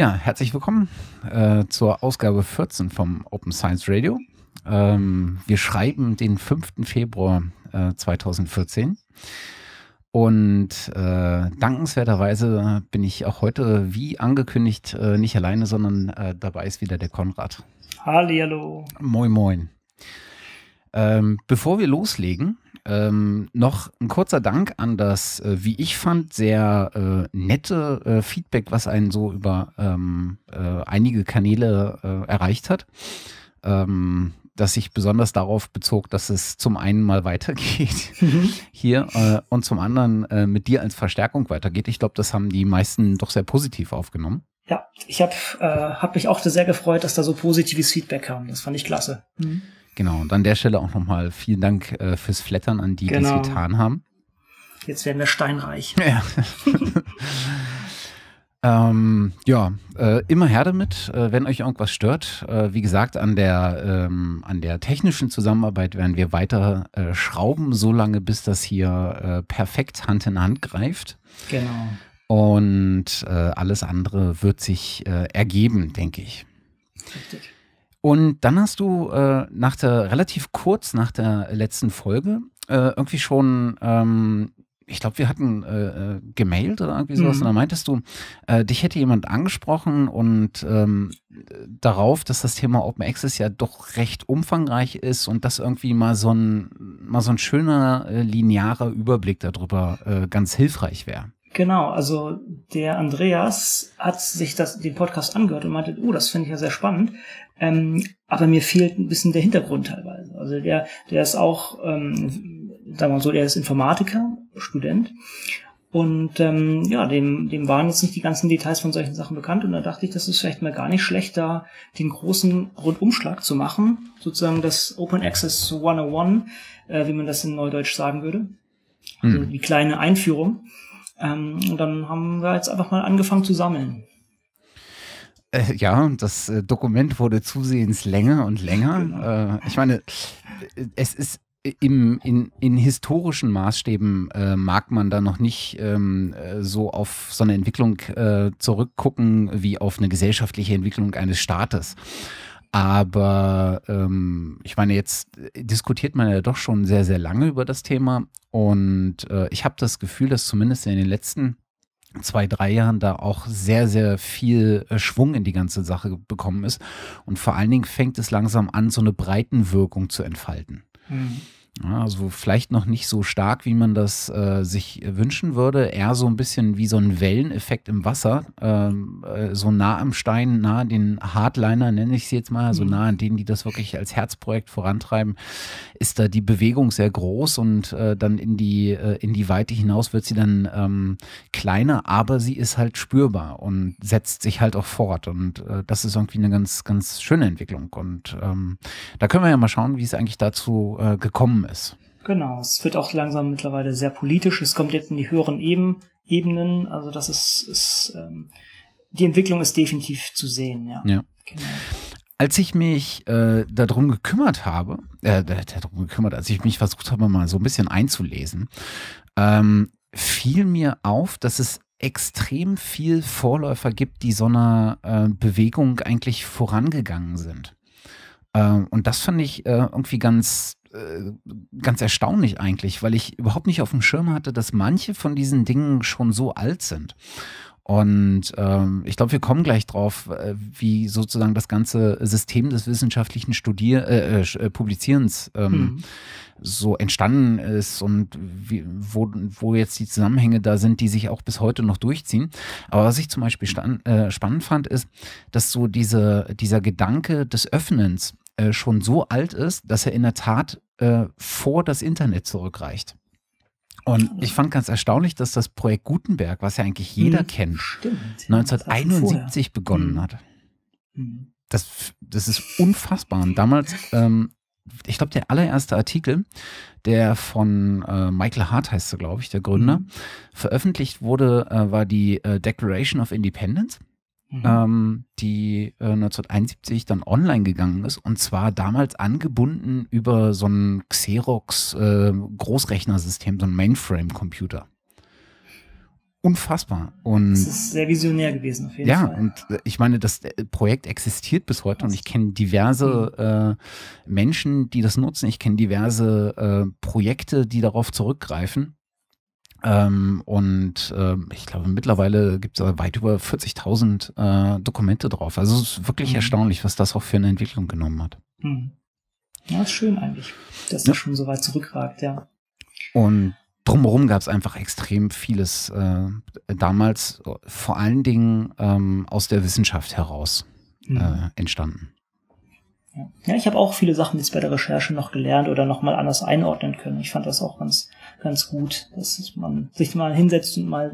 Ja, herzlich willkommen äh, zur Ausgabe 14 vom Open Science Radio. Ähm, wir schreiben den 5. Februar äh, 2014. Und äh, dankenswerterweise bin ich auch heute, wie angekündigt, äh, nicht alleine, sondern äh, dabei ist wieder der Konrad. Hallihallo. Moin, moin. Ähm, bevor wir loslegen, ähm, noch ein kurzer Dank an das, äh, wie ich fand, sehr äh, nette äh, Feedback, was einen so über ähm, äh, einige Kanäle äh, erreicht hat. Ähm, das sich besonders darauf bezog, dass es zum einen mal weitergeht hier äh, und zum anderen mit dir als Verstärkung weitergeht. Ich glaube, das haben die meisten doch sehr positiv aufgenommen. Ja, ich habe hab mich auch sehr gefreut, dass da so positives Feedback kam. Das fand ich klasse. Mhm. Genau, und an der Stelle auch nochmal vielen Dank äh, fürs Flattern an die, genau. die es getan haben. Jetzt werden wir steinreich. Ja. ähm, ja, äh, immer her damit, äh, wenn euch irgendwas stört. Äh, wie gesagt, an der, ähm, an der technischen Zusammenarbeit werden wir weiter äh, schrauben, solange bis das hier äh, perfekt Hand in Hand greift. Genau. Und alles andere wird sich ergeben, denke ich. Richtig. Und dann hast du äh, nach der, relativ kurz nach der letzten Folge äh, irgendwie schon, ähm, ich glaube, wir hatten äh, äh, gemailt oder irgendwie sowas. Mhm. Und da meintest du, äh, dich hätte jemand angesprochen und ähm, darauf, dass das Thema Open Access ja doch recht umfangreich ist und dass irgendwie mal so ein, mal so ein schöner äh, linearer Überblick darüber äh, ganz hilfreich wäre. Genau, also der Andreas hat sich das, den Podcast angehört und meinte, oh, das finde ich ja sehr spannend. Ähm, aber mir fehlt ein bisschen der Hintergrund teilweise. Also der, der ist auch, ähm, sagen wir mal so, der ist Informatiker, Student. Und ähm, ja, dem, dem waren jetzt nicht die ganzen Details von solchen Sachen bekannt. Und da dachte ich, das ist vielleicht mal gar nicht schlecht, da den großen Rundumschlag zu machen. Sozusagen das Open Access 101, äh, wie man das in Neudeutsch sagen würde. Also hm. die kleine Einführung. Ähm, und dann haben wir jetzt einfach mal angefangen zu sammeln. Äh, ja, das äh, Dokument wurde zusehends länger und länger. Genau. Äh, ich meine, es ist im, in, in historischen Maßstäben äh, mag man da noch nicht ähm, äh, so auf so eine Entwicklung äh, zurückgucken wie auf eine gesellschaftliche Entwicklung eines Staates. Aber ähm, ich meine, jetzt diskutiert man ja doch schon sehr, sehr lange über das Thema. Und äh, ich habe das Gefühl, dass zumindest in den letzten zwei, drei Jahren da auch sehr, sehr viel äh, Schwung in die ganze Sache bekommen ist. Und vor allen Dingen fängt es langsam an, so eine Breitenwirkung zu entfalten. Mhm. Also vielleicht noch nicht so stark, wie man das äh, sich wünschen würde. Eher so ein bisschen wie so ein Welleneffekt im Wasser. Ähm, äh, so nah am Stein, nah den Hardliner, nenne ich sie jetzt mal, so mhm. nah an denen, die das wirklich als Herzprojekt vorantreiben, ist da die Bewegung sehr groß und äh, dann in die, äh, in die Weite hinaus wird sie dann ähm, kleiner, aber sie ist halt spürbar und setzt sich halt auch fort. Und äh, das ist irgendwie eine ganz, ganz schöne Entwicklung. Und ähm, da können wir ja mal schauen, wie es eigentlich dazu äh, gekommen ist ist. Genau, es wird auch langsam mittlerweile sehr politisch. Es kommt jetzt in die höheren Eben, Ebenen. Also das ist, ist ähm, die Entwicklung ist definitiv zu sehen. Ja. ja. Genau. Als ich mich äh, darum gekümmert habe, äh, darum gekümmert, als ich mich versucht habe, mal so ein bisschen einzulesen, ähm, fiel mir auf, dass es extrem viel Vorläufer gibt, die so einer äh, Bewegung eigentlich vorangegangen sind. Ähm, und das fand ich äh, irgendwie ganz äh, ganz erstaunlich eigentlich, weil ich überhaupt nicht auf dem Schirm hatte, dass manche von diesen Dingen schon so alt sind. Und ähm, ich glaube, wir kommen gleich drauf, äh, wie sozusagen das ganze System des wissenschaftlichen Studier äh, äh, äh Publizierens ähm, hm. so entstanden ist und wie, wo, wo jetzt die Zusammenhänge da sind, die sich auch bis heute noch durchziehen. Aber was ich zum Beispiel stand, äh, spannend fand, ist, dass so diese, dieser Gedanke des Öffnens äh, schon so alt ist, dass er in der Tat äh, vor das Internet zurückreicht. Und ich fand ganz erstaunlich, dass das Projekt Gutenberg, was ja eigentlich jeder hm, kennt, stimmt, 1971 begonnen hm. hat. Hm. Das, das ist unfassbar. Und damals, ähm, ich glaube, der allererste Artikel, der von äh, Michael Hart heißt glaube ich, der Gründer, mhm. veröffentlicht wurde, äh, war die äh, Declaration of Independence mhm. ähm, die äh, 1971 dann online gegangen ist und zwar damals angebunden über so ein Xerox äh, Großrechnersystem, so ein Mainframe-Computer. unfassbar. Und das ist sehr visionär gewesen, auf jeden ja, Fall. Ja, und äh, ich meine, das äh, Projekt existiert bis heute und ich kenne diverse äh, Menschen, die das nutzen. Ich kenne diverse Projekte, die darauf zurückgreifen. Ähm, und äh, ich glaube, mittlerweile gibt es weit über 40.000 äh, Dokumente drauf. Also es ist wirklich mhm. erstaunlich, was das auch für eine Entwicklung genommen hat. Mhm. Ja, ist schön eigentlich, dass ja. das schon so weit zurückragt, ja. Und drumherum gab es einfach extrem vieles äh, damals, vor allen Dingen ähm, aus der Wissenschaft heraus mhm. äh, entstanden. Ja, ich habe auch viele Sachen jetzt bei der Recherche noch gelernt oder noch mal anders einordnen können. Ich fand das auch ganz, ganz gut, dass man sich mal hinsetzt und mal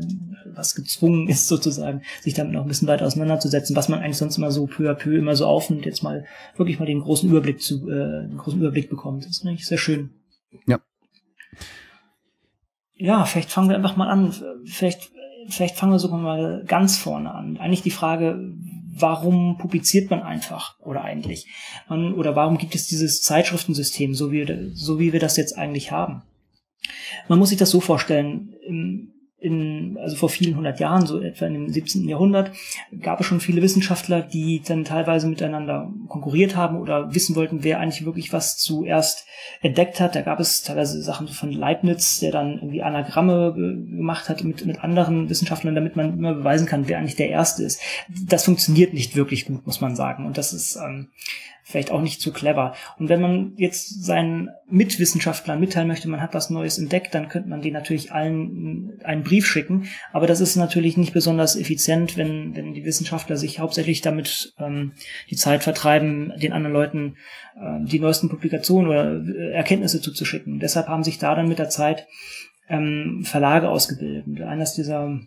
was gezwungen ist sozusagen, sich damit noch ein bisschen weiter auseinanderzusetzen, was man eigentlich sonst immer so peu à peu immer so aufnimmt, jetzt mal wirklich mal den großen Überblick zu, äh, den großen Überblick bekommt. Das ist eigentlich sehr schön. Ja. Ja, vielleicht fangen wir einfach mal an. Vielleicht, vielleicht fangen wir sogar mal ganz vorne an. Eigentlich die Frage, warum publiziert man einfach oder eigentlich? Man, oder warum gibt es dieses Zeitschriftensystem, so wie, so wie wir das jetzt eigentlich haben? Man muss sich das so vorstellen. Im, in, also vor vielen hundert Jahren, so etwa dem 17. Jahrhundert, gab es schon viele Wissenschaftler, die dann teilweise miteinander konkurriert haben oder wissen wollten, wer eigentlich wirklich was zuerst entdeckt hat. Da gab es teilweise Sachen von Leibniz, der dann irgendwie Anagramme gemacht hat mit, mit anderen Wissenschaftlern, damit man immer beweisen kann, wer eigentlich der Erste ist. Das funktioniert nicht wirklich gut, muss man sagen. Und das ist ähm, vielleicht auch nicht zu clever. Und wenn man jetzt seinen Mitwissenschaftlern mitteilen möchte, man hat was Neues entdeckt, dann könnte man die natürlich allen einen Brief schicken. Aber das ist natürlich nicht besonders effizient, wenn, wenn die Wissenschaftler sich hauptsächlich damit ähm, die Zeit vertreiben, den anderen Leuten äh, die neuesten Publikationen oder äh, Erkenntnisse zuzuschicken. Deshalb haben sich da dann mit der Zeit ähm, Verlage ausgebildet. Und eines dieser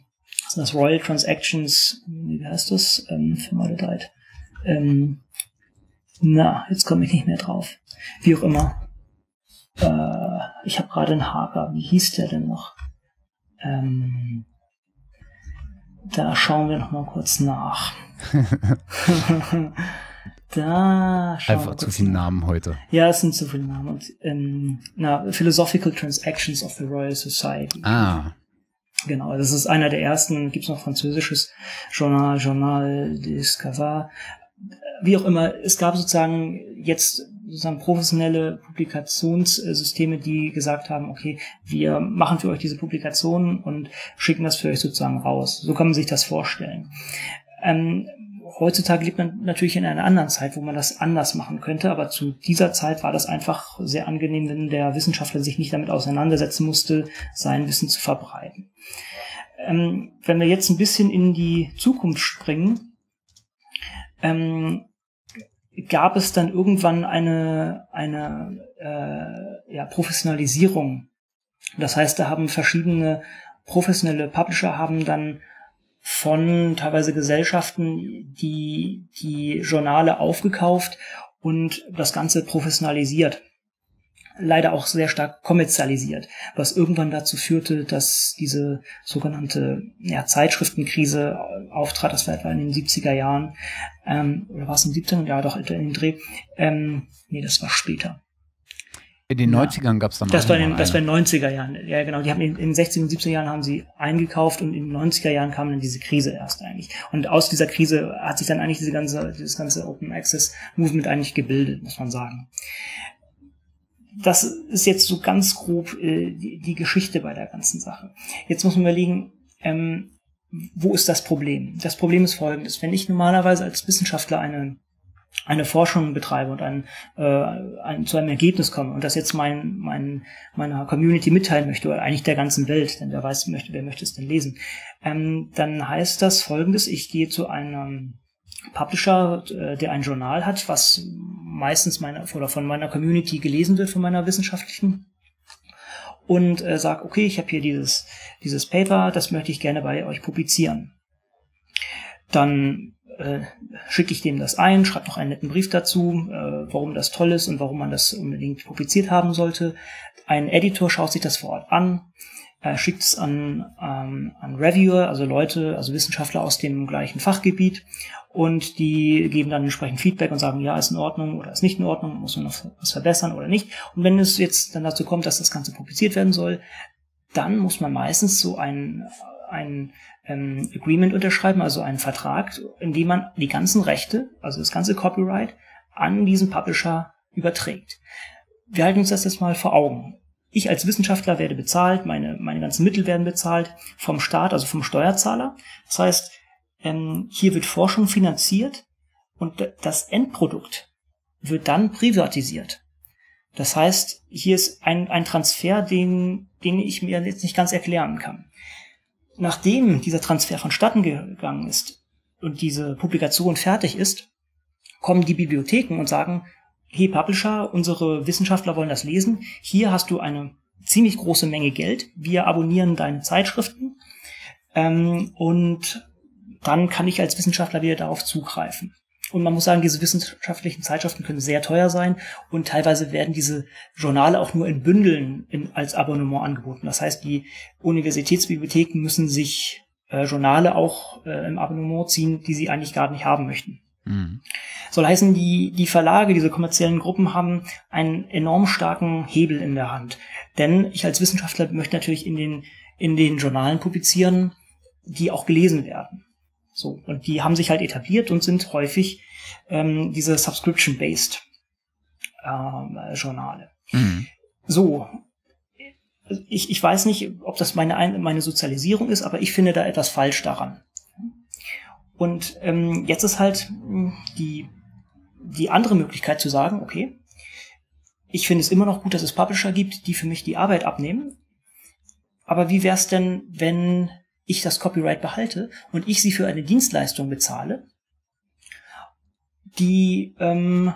das Royal Transactions, wie heißt das? Ähm, Firma Ähm, na, jetzt komme ich nicht mehr drauf. Wie auch immer. Äh, ich habe gerade einen Haker. Wie hieß der denn noch? Ähm, da schauen wir noch mal kurz nach. da schauen Einfach wir zu viele Namen heute. Ja, es sind zu viele Namen. Und, ähm, na, Philosophical Transactions of the Royal Society. Ah. Genau, das ist einer der ersten, gibt's noch französisches Journal, Journal des Cavard wie auch immer, es gab sozusagen jetzt sozusagen professionelle Publikationssysteme, die gesagt haben, okay, wir machen für euch diese Publikationen und schicken das für euch sozusagen raus. So kann man sich das vorstellen. Ähm, heutzutage lebt man natürlich in einer anderen Zeit, wo man das anders machen könnte, aber zu dieser Zeit war das einfach sehr angenehm, wenn der Wissenschaftler sich nicht damit auseinandersetzen musste, sein Wissen zu verbreiten. Ähm, wenn wir jetzt ein bisschen in die Zukunft springen, ähm, gab es dann irgendwann eine, eine äh, ja, Professionalisierung. Das heißt, da haben verschiedene professionelle Publisher haben dann von teilweise Gesellschaften die, die Journale aufgekauft und das Ganze professionalisiert leider auch sehr stark kommerzialisiert, was irgendwann dazu führte, dass diese sogenannte ja, Zeitschriftenkrise auftrat. Das war etwa in den 70er Jahren. Ähm, oder war es im 17. Ja, doch, in den Dreh. Ähm, nee, das war später. In den 90ern gab es dann das war in, Das war in den 90er Jahren. Ja, genau. Die haben in, in den 60er und 70er Jahren haben sie eingekauft und in den 90er Jahren kam dann diese Krise erst eigentlich. Und aus dieser Krise hat sich dann eigentlich diese ganze, dieses ganze Open Access Movement eigentlich gebildet, muss man sagen das ist jetzt so ganz grob äh, die, die, Geschichte bei der ganzen Sache. Jetzt muss man überlegen, ähm, wo ist das Problem? Das Problem ist folgendes. Wenn ich normalerweise als Wissenschaftler eine, eine Forschung betreibe und ein, äh, ein, zu einem Ergebnis komme und das jetzt mein, mein, meiner Community mitteilen möchte oder eigentlich der ganzen Welt, denn wer weiß, möchte, wer möchte es denn lesen, ähm, dann heißt das folgendes. Ich gehe zu einem Publisher, äh, der ein Journal hat, was meistens meiner oder von meiner Community gelesen wird, von meiner wissenschaftlichen und äh, sag, okay, ich habe hier dieses dieses Paper, das möchte ich gerne bei euch publizieren. Dann äh, schicke ich dem das ein, schreibe noch einen netten Brief dazu, äh, warum das toll ist und warum man das unbedingt publiziert haben sollte. Ein Editor schaut sich das vor Ort an, äh, schickt es an, ähm, an Reviewer, also Leute, also Wissenschaftler aus dem gleichen Fachgebiet und die geben dann entsprechend Feedback und sagen, ja, ist in Ordnung oder ist nicht in Ordnung, muss man noch was verbessern oder nicht. Und wenn es jetzt dann dazu kommt, dass das Ganze publiziert werden soll, dann muss man meistens so ein, ein ähm, Agreement unterschreiben, also einen Vertrag, in dem man die ganzen Rechte, also das ganze Copyright, an diesen Publisher überträgt. Wir halten uns das jetzt mal vor Augen. Ich als Wissenschaftler werde bezahlt, meine, meine ganzen Mittel werden bezahlt vom Staat, also vom Steuerzahler. Das heißt, ähm, hier wird Forschung finanziert und das Endprodukt wird dann privatisiert. Das heißt, hier ist ein, ein Transfer, den, den ich mir jetzt nicht ganz erklären kann. Nachdem dieser Transfer vonstatten gegangen ist und diese Publikation fertig ist, kommen die Bibliotheken und sagen, hey Publisher, unsere Wissenschaftler wollen das lesen, hier hast du eine ziemlich große Menge Geld, wir abonnieren deine Zeitschriften ähm, und dann kann ich als Wissenschaftler wieder darauf zugreifen. Und man muss sagen, diese wissenschaftlichen Zeitschriften können sehr teuer sein und teilweise werden diese Journale auch nur in Bündeln in, als Abonnement angeboten. Das heißt, die Universitätsbibliotheken müssen sich äh, Journale auch äh, im Abonnement ziehen, die sie eigentlich gar nicht haben möchten. Mhm. Soll heißen, die, die Verlage, diese kommerziellen Gruppen haben einen enorm starken Hebel in der Hand. Denn ich als Wissenschaftler möchte natürlich in den, in den Journalen publizieren, die auch gelesen werden. So, und die haben sich halt etabliert und sind häufig ähm, diese Subscription-based äh, Journale. Mhm. So, ich, ich weiß nicht, ob das meine, meine Sozialisierung ist, aber ich finde da etwas falsch daran. Und ähm, jetzt ist halt hm, die, die andere Möglichkeit zu sagen, okay, ich finde es immer noch gut, dass es Publisher gibt, die für mich die Arbeit abnehmen. Aber wie wäre es denn, wenn ich das Copyright behalte und ich sie für eine Dienstleistung bezahle, die ähm,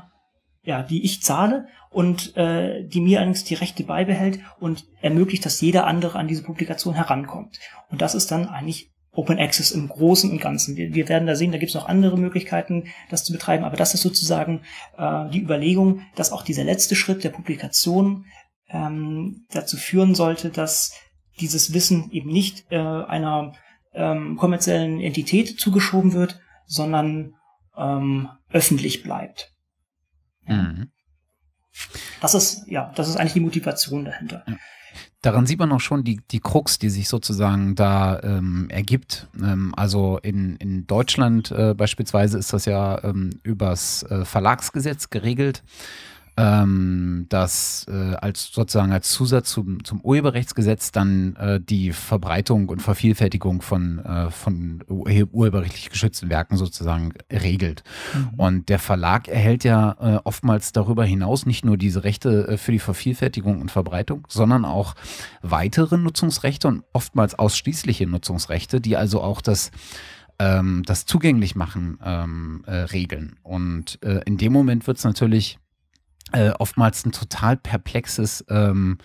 ja, die ich zahle und äh, die mir allerdings die Rechte beibehält und ermöglicht, dass jeder andere an diese Publikation herankommt. Und das ist dann eigentlich Open Access im Großen und Ganzen. Wir, wir werden da sehen, da gibt es noch andere Möglichkeiten, das zu betreiben, aber das ist sozusagen äh, die Überlegung, dass auch dieser letzte Schritt der Publikation ähm, dazu führen sollte, dass dieses Wissen eben nicht äh, einer ähm, kommerziellen Entität zugeschoben wird, sondern ähm, öffentlich bleibt. Mhm. Das ist, ja, das ist eigentlich die Motivation dahinter. Ja. Daran sieht man auch schon die, die Krux, die sich sozusagen da ähm, ergibt. Ähm, also in, in Deutschland äh, beispielsweise ist das ja ähm, übers äh, Verlagsgesetz geregelt ähm, dass äh, als sozusagen als Zusatz zum, zum Urheberrechtsgesetz dann äh, die Verbreitung und Vervielfältigung von, äh, von urheberrechtlich geschützten Werken sozusagen regelt. Mhm. Und der Verlag erhält ja äh, oftmals darüber hinaus nicht nur diese Rechte äh, für die Vervielfältigung und Verbreitung, sondern auch weitere Nutzungsrechte und oftmals ausschließliche Nutzungsrechte, die also auch das ähm, das zugänglich machen ähm, äh, regeln. Und äh, in dem Moment wird es natürlich äh, oftmals ein total perplexes ähm,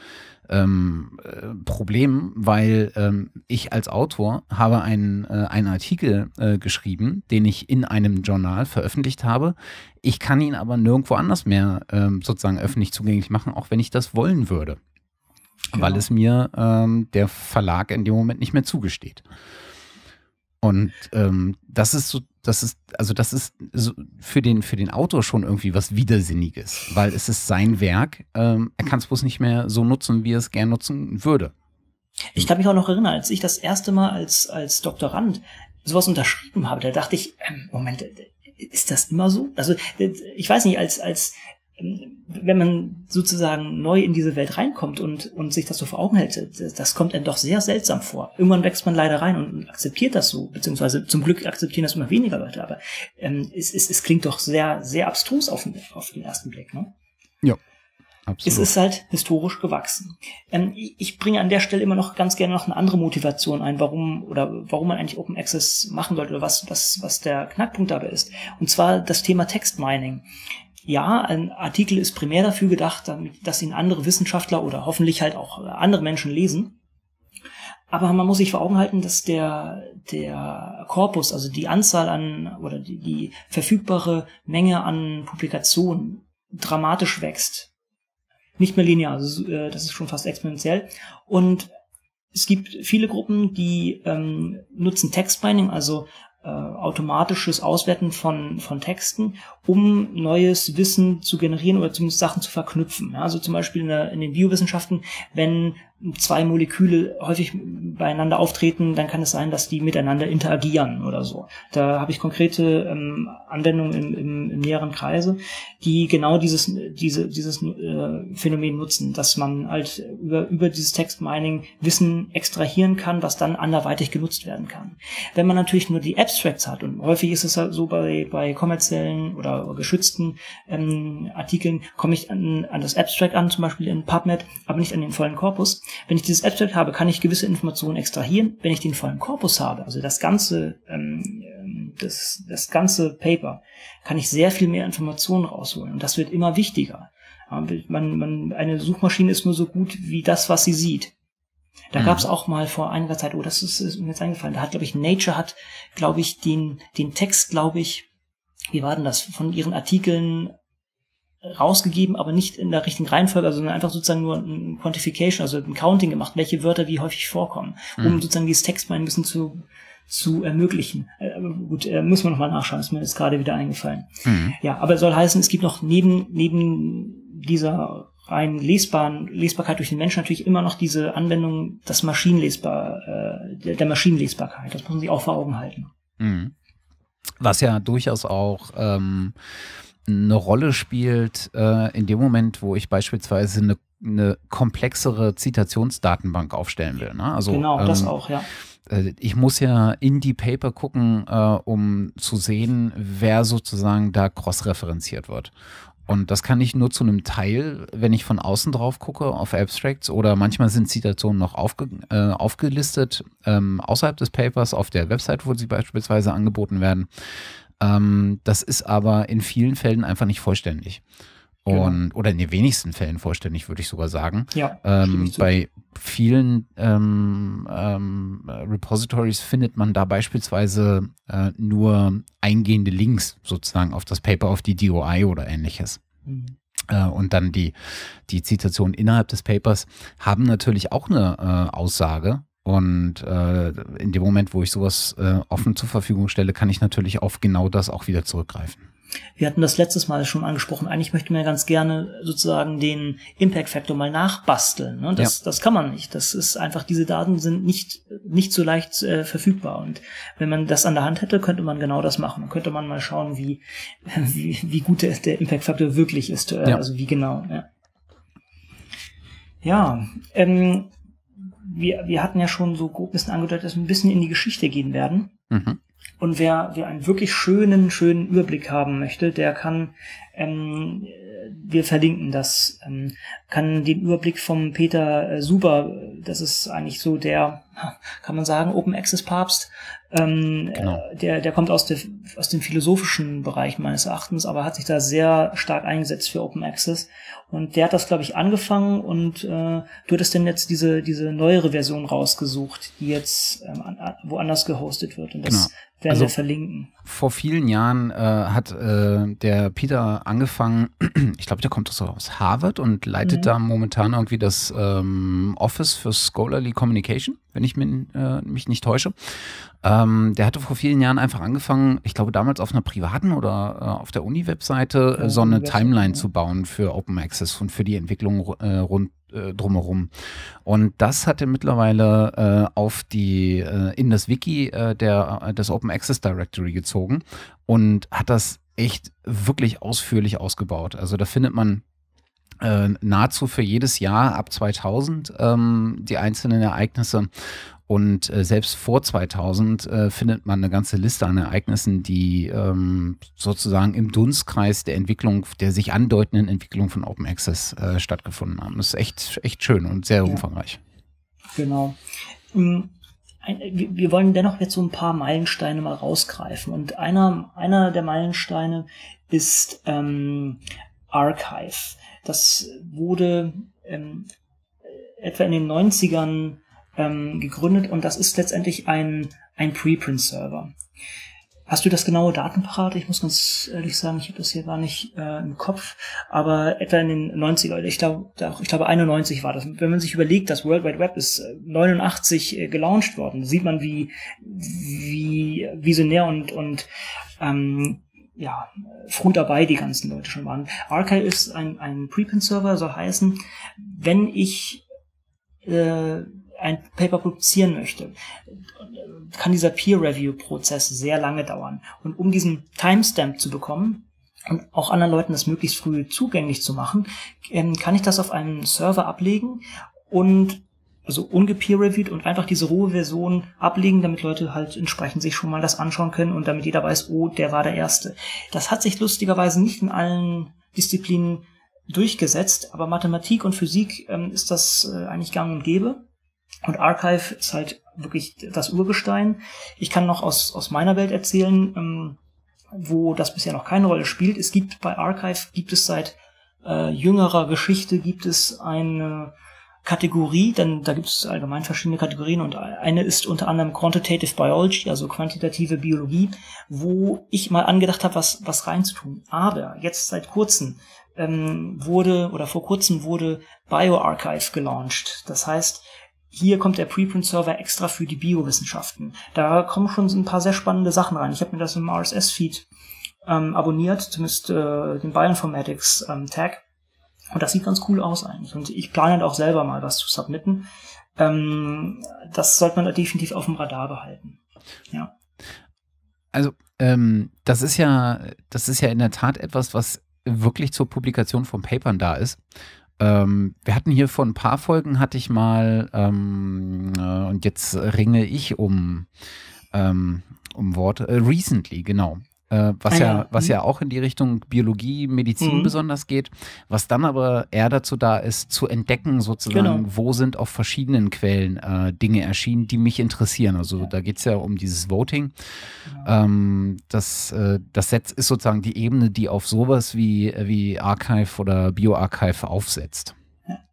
ähm, äh, Problem, weil ähm, ich als Autor habe einen, äh, einen Artikel äh, geschrieben, den ich in einem Journal veröffentlicht habe. Ich kann ihn aber nirgendwo anders mehr ähm, sozusagen öffentlich zugänglich machen, auch wenn ich das wollen würde. Genau. Weil es mir ähm, der Verlag in dem Moment nicht mehr zugesteht. Und ähm, das ist so, das ist, also das ist für den, für den Autor schon irgendwie was Widersinniges, weil es ist sein Werk. Ähm, er kann es bloß nicht mehr so nutzen, wie er es gern nutzen würde. Ich kann mich auch noch erinnern, als ich das erste Mal als, als Doktorand sowas unterschrieben habe, da dachte ich, ähm, Moment, ist das immer so? Also ich weiß nicht, als, als wenn man sozusagen neu in diese Welt reinkommt und, und sich das so vor Augen hält, das kommt einem doch sehr seltsam vor. Irgendwann wächst man leider rein und akzeptiert das so, beziehungsweise zum Glück akzeptieren das immer weniger Leute, aber ähm, es, es, es klingt doch sehr, sehr abstrus auf den, auf den ersten Blick. Ne? Ja. Absolut. Es ist halt historisch gewachsen. Ähm, ich bringe an der Stelle immer noch ganz gerne noch eine andere Motivation ein, warum oder warum man eigentlich Open Access machen sollte oder was, was, was der Knackpunkt dabei ist. Und zwar das Thema Text Mining ja, ein Artikel ist primär dafür gedacht, dass ihn andere Wissenschaftler oder hoffentlich halt auch andere Menschen lesen. Aber man muss sich vor Augen halten, dass der, der Korpus, also die Anzahl an oder die, die verfügbare Menge an Publikationen dramatisch wächst. Nicht mehr linear, also äh, das ist schon fast exponentiell. Und es gibt viele Gruppen, die ähm, nutzen Textmining, also äh, automatisches Auswerten von, von Texten, um neues Wissen zu generieren oder zumindest Sachen zu verknüpfen. Ja, also zum Beispiel in, in den Biowissenschaften, wenn zwei Moleküle häufig beieinander auftreten, dann kann es sein, dass die miteinander interagieren oder so. Da habe ich konkrete ähm, Anwendungen im, im, im näheren Kreise, die genau dieses, diese, dieses äh, Phänomen nutzen, dass man halt über, über dieses Textmining Wissen extrahieren kann, was dann anderweitig genutzt werden kann. Wenn man natürlich nur die Abstracts hat, und häufig ist es halt so bei, bei kommerziellen oder geschützten ähm, Artikeln, komme ich an, an das Abstract an, zum Beispiel in PubMed, aber nicht an den vollen Korpus. Wenn ich dieses Abstract habe, kann ich gewisse Informationen extrahieren. Wenn ich den vollen Korpus habe, also das ganze, ähm, ähm, das, das ganze Paper, kann ich sehr viel mehr Informationen rausholen. Und das wird immer wichtiger. Man, man, eine Suchmaschine ist nur so gut wie das, was sie sieht. Da mhm. gab es auch mal vor einiger Zeit, oh, das ist, ist mir jetzt eingefallen, da hat, glaube ich, Nature hat, glaube ich, den, den Text, glaube ich, wie war denn das, von ihren Artikeln rausgegeben, aber nicht in der richtigen Reihenfolge, sondern einfach sozusagen nur ein Quantification, also ein Counting gemacht, welche Wörter wie häufig vorkommen, um mhm. sozusagen dieses Text mal ein bisschen zu, zu ermöglichen. Äh, gut, äh, muss man nochmal nachschauen, ist mir jetzt gerade wieder eingefallen. Mhm. Ja, aber soll heißen, es gibt noch neben, neben dieser rein lesbaren Lesbarkeit durch den Menschen natürlich immer noch diese Anwendung, das Maschinenlesbar, äh, der, der Maschinenlesbarkeit. Das muss man sich auch vor Augen halten. Mhm. Was ja durchaus auch ähm, eine Rolle spielt äh, in dem Moment, wo ich beispielsweise eine, eine komplexere Zitationsdatenbank aufstellen will. Ne? Also, genau, ähm, das auch, ja. Äh, ich muss ja in die Paper gucken, äh, um zu sehen, wer sozusagen da cross-referenziert wird. Und das kann ich nur zu einem Teil, wenn ich von außen drauf gucke auf Abstracts oder manchmal sind Zitationen noch aufge, äh, aufgelistet ähm, außerhalb des Papers auf der Website, wo sie beispielsweise angeboten werden. Ähm, das ist aber in vielen Fällen einfach nicht vollständig. Genau. Und, genau. oder in den wenigsten Fällen vollständig, würde ich sogar sagen. Ja, ähm, bei vielen ähm, ähm, Repositories findet man da beispielsweise äh, nur eingehende Links sozusagen auf das Paper, auf die DOI oder ähnliches. Mhm. Äh, und dann die, die Zitationen innerhalb des Papers haben natürlich auch eine äh, Aussage, und äh, in dem Moment, wo ich sowas äh, offen zur Verfügung stelle, kann ich natürlich auf genau das auch wieder zurückgreifen. Wir hatten das letztes Mal schon angesprochen. Eigentlich möchte man ja ganz gerne sozusagen den Impact Factor mal nachbasteln. Ne? Das, ja. das kann man nicht. Das ist einfach, diese Daten sind nicht, nicht so leicht äh, verfügbar. Und wenn man das an der Hand hätte, könnte man genau das machen. Dann könnte man mal schauen, wie, wie, wie gut der, der Impact Factor wirklich ist. Äh, ja. Also wie genau. Ja, ja ähm, wir, wir hatten ja schon so grob ein bisschen angedeutet, dass wir ein bisschen in die Geschichte gehen werden. Mhm. Und wer, wer einen wirklich schönen, schönen Überblick haben möchte, der kann, ähm, wir verlinken das, ähm, kann den Überblick vom Peter äh, Suber, das ist eigentlich so der, kann man sagen, Open Access Papst, ähm, genau. Äh, der, der kommt aus, der, aus dem philosophischen Bereich meines Erachtens, aber hat sich da sehr stark eingesetzt für Open Access. Und der hat das, glaube ich, angefangen und äh, du hattest denn jetzt diese, diese neuere Version rausgesucht, die jetzt ähm, woanders gehostet wird. Und das genau. werden also, wir verlinken. Vor vielen Jahren äh, hat äh, der Peter angefangen, ich glaube, der kommt aus Harvard und leitet mhm. da momentan irgendwie das ähm, Office für Scholarly Communication, wenn ich mich, äh, mich nicht täusche. Ähm, der hatte vor vielen Jahren einfach angefangen, ich glaube damals auf einer privaten oder äh, auf der Uni-Webseite äh, so eine Timeline zu bauen für Open Access und für die Entwicklung äh, rund äh, drumherum. Und das hat er mittlerweile äh, auf die, äh, in das Wiki der, des Open Access Directory gezogen und hat das echt wirklich ausführlich ausgebaut. Also da findet man äh, nahezu für jedes Jahr ab 2000 ähm, die einzelnen Ereignisse und äh, selbst vor 2000 äh, findet man eine ganze Liste an Ereignissen, die ähm, sozusagen im Dunstkreis der Entwicklung, der sich andeutenden Entwicklung von Open Access äh, stattgefunden haben. Das ist echt, echt schön und sehr ja. umfangreich. Genau. Ähm, wir wollen dennoch jetzt so ein paar Meilensteine mal rausgreifen. Und einer, einer der Meilensteine ist ähm, Archive. Das wurde ähm, etwa in den 90ern ähm, gegründet und das ist letztendlich ein, ein Preprint-Server. Hast du das genaue parat? Ich muss ganz ehrlich sagen, ich habe das hier gar nicht äh, im Kopf, aber etwa in den 90er, ich glaube, ich glaube 91 war das. Wenn man sich überlegt, das World Wide Web ist 89 äh, äh, gelauncht worden, sieht man, wie, wie visionär und, und ähm, ja, früh dabei die ganzen Leute schon waren. Archive ist ein, ein Preprint-Server, soll heißen, wenn ich äh, ein Paper publizieren möchte, kann dieser Peer-Review-Prozess sehr lange dauern. Und um diesen Timestamp zu bekommen, und auch anderen Leuten das möglichst früh zugänglich zu machen, ähm, kann ich das auf einem Server ablegen und also ungepeer-reviewed und einfach diese rohe Version ablegen, damit Leute halt entsprechend sich schon mal das anschauen können und damit jeder weiß, oh, der war der Erste. Das hat sich lustigerweise nicht in allen Disziplinen durchgesetzt, aber Mathematik und Physik ähm, ist das äh, eigentlich gang und gäbe. Und Archive ist halt wirklich das Urgestein. Ich kann noch aus, aus meiner Welt erzählen, ähm, wo das bisher noch keine Rolle spielt. Es gibt bei Archive, gibt es seit äh, jüngerer Geschichte, gibt es eine Kategorie, denn da gibt es allgemein verschiedene Kategorien und eine ist unter anderem Quantitative Biology, also quantitative Biologie, wo ich mal angedacht habe, was, was reinzutun. Aber jetzt seit kurzem ähm, wurde oder vor kurzem wurde BioArchive gelauncht. Das heißt, hier kommt der Preprint-Server extra für die Biowissenschaften. Da kommen schon ein paar sehr spannende Sachen rein. Ich habe mir das im RSS-Feed ähm, abonniert, zumindest äh, den Bioinformatics-Tag. Ähm, und das sieht ganz cool aus eigentlich. Und ich plane halt auch selber mal was zu submitten. Ähm, das sollte man definitiv auf dem Radar behalten. Ja. Also, ähm, das ist ja, das ist ja in der Tat etwas, was wirklich zur Publikation von Papern da ist. Ähm, wir hatten hier vor ein paar Folgen, hatte ich mal, ähm, äh, und jetzt ringe ich um, ähm, um Worte, äh, recently, genau. Äh, was, ah, ja, ja, was mhm. ja auch in die Richtung Biologie, Medizin mhm. besonders geht, was dann aber eher dazu da ist, zu entdecken, sozusagen, genau. wo sind auf verschiedenen Quellen äh, Dinge erschienen, die mich interessieren. Also ja. da geht es ja um dieses Voting. Genau. Ähm, das, äh, das Set ist sozusagen die Ebene, die auf sowas wie, wie Archive oder BioArchive aufsetzt.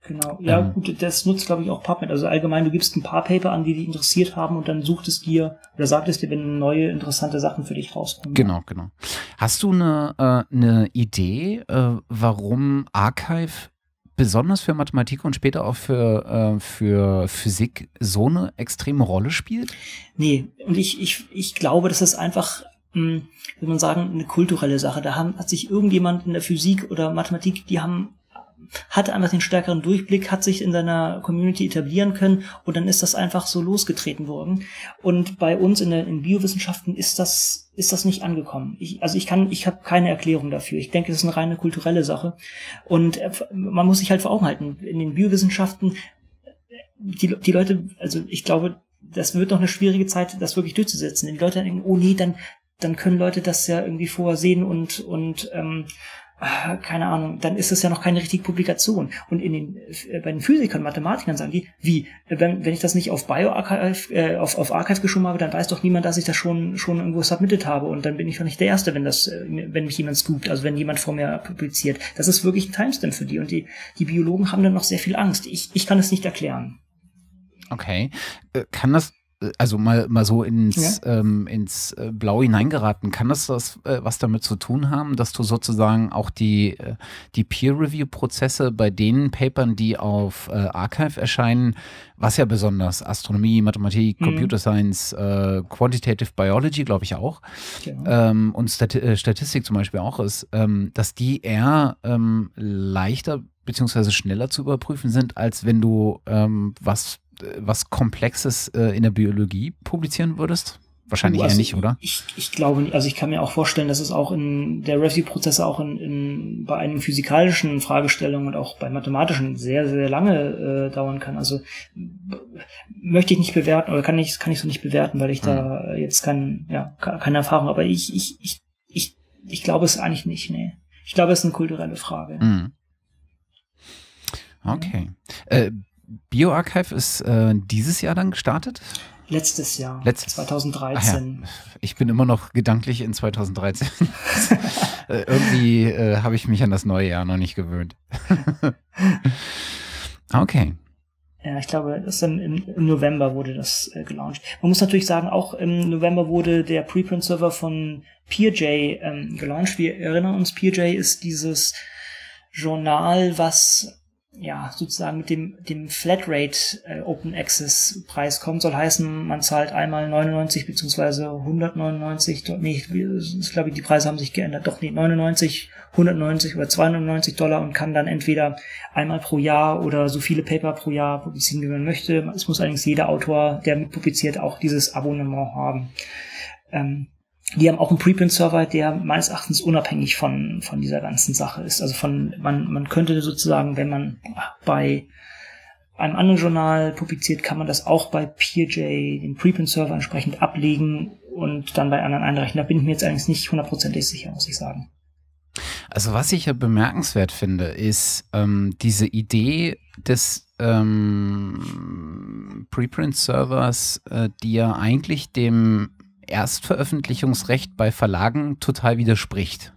Genau, ja ähm, gut, das nutzt glaube ich auch PubMed. Also allgemein, du gibst ein paar Paper an, die dich interessiert haben und dann sucht es dir oder sagt es dir, wenn neue interessante Sachen für dich rauskommen. Genau, genau. Hast du eine, äh, eine Idee, äh, warum Archive besonders für Mathematik und später auch für, äh, für Physik so eine extreme Rolle spielt? Nee, und ich, ich, ich glaube, das ist einfach hm, würde man sagen, eine kulturelle Sache. Da haben, hat sich irgendjemand in der Physik oder Mathematik, die haben hat einfach den stärkeren Durchblick, hat sich in seiner Community etablieren können und dann ist das einfach so losgetreten worden. Und bei uns in den Biowissenschaften ist das ist das nicht angekommen. Ich, also ich kann, ich habe keine Erklärung dafür. Ich denke, es ist eine reine kulturelle Sache und äh, man muss sich halt vor Augen halten. In den Biowissenschaften die, die Leute, also ich glaube, das wird noch eine schwierige Zeit, das wirklich durchzusetzen. Die Leute denken, oh nee, dann dann können Leute das ja irgendwie vorher und und ähm, Ah, keine Ahnung, dann ist es ja noch keine richtige Publikation. Und in den, äh, bei den Physikern Mathematikern sagen die, wie, wenn, wenn ich das nicht auf BioArchive, äh, auf, auf Archive geschoben habe, dann weiß doch niemand, dass ich das schon, schon irgendwo submitted habe. Und dann bin ich doch nicht der Erste, wenn das, äh, wenn mich jemand scoopt, also wenn jemand vor mir publiziert. Das ist wirklich ein Timestamp für die. Und die, die Biologen haben dann noch sehr viel Angst. Ich, ich kann es nicht erklären. Okay. Äh, kann das also mal, mal so ins, ja. ähm, ins äh, Blau hineingeraten, kann das was, äh, was damit zu tun haben, dass du sozusagen auch die, äh, die Peer-Review-Prozesse bei den Papern, die auf äh, Archive erscheinen, was ja besonders Astronomie, Mathematik, mhm. Computer Science, äh, Quantitative Biology, glaube ich auch, genau. ähm, und Stati Statistik zum Beispiel auch ist, ähm, dass die eher ähm, leichter beziehungsweise schneller zu überprüfen sind, als wenn du ähm, was was Komplexes äh, in der Biologie publizieren würdest? Wahrscheinlich also eher nicht, oder? Ich, ich glaube nicht. Also ich kann mir auch vorstellen, dass es auch in der Review-Prozess auch in, in, bei einigen physikalischen Fragestellungen und auch bei mathematischen sehr, sehr lange äh, dauern kann. Also möchte ich nicht bewerten oder kann ich, kann ich so nicht bewerten, weil ich hm. da jetzt kein, ja, keine Erfahrung. Aber ich, ich, ich, ich, ich glaube es eigentlich nicht, nee. Ich glaube, es ist eine kulturelle Frage. Hm. Okay. Äh, BioArchive ist äh, dieses Jahr dann gestartet? Letztes Jahr, Letztes, 2013. Ja. Ich bin immer noch gedanklich in 2013. äh, irgendwie äh, habe ich mich an das neue Jahr noch nicht gewöhnt. okay. Ja, ich glaube, das im, im, November wurde das äh, gelauncht. Man muss natürlich sagen, auch im November wurde der Preprint-Server von PeerJ ähm, gelauncht. Wir erinnern uns, PeerJ ist dieses Journal, was ja, sozusagen mit dem, dem Flatrate äh, Open Access Preis kommt, soll heißen, man zahlt einmal 99 beziehungsweise 199, nee, ich glaube, die Preise haben sich geändert, doch nee, 99, 190 oder 290 Dollar und kann dann entweder einmal pro Jahr oder so viele Paper pro Jahr publizieren, wie man möchte. Es muss allerdings jeder Autor, der mitpubliziert, auch dieses Abonnement haben. Ähm, die haben auch einen Preprint-Server, der meines Erachtens unabhängig von, von dieser ganzen Sache ist. Also von, man, man könnte sozusagen, wenn man bei einem anderen Journal publiziert, kann man das auch bei PeerJ, den Preprint-Server, entsprechend ablegen und dann bei anderen einreichen. Da bin ich mir jetzt allerdings nicht hundertprozentig sicher, muss ich sagen. Also was ich ja bemerkenswert finde, ist ähm, diese Idee des ähm, Preprint-Servers, äh, die ja eigentlich dem Erstveröffentlichungsrecht bei Verlagen total widerspricht.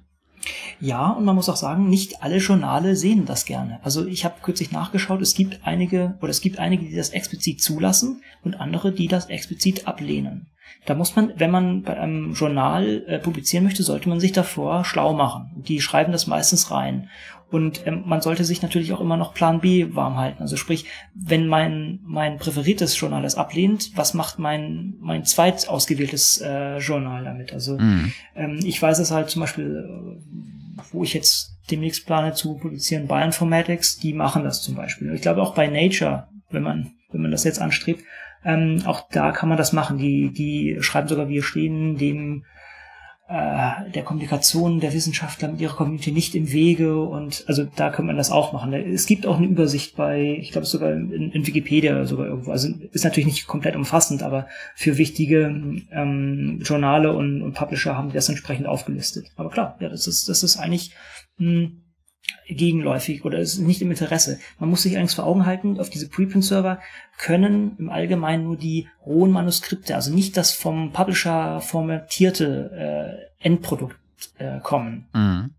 Ja, und man muss auch sagen, nicht alle Journale sehen das gerne. Also ich habe kürzlich nachgeschaut, es gibt einige oder es gibt einige, die das explizit zulassen und andere, die das explizit ablehnen. Da muss man, wenn man bei einem Journal äh, publizieren möchte, sollte man sich davor schlau machen. Die schreiben das meistens rein. Und ähm, man sollte sich natürlich auch immer noch Plan B warm halten. Also sprich, wenn mein, mein präferiertes Journal das ablehnt, was macht mein, mein zweit ausgewähltes äh, Journal damit? Also mhm. ähm, ich weiß es halt zum Beispiel, äh, wo ich jetzt demnächst plane zu publizieren, Bioinformatics, die machen das zum Beispiel. Ich glaube auch bei Nature, wenn man, wenn man das jetzt anstrebt, ähm, auch da kann man das machen. Die, die schreiben sogar, wir stehen dem äh, der Kommunikation der Wissenschaftler mit ihrer Community nicht im Wege und also da könnte man das auch machen. Es gibt auch eine Übersicht bei, ich glaube sogar in, in Wikipedia sogar irgendwo. Also ist natürlich nicht komplett umfassend, aber für wichtige ähm, Journale und, und Publisher haben die das entsprechend aufgelistet. Aber klar, ja, das ist das ist eigentlich mh, hm, gegenläufig oder ist nicht im Interesse. Man muss sich allerdings vor Augen halten, auf diese Preprint-Server können im Allgemeinen nur die rohen Manuskripte, also nicht das vom Publisher formatierte äh, Endprodukt äh, kommen. Mhm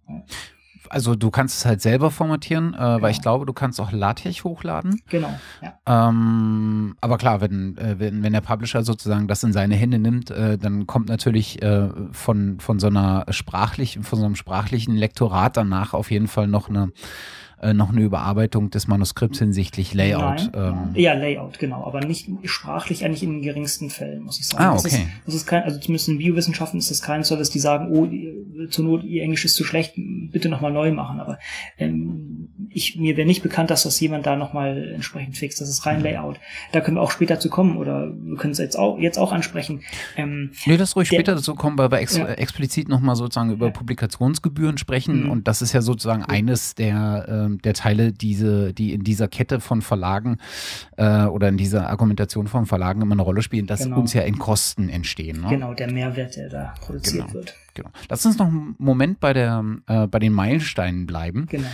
also du kannst es halt selber formatieren, äh, genau. weil ich glaube, du kannst auch LaTeX hochladen. Genau. Ja. Ähm, aber klar, wenn, äh, wenn, wenn der Publisher sozusagen das in seine Hände nimmt, äh, dann kommt natürlich äh, von, von so einer sprachlichen, von so einem sprachlichen Lektorat danach auf jeden Fall noch eine äh, noch eine Überarbeitung des Manuskripts hinsichtlich Layout. Nein, ähm. Ja, Layout, genau, aber nicht sprachlich eigentlich in den geringsten Fällen, muss ich sagen. Ah, okay. Das ist, das ist kein, also zumindest in Biowissenschaften ist das kein Service, die sagen, oh, zur Not, ihr Englisch ist zu schlecht, bitte nochmal neu machen. Aber ähm, ich, mir wäre nicht bekannt, dass das jemand da nochmal entsprechend fixt. Das ist rein mhm. Layout. Da können wir auch später zu kommen oder wir können es jetzt auch, jetzt auch ansprechen. Ähm, nee, das ruhig der, später dazu kommen, weil wir ex ja. explizit nochmal sozusagen über ja. Publikationsgebühren sprechen mhm. und das ist ja sozusagen eines der äh, der Teile, diese, die in dieser Kette von Verlagen äh, oder in dieser Argumentation von Verlagen immer eine Rolle spielen, dass genau. uns ja in Kosten entstehen. Ne? Genau, der Mehrwert, der da produziert genau. wird. Genau. Lass uns noch einen Moment bei, der, äh, bei den Meilensteinen bleiben. Genau.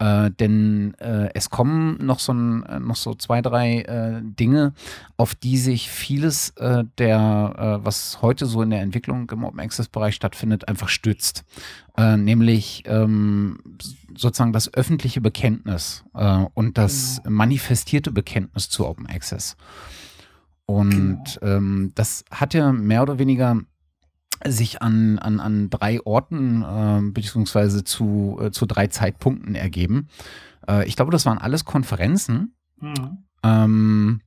Äh, denn äh, es kommen noch so, ein, äh, noch so zwei, drei äh, Dinge, auf die sich vieles äh, der, äh, was heute so in der Entwicklung im Open Access-Bereich stattfindet, einfach stützt. nämlich ähm, sozusagen das öffentliche Bekenntnis und das genau. manifestierte Bekenntnis zu Open Access. Und genau. ähm, das hat ja mehr oder weniger sich an, an, an drei Orten äh, beziehungsweise zu, äh, zu drei Zeitpunkten ergeben. Äh, ich glaube, das waren alles Konferenzen mhm. ähm,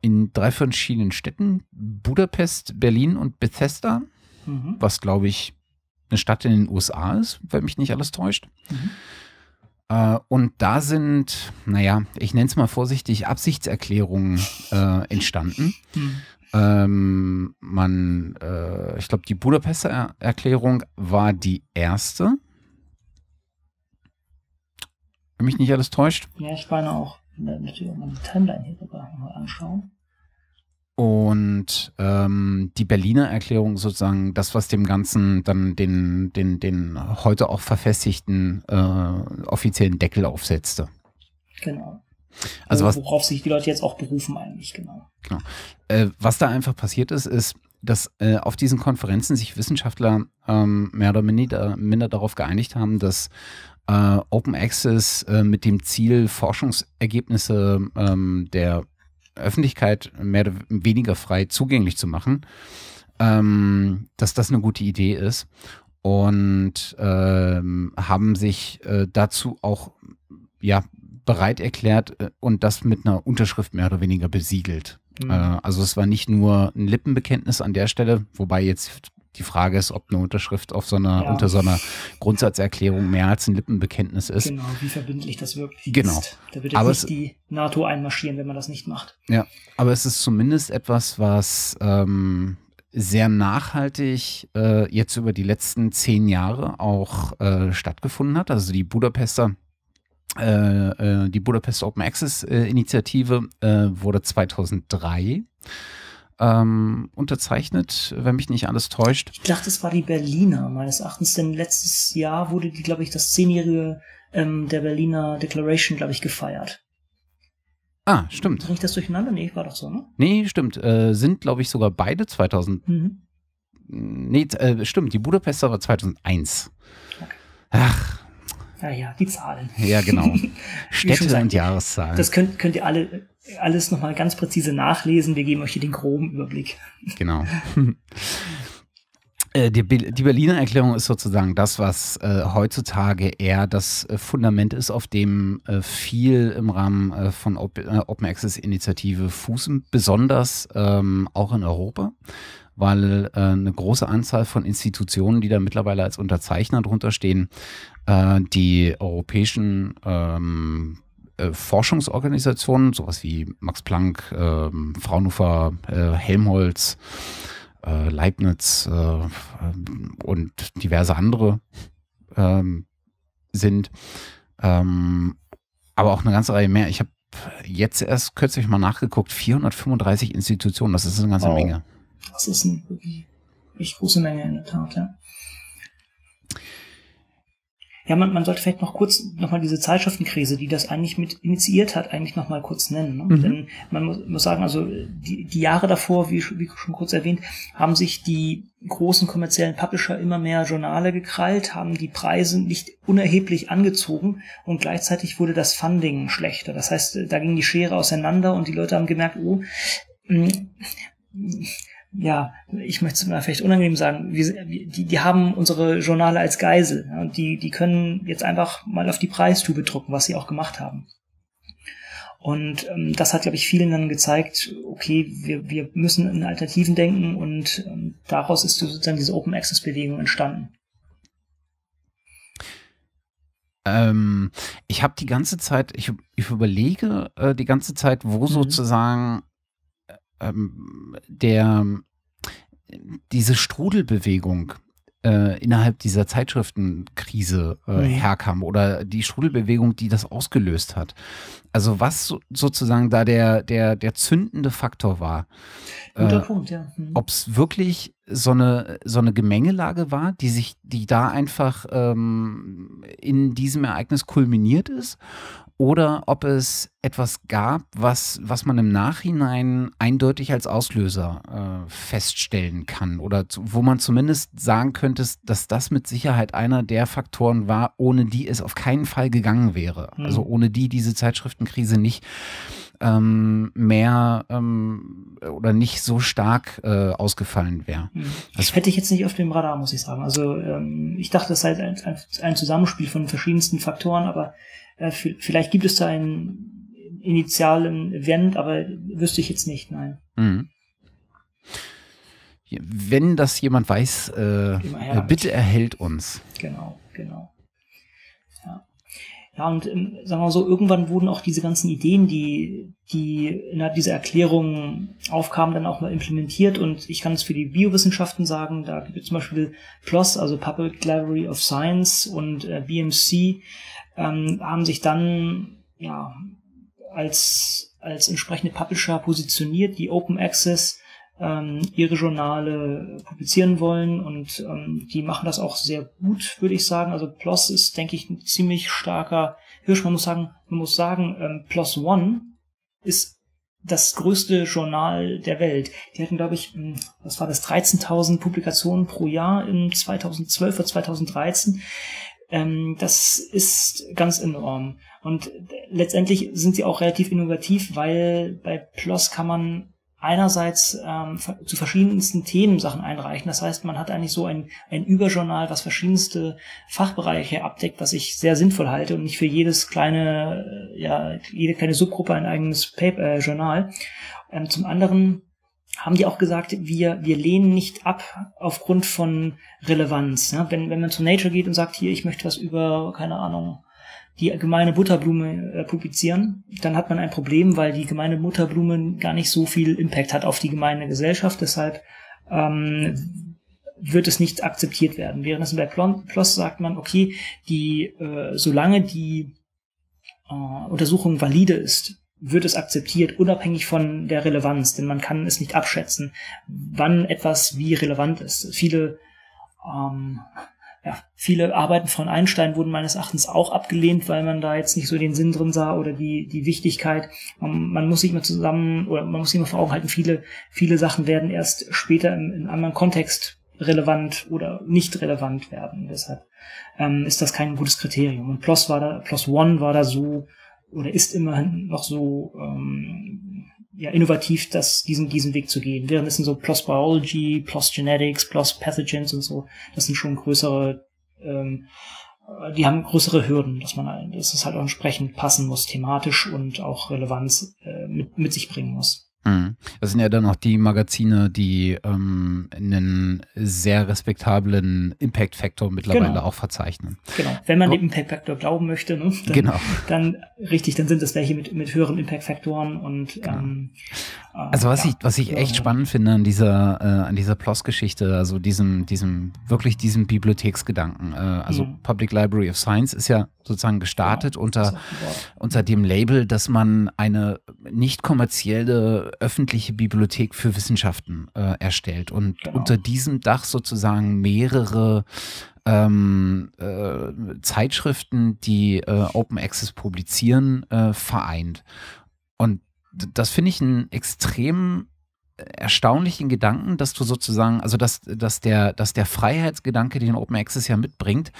in drei verschiedenen Städten, Budapest, Berlin und Bethesda, mhm. was glaube ich eine Stadt in den USA ist, wenn mich nicht alles täuscht. Mhm. Äh, und da sind, naja, ich nenne es mal vorsichtig, Absichtserklärungen äh, entstanden. Mhm. Ähm, man, äh, ich glaube, die Budapester Erklärung war die erste. Wenn mich nicht alles täuscht. Ja, ich meine auch. Ich natürlich mal die Timeline hier sogar mal anschauen. Und ähm, die Berliner Erklärung sozusagen das, was dem Ganzen dann den, den, den heute auch verfestigten äh, offiziellen Deckel aufsetzte. Genau. Also was, worauf sich die Leute jetzt auch berufen eigentlich, genau. genau. Äh, was da einfach passiert ist, ist, dass äh, auf diesen Konferenzen sich Wissenschaftler ähm, mehr oder minder, minder darauf geeinigt haben, dass äh, Open Access äh, mit dem Ziel, Forschungsergebnisse ähm, der Öffentlichkeit mehr oder weniger frei zugänglich zu machen, ähm, dass das eine gute Idee ist und ähm, haben sich äh, dazu auch ja bereit erklärt äh, und das mit einer Unterschrift mehr oder weniger besiegelt. Mhm. Äh, also es war nicht nur ein Lippenbekenntnis an der Stelle, wobei jetzt die Frage ist, ob eine Unterschrift auf so einer, ja. unter so einer Grundsatzerklärung mehr als ein Lippenbekenntnis ist. Genau, wie verbindlich das wirklich genau. ist. Da wird aber nicht die NATO einmarschieren, wenn man das nicht macht. Ja, aber es ist zumindest etwas, was ähm, sehr nachhaltig äh, jetzt über die letzten zehn Jahre auch äh, stattgefunden hat. Also die Budapester die Budapest Open Access äh, Initiative äh, wurde 2003 ähm, unterzeichnet, wenn mich nicht alles täuscht. Ich dachte, es war die Berliner, meines Erachtens, denn letztes Jahr wurde die, glaube ich, das zehnjährige ähm, der Berliner Declaration, glaube ich, gefeiert. Ah, stimmt. Bringe ich das durcheinander? Nee, war doch so, ne? Nee, stimmt. Äh, sind, glaube ich, sogar beide 2000. Mhm. Nee, äh, stimmt. Die Budapester war 2001. Okay. Ach. Ja, ja, die Zahlen. Ja, genau. Städte und Jahreszahlen. Das könnt, könnt ihr alle alles nochmal ganz präzise nachlesen. Wir geben euch hier den groben Überblick. Genau. Äh, die, die, Berliner Erklärung ist sozusagen das, was äh, heutzutage eher das äh, Fundament ist, auf dem äh, viel im Rahmen äh, von Op Open Access Initiative fußen, besonders ähm, auch in Europa, weil eine große Anzahl von Institutionen, die da mittlerweile als Unterzeichner drunter stehen, die europäischen ähm, Forschungsorganisationen, sowas wie Max Planck, ähm, Fraunhofer, Helmholtz, äh, Leibniz äh, und diverse andere ähm, sind. Ähm, aber auch eine ganze Reihe mehr. Ich habe jetzt erst kürzlich mal nachgeguckt, 435 Institutionen, das ist eine ganze wow. Menge. Das ist eine wirklich, wirklich große Menge in der Tat, ja. Ja, man, man sollte vielleicht noch kurz nochmal diese Zeitschriftenkrise, die das eigentlich mit initiiert hat, eigentlich nochmal kurz nennen. Ne? Mhm. Denn man muss, muss sagen, also die, die Jahre davor, wie, wie schon kurz erwähnt, haben sich die großen kommerziellen Publisher immer mehr Journale gekrallt, haben die Preise nicht unerheblich angezogen und gleichzeitig wurde das Funding schlechter. Das heißt, da ging die Schere auseinander und die Leute haben gemerkt, oh, mh, mm, ja, ich möchte es mal vielleicht unangenehm sagen, wir, die, die haben unsere Journale als Geisel ja, und die, die können jetzt einfach mal auf die Preistube drucken, was sie auch gemacht haben. Und ähm, das hat, glaube ich, vielen dann gezeigt, okay, wir, wir müssen in Alternativen denken und ähm, daraus ist sozusagen diese Open Access Bewegung entstanden. Ähm, ich habe die ganze Zeit, ich, ich überlege äh, die ganze Zeit, wo mhm. sozusagen ähm, der, diese Strudelbewegung äh, innerhalb dieser Zeitschriftenkrise äh, mhm. herkam oder die Strudelbewegung, die das ausgelöst hat. Also was so, sozusagen da der, der, der zündende Faktor war. Guter äh, Punkt, ja. Mhm. Ob es wirklich so eine, so eine Gemengelage war, die sich, die da einfach ähm, in diesem Ereignis kulminiert ist oder ob es etwas gab, was, was man im Nachhinein eindeutig als Auslöser äh, feststellen kann oder zu, wo man zumindest sagen könnte, dass das mit Sicherheit einer der Faktoren war, ohne die es auf keinen Fall gegangen wäre. Mhm. Also ohne die diese Zeitschriftenkrise nicht ähm, mehr ähm, oder nicht so stark äh, ausgefallen wäre. Mhm. Das hätte ich jetzt nicht auf dem Radar, muss ich sagen. Also ähm, ich dachte, das sei ein, ein, ein Zusammenspiel von verschiedensten Faktoren, aber äh, vielleicht gibt es da einen initialen Event, aber wüsste ich jetzt nicht, nein. Mhm. Wenn das jemand weiß, äh, bitte erhält uns. Genau, genau. Ja, ja und ähm, sagen wir mal so, irgendwann wurden auch diese ganzen Ideen, die, die innerhalb dieser Erklärung aufkamen, dann auch mal implementiert. Und ich kann es für die Biowissenschaften sagen, da gibt es zum Beispiel PLOS, also Public Library of Science und äh, BMC, ähm, haben sich dann ja als als entsprechende Publisher positioniert, die Open Access ähm, ihre Journale publizieren wollen und ähm, die machen das auch sehr gut, würde ich sagen. Also PLOS ist, denke ich, ein ziemlich starker Hirsch. Man muss sagen, man muss sagen, ähm, PLOS One ist das größte Journal der Welt. Die hatten, glaube ich, hm, was war das, 13.000 Publikationen pro Jahr im 2012 oder 2013. Ähm, das ist ganz enorm. Und letztendlich sind sie auch relativ innovativ, weil bei PLOS kann man einerseits ähm, zu verschiedensten Themen Sachen einreichen. Das heißt, man hat eigentlich so ein, ein Überjournal, was verschiedenste Fachbereiche abdeckt, was ich sehr sinnvoll halte und nicht für jedes kleine, äh, ja, jede kleine Subgruppe ein eigenes Paper, äh, Journal. Ähm, zum anderen haben die auch gesagt, wir, wir lehnen nicht ab aufgrund von Relevanz. Ja? Wenn, wenn man zu Nature geht und sagt, hier, ich möchte was über, keine Ahnung, die gemeine Butterblume äh, publizieren, dann hat man ein Problem, weil die gemeine Butterblume gar nicht so viel Impact hat auf die gemeine Gesellschaft. Deshalb ähm, wird es nicht akzeptiert werden. Während es bei PLOS sagt man, okay, die, äh, solange die äh, Untersuchung valide ist, wird es akzeptiert, unabhängig von der Relevanz, denn man kann es nicht abschätzen, wann etwas wie relevant ist. Viele ähm, ja, viele Arbeiten von Einstein wurden meines Erachtens auch abgelehnt, weil man da jetzt nicht so den Sinn drin sah oder die, die Wichtigkeit. Man, man muss sich mal zusammen oder man muss sich mal vor Augen halten, viele, viele Sachen werden erst später in, in anderen Kontext relevant oder nicht relevant werden. Deshalb ähm, ist das kein gutes Kriterium. Und PLOS war da, PLOS One war da so oder ist immerhin noch so ähm, ja, innovativ, das, diesen, diesen Weg zu gehen. Währenddessen so PLOS Biology, PLOS Genetics, PLOS Pathogens und so, das sind schon größere, ähm, die haben größere Hürden, dass man, dass es halt auch entsprechend passen muss, thematisch und auch Relevanz äh, mit, mit sich bringen muss. Mhm. Das sind ja dann auch die Magazine, die ähm, einen sehr respektablen Impact Factor mittlerweile genau. auch verzeichnen. Genau, wenn man oh. dem Impact Factor glauben möchte, ne, dann, genau. dann richtig, dann sind das welche mit, mit höheren Impact Faktoren und genau. ähm, äh, also was ja, ich was ich echt spannend finde an dieser äh, an dieser PLOS-Geschichte, also diesem diesem wirklich diesem Bibliotheksgedanken, äh, also mhm. Public Library of Science ist ja sozusagen gestartet genau, unter unter dem Label, dass man eine nicht kommerzielle öffentliche Bibliothek für Wissenschaften äh, erstellt und genau. unter diesem Dach sozusagen mehrere ähm, äh, Zeitschriften, die äh, Open Access publizieren, äh, vereint. Und das finde ich einen extrem erstaunlichen Gedanken, dass du sozusagen, also dass, dass, der, dass der Freiheitsgedanke, den Open Access ja mitbringt,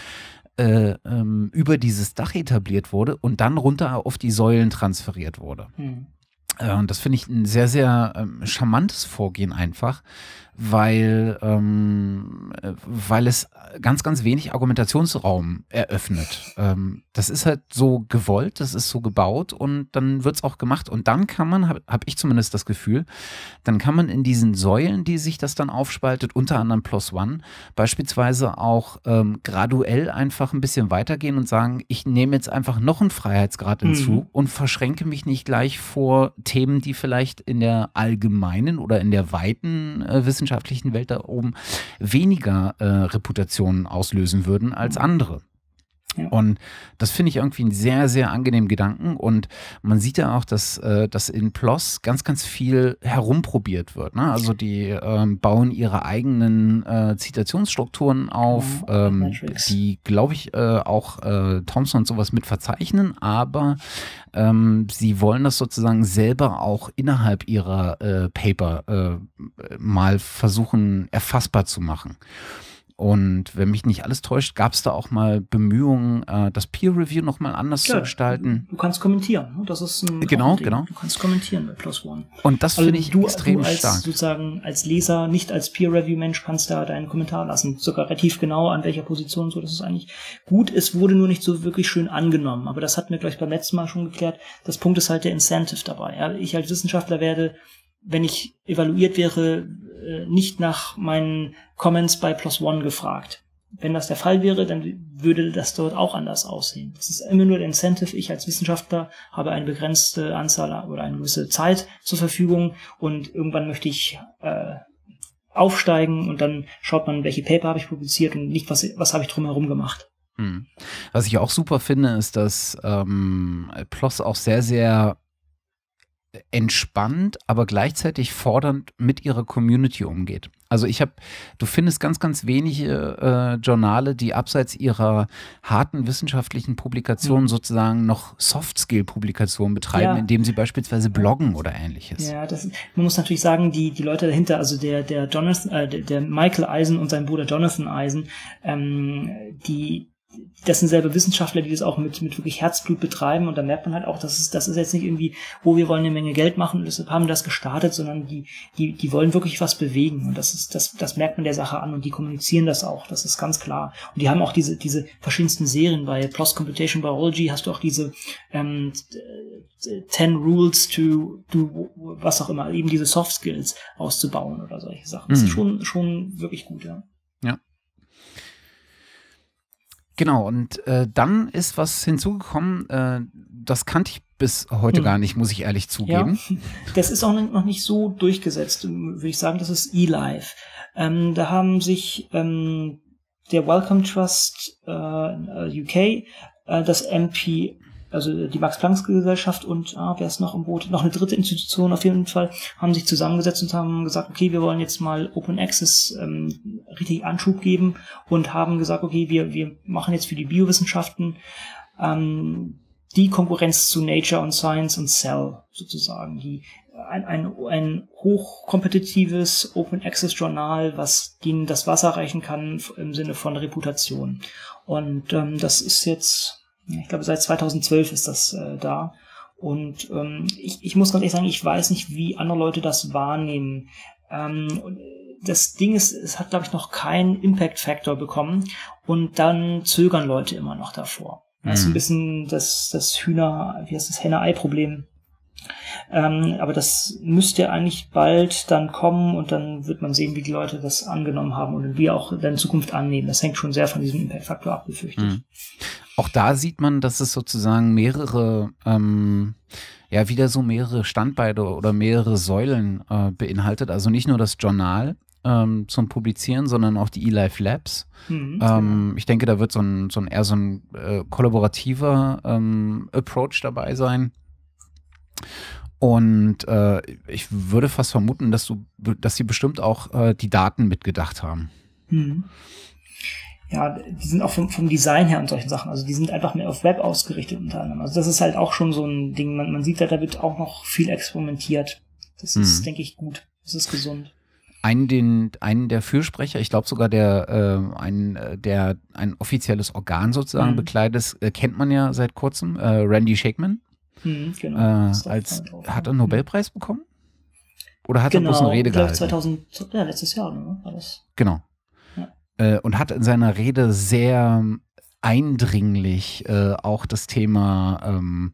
äh, ähm, über dieses Dach etabliert wurde und dann runter auf die Säulen transferiert wurde. Hm. Äh, und das finde ich ein sehr, sehr ähm, charmantes Vorgehen einfach, weil, ähm, äh, weil es ganz, ganz wenig Argumentationsraum eröffnet. Ähm, das ist halt so gewollt, das ist so gebaut und dann wird es auch gemacht. Und dann kann man, habe hab ich zumindest das Gefühl, dann kann man in diesen Säulen, die sich das dann aufspaltet, unter anderem Plus One, beispielsweise auch ähm, graduell einfach ein bisschen weitergehen und sagen, ich nehme jetzt einfach noch einen Freiheitsgrad hinzu mhm. und verschränke mich nicht gleich vor Themen, die vielleicht in der allgemeinen oder in der weiten äh, Wissenschaft wissenschaftlichen Welt da oben weniger äh, Reputationen auslösen würden als andere. Ja. Und das finde ich irgendwie einen sehr, sehr angenehmen Gedanken. Und man sieht ja auch, dass, äh, dass in PLOS ganz, ganz viel herumprobiert wird. Ne? Also die ähm, bauen ihre eigenen äh, Zitationsstrukturen auf, ja, ähm, die, glaube ich, äh, auch äh, Thompson und sowas mit verzeichnen, aber ähm, sie wollen das sozusagen selber auch innerhalb ihrer äh, Paper mal versuchen erfassbar zu machen. Und wenn mich nicht alles täuscht, gab es da auch mal Bemühungen, äh, das Peer Review nochmal anders ja, zu gestalten. Du kannst kommentieren. Ne? Das ist ein genau, genau. Du kannst kommentieren bei Plus One. Und das also finde ich du, extrem du als, stark. Sozusagen als Leser, nicht als Peer Review Mensch, kannst da deinen Kommentar lassen. Sogar relativ genau an welcher Position so. Das ist eigentlich gut. Es wurde nur nicht so wirklich schön angenommen. Aber das hatten wir gleich beim letzten Mal schon geklärt. Das Punkt ist halt der Incentive dabei. Ja? Ich als Wissenschaftler werde wenn ich evaluiert wäre, äh, nicht nach meinen Comments bei Plus One gefragt. Wenn das der Fall wäre, dann würde das dort auch anders aussehen. Das ist immer nur der Incentive. Ich als Wissenschaftler habe eine begrenzte Anzahl oder eine gewisse Zeit zur Verfügung und irgendwann möchte ich äh, aufsteigen und dann schaut man, welche Paper habe ich publiziert und nicht, was, was habe ich drumherum gemacht. Hm. Was ich auch super finde, ist, dass ähm, PLOS auch sehr, sehr entspannt, aber gleichzeitig fordernd mit ihrer Community umgeht. Also ich habe, du findest ganz, ganz wenige äh, Journale, die abseits ihrer harten wissenschaftlichen Publikationen mhm. sozusagen noch Soft-Skill-Publikationen betreiben, ja. indem sie beispielsweise bloggen oder ähnliches. Ja, das, man muss natürlich sagen, die, die Leute dahinter, also der, der Jonathan, äh, der, der Michael Eisen und sein Bruder Jonathan Eisen, ähm, die das sind selber Wissenschaftler, die das auch mit, mit wirklich Herzblut betreiben und da merkt man halt auch, dass es, das ist jetzt nicht irgendwie, wo wir wollen eine Menge Geld machen und deshalb haben das gestartet, sondern die, die, die wollen wirklich was bewegen und das ist, das, das merkt man der Sache an und die kommunizieren das auch, das ist ganz klar. Und die haben auch diese, diese verschiedensten Serien, bei Plus Computation Biology hast du auch diese ähm, 10 Rules to do was auch immer, eben diese Soft Skills auszubauen oder solche Sachen. Das ist mhm. schon, schon wirklich gut, ja. Ja. Genau, und äh, dann ist was hinzugekommen, äh, das kannte ich bis heute hm. gar nicht, muss ich ehrlich zugeben. Ja, das ist auch noch nicht so durchgesetzt, würde ich sagen, das ist eLife. Ähm, da haben sich ähm, der Wellcome Trust äh, UK, äh, das MP also die Max-Planck-Gesellschaft und ah, wer ist noch im Boot? Noch eine dritte Institution auf jeden Fall, haben sich zusammengesetzt und haben gesagt, okay, wir wollen jetzt mal Open Access ähm, richtig Anschub geben und haben gesagt, okay, wir, wir machen jetzt für die Biowissenschaften ähm, die Konkurrenz zu Nature und Science und Cell sozusagen, die ein, ein, ein hochkompetitives Open Access Journal, was ihnen das Wasser reichen kann im Sinne von Reputation. Und ähm, das ist jetzt ich glaube, seit 2012 ist das äh, da. Und ähm, ich, ich muss ganz ehrlich sagen, ich weiß nicht, wie andere Leute das wahrnehmen. Ähm, das Ding ist, es hat, glaube ich, noch keinen Impact-Factor bekommen. Und dann zögern Leute immer noch davor. Das ist ein mhm. bisschen das, das Hühner, wie heißt das, Henne-Ei-Problem. Ähm, aber das müsste eigentlich bald dann kommen und dann wird man sehen, wie die Leute das angenommen haben und wie auch in Zukunft annehmen. Das hängt schon sehr von diesem Impact-Faktor ab, befürchte ich. Mhm. Auch da sieht man, dass es sozusagen mehrere, ähm, ja, wieder so mehrere Standbeine oder mehrere Säulen äh, beinhaltet. Also nicht nur das Journal, ähm, zum Publizieren, sondern auch die eLife Labs. Mhm, ähm, genau. Ich denke, da wird so ein, so ein eher so ein äh, kollaborativer ähm, Approach dabei sein. Und äh, ich würde fast vermuten, dass du, dass sie bestimmt auch äh, die Daten mitgedacht haben. Hm. Ja, die sind auch vom, vom Design her und solchen Sachen. Also die sind einfach mehr auf Web ausgerichtet unter anderem. Also das ist halt auch schon so ein Ding. Man, man sieht da, da wird auch noch viel experimentiert. Das ist, hm. denke ich, gut. Das ist gesund einen, den, einen der Fürsprecher, ich glaube sogar der, äh, ein, äh, der ein offizielles Organ sozusagen mhm. bekleidet, äh, kennt man ja seit kurzem, äh, Randy Shakeman. Mhm, genau. Äh, als, hat er einen Nobelpreis bekommen? Oder hat genau, er bloß eine genau, Rede gehalten? 2000, ja, letztes Jahr, ne? War das? Genau. Äh, und hat in seiner Rede sehr eindringlich äh, auch das Thema, ähm,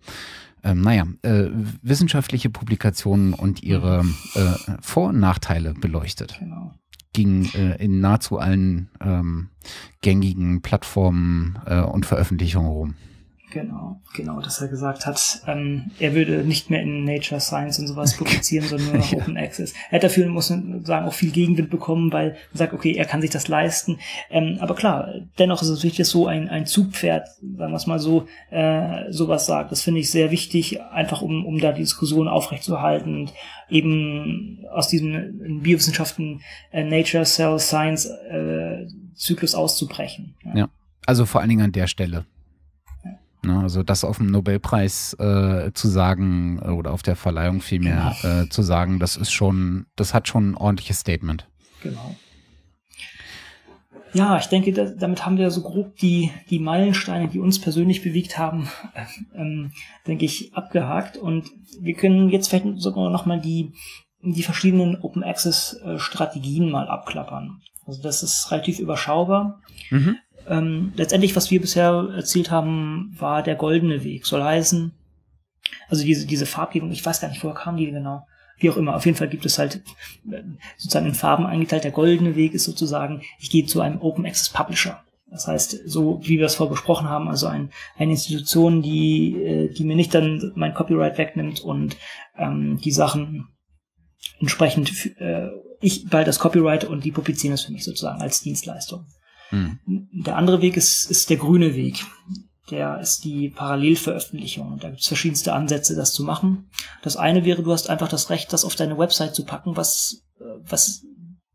ähm, naja, äh, wissenschaftliche Publikationen und ihre äh, Vor- und Nachteile beleuchtet. Genau. Ging äh, in nahezu allen ähm, gängigen Plattformen und Veröffentlichungen rum. Genau, genau, dass er gesagt hat, ähm, er würde nicht mehr in Nature Science und sowas publizieren, sondern nur noch ja. Open Access. Er hat dafür, muss man sagen, auch viel Gegenwind bekommen, weil er sagt, okay, er kann sich das leisten. Ähm, aber klar, dennoch ist es wichtig, dass so ein, ein Zugpferd, sagen wir es mal so, äh, sowas sagt. Das finde ich sehr wichtig, einfach um, um da die Diskussion aufrechtzuerhalten und eben aus diesem Biowissenschaften äh, Nature, Cell, Science äh, Zyklus auszubrechen. ja, ja. also vor allen Dingen an der Stelle. Ne, also das auf dem Nobelpreis äh, zu sagen äh, oder auf der Verleihung vielmehr genau. äh, zu sagen, das ist schon, das hat schon ein ordentliches Statement. Genau. Ja, ich denke, da, damit haben wir so grob die, die Meilensteine, die uns persönlich bewegt haben, ähm, denke ich, abgehakt. Und wir können jetzt vielleicht sogar nochmal die, die verschiedenen Open Access äh, Strategien mal abklappern. Also das ist relativ überschaubar. Mhm. Ähm, letztendlich, was wir bisher erzählt haben, war der goldene Weg. Soll heißen, also diese, diese Farbgebung, ich weiß gar nicht, woher kam die genau. Wie auch immer, auf jeden Fall gibt es halt äh, sozusagen in Farben eingeteilt. Der goldene Weg ist sozusagen, ich gehe zu einem Open Access Publisher. Das heißt, so wie wir es vorher besprochen haben, also ein, eine Institution, die, äh, die mir nicht dann mein Copyright wegnimmt und ähm, die Sachen entsprechend, äh, ich bald das Copyright und die publizieren es für mich sozusagen als Dienstleistung. Mhm. Der andere Weg ist, ist der grüne Weg. Der ist die Parallelveröffentlichung. Da gibt es verschiedenste Ansätze, das zu machen. Das eine wäre, du hast einfach das Recht, das auf deine Website zu packen, was, äh, was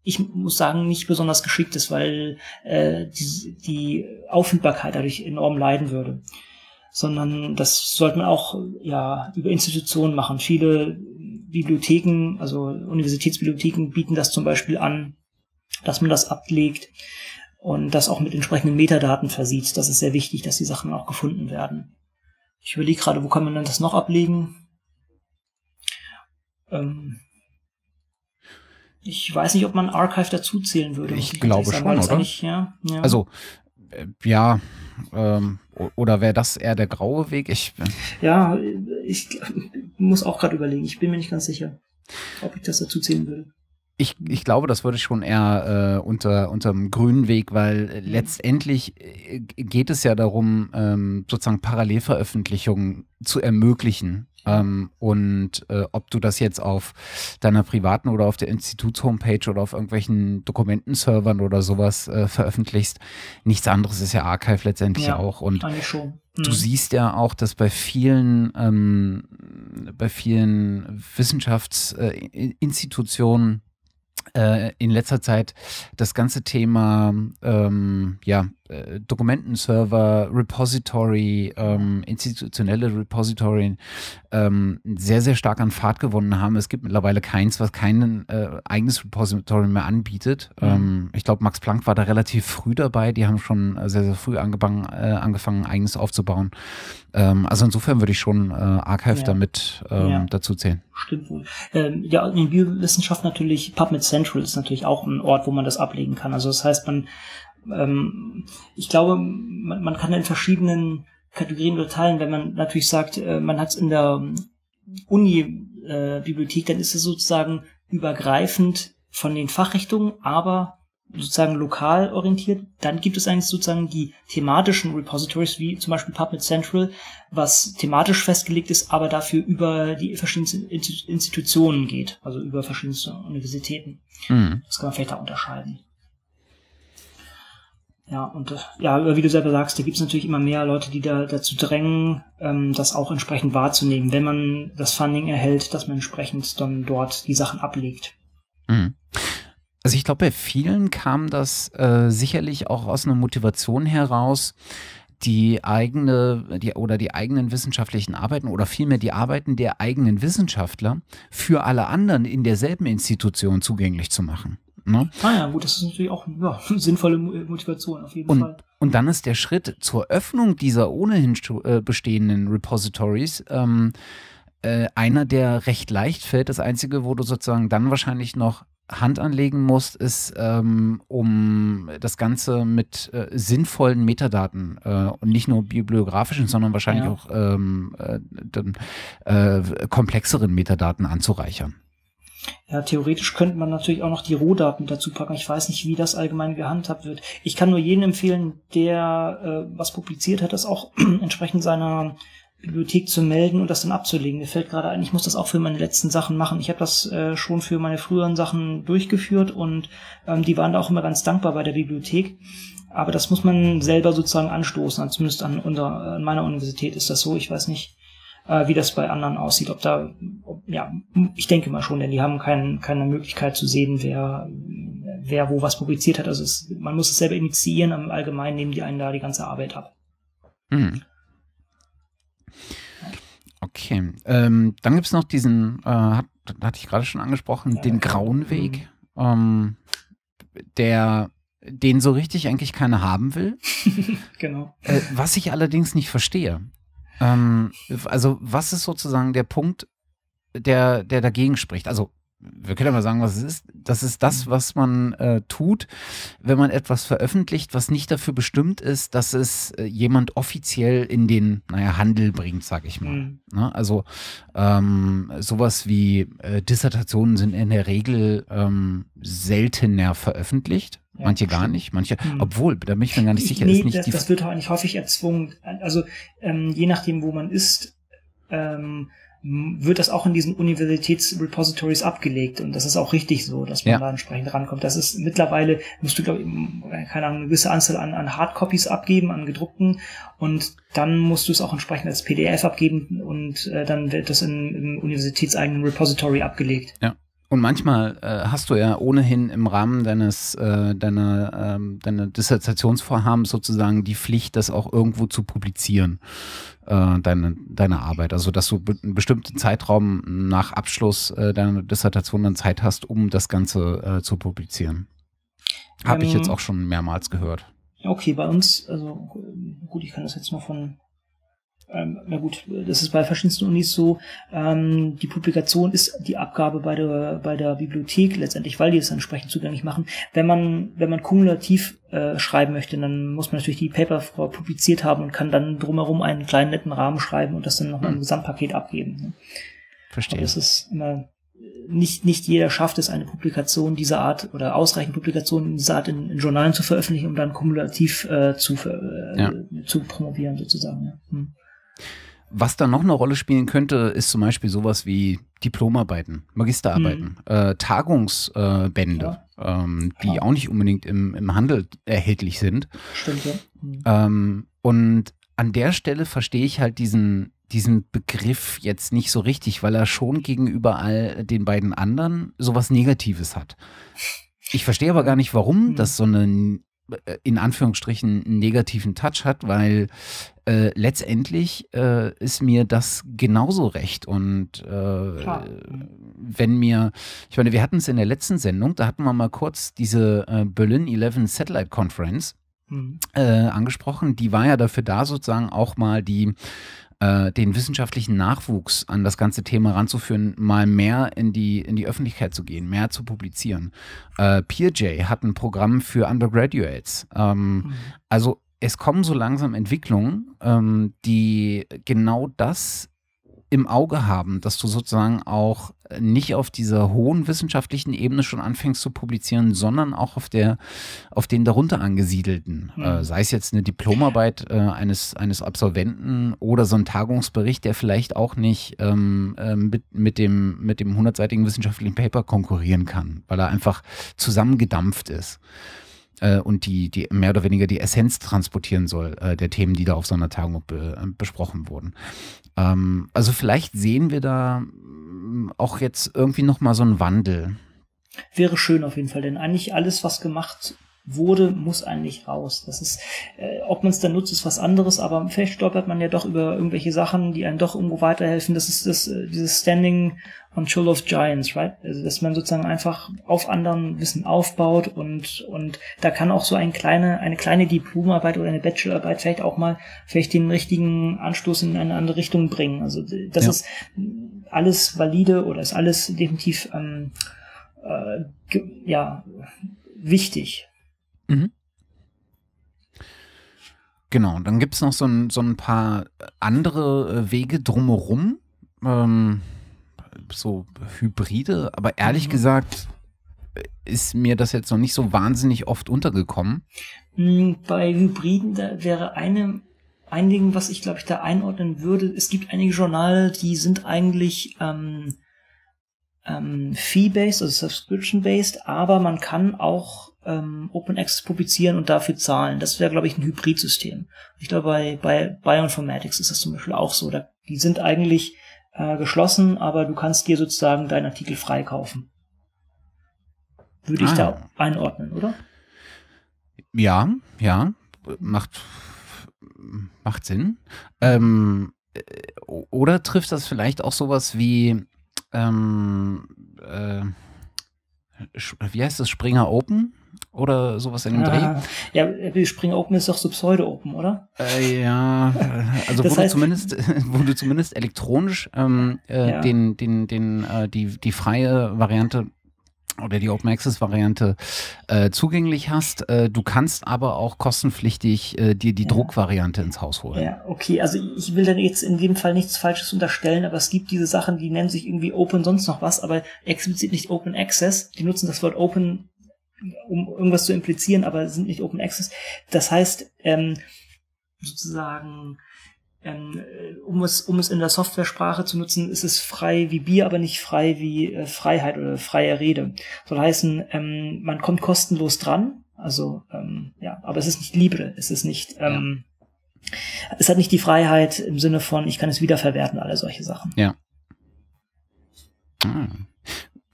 ich muss sagen, nicht besonders geschickt ist, weil äh, die, die Auffindbarkeit dadurch enorm leiden würde. Sondern das sollte man auch ja über Institutionen machen. Viele Bibliotheken, also Universitätsbibliotheken bieten das zum Beispiel an, dass man das ablegt und das auch mit entsprechenden Metadaten versieht. Das ist sehr wichtig, dass die Sachen auch gefunden werden. Ich überlege gerade, wo kann man denn das noch ablegen? Ähm ich weiß nicht, ob man Archive dazu zählen würde. Ich, ich glaube schon, oder? Ja, ja. Also, äh, ja, ähm, oder wäre das eher der graue Weg? Ich, ja, ich muss auch gerade überlegen. Ich bin mir nicht ganz sicher, ob ich das dazu zählen würde. Ich, ich glaube, das würde ich schon eher äh, unter dem grünen Weg, weil äh, letztendlich äh, geht es ja darum, ähm, sozusagen Parallelveröffentlichungen zu ermöglichen. Ähm, und äh, ob du das jetzt auf deiner privaten oder auf der Instituts-Homepage oder auf irgendwelchen Dokumentenservern oder sowas äh, veröffentlichst, nichts anderes ist ja Archive letztendlich ja, auch. Und. Mhm. du siehst ja auch, dass bei vielen, ähm, bei vielen Wissenschaftsinstitutionen äh, in letzter Zeit das ganze Thema ähm, ja, äh, Dokumentenserver, Repository, ähm, institutionelle Repository ähm, sehr, sehr stark an Fahrt gewonnen haben. Es gibt mittlerweile keins, was kein äh, eigenes Repository mehr anbietet. Mhm. Ähm, ich glaube, Max Planck war da relativ früh dabei. Die haben schon sehr, sehr früh angefangen, äh, angefangen eigenes aufzubauen. Ähm, also insofern würde ich schon äh, Archive ja. damit ähm, ja. dazu zählen. Stimmt wohl. Ähm, ja, in Biowissenschaft natürlich, PubMed Central ist natürlich auch ein Ort, wo man das ablegen kann. Also das heißt, man ähm, ich glaube, man, man kann in verschiedenen Kategorien unterteilen, wenn man natürlich sagt, äh, man hat es in der Uni-Bibliothek, äh, dann ist es sozusagen übergreifend von den Fachrichtungen, aber sozusagen lokal orientiert. Dann gibt es eigentlich sozusagen die thematischen Repositories, wie zum Beispiel PubMed Central, was thematisch festgelegt ist, aber dafür über die verschiedensten Institutionen geht, also über verschiedenste Universitäten. Mhm. Das kann man vielleicht da unterscheiden. Ja, und äh, ja, wie du selber sagst, da gibt es natürlich immer mehr Leute, die da dazu drängen, ähm, das auch entsprechend wahrzunehmen, wenn man das Funding erhält, dass man entsprechend dann dort die Sachen ablegt. Mhm. Also ich glaube, bei vielen kam das äh, sicherlich auch aus einer Motivation heraus, die eigene die, oder die eigenen wissenschaftlichen Arbeiten oder vielmehr die Arbeiten der eigenen Wissenschaftler für alle anderen in derselben Institution zugänglich zu machen. Ne? Ah ja, gut, das ist natürlich auch ja, sinnvolle Motivation auf jeden und, Fall. Und dann ist der Schritt zur Öffnung dieser ohnehin äh, bestehenden Repositories ähm, äh, einer, der recht leicht fällt. Das Einzige, wo du sozusagen dann wahrscheinlich noch Hand anlegen musst, ist, ähm, um das Ganze mit äh, sinnvollen Metadaten äh, und nicht nur bibliografischen, sondern wahrscheinlich ja. auch ähm, äh, äh komplexeren Metadaten anzureichern. Ja, theoretisch könnte man natürlich auch noch die Rohdaten dazu packen. Ich weiß nicht, wie das allgemein gehandhabt wird. Ich kann nur jeden empfehlen, der äh, was publiziert hat, das auch entsprechend seiner Bibliothek zu melden und das dann abzulegen. Mir fällt gerade ein, ich muss das auch für meine letzten Sachen machen. Ich habe das äh, schon für meine früheren Sachen durchgeführt und ähm, die waren da auch immer ganz dankbar bei der Bibliothek. Aber das muss man selber sozusagen anstoßen. Zumindest an, unserer, an meiner Universität ist das so. Ich weiß nicht, äh, wie das bei anderen aussieht. Ob da, ob, ja, ich denke mal schon, denn die haben kein, keine Möglichkeit zu sehen, wer, wer wo was publiziert hat. Also es, man muss es selber initiieren, im Allgemeinen nehmen die einen da die ganze Arbeit ab. Mhm. Okay, ähm, dann gibt es noch diesen, äh, hat, hatte ich gerade schon angesprochen, ja, den grauen mhm. Weg, ähm, der den so richtig eigentlich keiner haben will. genau. Äh, was ich allerdings nicht verstehe. Ähm, also, was ist sozusagen der Punkt, der, der dagegen spricht? Also, wir können ja mal sagen, was es ist. Das ist das, was man äh, tut, wenn man etwas veröffentlicht, was nicht dafür bestimmt ist, dass es äh, jemand offiziell in den, naja, Handel bringt, sag ich mal. Mhm. Ne? Also ähm, sowas wie äh, Dissertationen sind in der Regel ähm, seltener veröffentlicht. Manche gar nicht, manche, hm. obwohl, da bin ich mir gar nicht sicher, nee, ist nicht das, das wird auch nicht häufig erzwungen. Also ähm, je nachdem, wo man ist, ähm, wird das auch in diesen Universitätsrepositories abgelegt und das ist auch richtig so, dass man ja. da entsprechend rankommt. Das ist mittlerweile, musst du, glaube ich, keine Ahnung, eine gewisse Anzahl an, an Hardcopies abgeben, an gedruckten und dann musst du es auch entsprechend als PDF abgeben und äh, dann wird das in, im universitätseigenen Repository abgelegt. Ja. Und manchmal äh, hast du ja ohnehin im Rahmen deines äh, deiner, ähm, deiner Dissertationsvorhabens sozusagen die Pflicht, das auch irgendwo zu publizieren, äh, deine, deine Arbeit. Also dass du einen bestimmten Zeitraum nach Abschluss äh, deiner Dissertation dann Zeit hast, um das Ganze äh, zu publizieren. Habe ich jetzt auch schon mehrmals gehört. Okay, bei uns, also gut, ich kann das jetzt mal von ähm, na gut, das ist bei verschiedensten Unis so, ähm, die Publikation ist die Abgabe bei der, bei der Bibliothek letztendlich, weil die es entsprechend zugänglich machen. Wenn man, wenn man kumulativ äh, schreiben möchte, dann muss man natürlich die Paper publiziert haben und kann dann drumherum einen kleinen netten Rahmen schreiben und das dann nochmal im hm. Gesamtpaket abgeben. Ne? Verstehe. Aber das ist immer nicht, nicht jeder schafft es, eine Publikation dieser Art oder ausreichend Publikationen dieser Art in, in Journalen zu veröffentlichen, um dann kumulativ äh, zu, äh, ja. zu promovieren sozusagen. Ja. Hm. Was da noch eine Rolle spielen könnte, ist zum Beispiel sowas wie Diplomarbeiten, Magisterarbeiten, mhm. äh, Tagungsbände, ja. ähm, die ja. auch nicht unbedingt im, im Handel erhältlich sind. Stimmt, ja. Mhm. Ähm, und an der Stelle verstehe ich halt diesen, diesen Begriff jetzt nicht so richtig, weil er schon gegenüber all den beiden anderen sowas Negatives hat. Ich verstehe aber gar nicht, warum mhm. das so eine äh, in Anführungsstrichen einen negativen Touch hat, weil äh, letztendlich äh, ist mir das genauso recht. Und äh, wenn mir, ich meine, wir hatten es in der letzten Sendung, da hatten wir mal kurz diese äh, Berlin 11 Satellite Conference mhm. Äh, angesprochen. Die war ja dafür da, sozusagen auch mal die äh, den wissenschaftlichen Nachwuchs an das ganze Thema ranzuführen, mal mehr in die, in die Öffentlichkeit zu gehen, mehr zu publizieren. Äh, PeerJ hat ein Programm für Undergraduates. Ähm, mhm. Also es kommen so langsam Entwicklungen, ähm, die genau das im Auge haben, dass du sozusagen auch nicht auf dieser hohen wissenschaftlichen Ebene schon anfängst zu publizieren, sondern auch auf der, auf den darunter angesiedelten, mhm. äh, sei es jetzt eine Diplomarbeit äh, eines, eines Absolventen oder so ein Tagungsbericht, der vielleicht auch nicht ähm, äh, mit, mit dem, mit dem hundertseitigen wissenschaftlichen Paper konkurrieren kann, weil er einfach zusammengedampft ist äh, und die, die mehr oder weniger die Essenz transportieren soll äh, der Themen, die da auf so einer Tagung be, äh, besprochen wurden. Ähm, also vielleicht sehen wir da mm, auch jetzt irgendwie nochmal so einen Wandel. Wäre schön auf jeden Fall, denn eigentlich alles, was gemacht wurde, muss eigentlich raus. Das ist, äh, ob man es dann nutzt, ist was anderes, aber vielleicht stolpert man ja doch über irgendwelche Sachen, die einem doch irgendwo weiterhelfen. Das ist das, äh, dieses Standing on Shoulder of Giants, right? Also, dass man sozusagen einfach auf anderen Wissen aufbaut und, und da kann auch so ein kleine, eine kleine Diplomarbeit oder eine Bachelorarbeit vielleicht auch mal vielleicht den richtigen Anstoß in eine andere Richtung bringen. Also, das ja. ist alles valide oder ist alles definitiv, ähm, äh, ja, wichtig. Mhm. Genau, dann gibt es noch so ein, so ein paar andere äh, Wege drumherum, ähm, so Hybride, aber ehrlich mhm. gesagt ist mir das jetzt noch nicht so wahnsinnig oft untergekommen. Hm, bei Hybriden da wäre eine, ein Ding, was ich glaube ich da einordnen würde. Es gibt einige Journale, die sind eigentlich ähm, ähm, fee-based, also subscription-based, aber man kann auch ähm, Open Access publizieren und dafür zahlen. Das wäre, glaube ich, ein Hybridsystem. Ich glaube, bei, bei Bioinformatics ist das zum Beispiel auch so. Da, die sind eigentlich äh, geschlossen, aber du kannst dir sozusagen deinen Artikel freikaufen. Würde ah. ich da einordnen, oder? Ja, ja, macht, macht Sinn. Ähm, äh, oder trifft das vielleicht auch sowas wie ähm, äh, wie heißt das, Springer Open? Oder sowas in dem ah, Dreh? Ja, Springer Open ist doch so Pseudo-Open, oder? Äh, ja, äh, also wo, du zumindest, wo du zumindest elektronisch ähm, äh, ja. den, den, den, äh, die, die freie Variante oder die Open Access Variante äh, zugänglich hast. Äh, du kannst aber auch kostenpflichtig äh, dir die ja. Druckvariante ins Haus holen. Ja, okay. Also ich will dann jetzt in dem Fall nichts Falsches unterstellen, aber es gibt diese Sachen, die nennen sich irgendwie Open sonst noch was, aber explizit nicht Open Access. Die nutzen das Wort Open, um irgendwas zu implizieren, aber sind nicht Open Access. Das heißt, ähm, sozusagen ähm, äh, um es, um es in der Softwaresprache zu nutzen, ist es frei wie Bier, aber nicht frei wie äh, Freiheit oder freie Rede. Soll heißen, ähm, man kommt kostenlos dran, also ähm, ja, aber es ist nicht Libre, es ist nicht, ähm, ja. es hat nicht die Freiheit im Sinne von, ich kann es wiederverwerten, alle solche Sachen. Ja. Hm.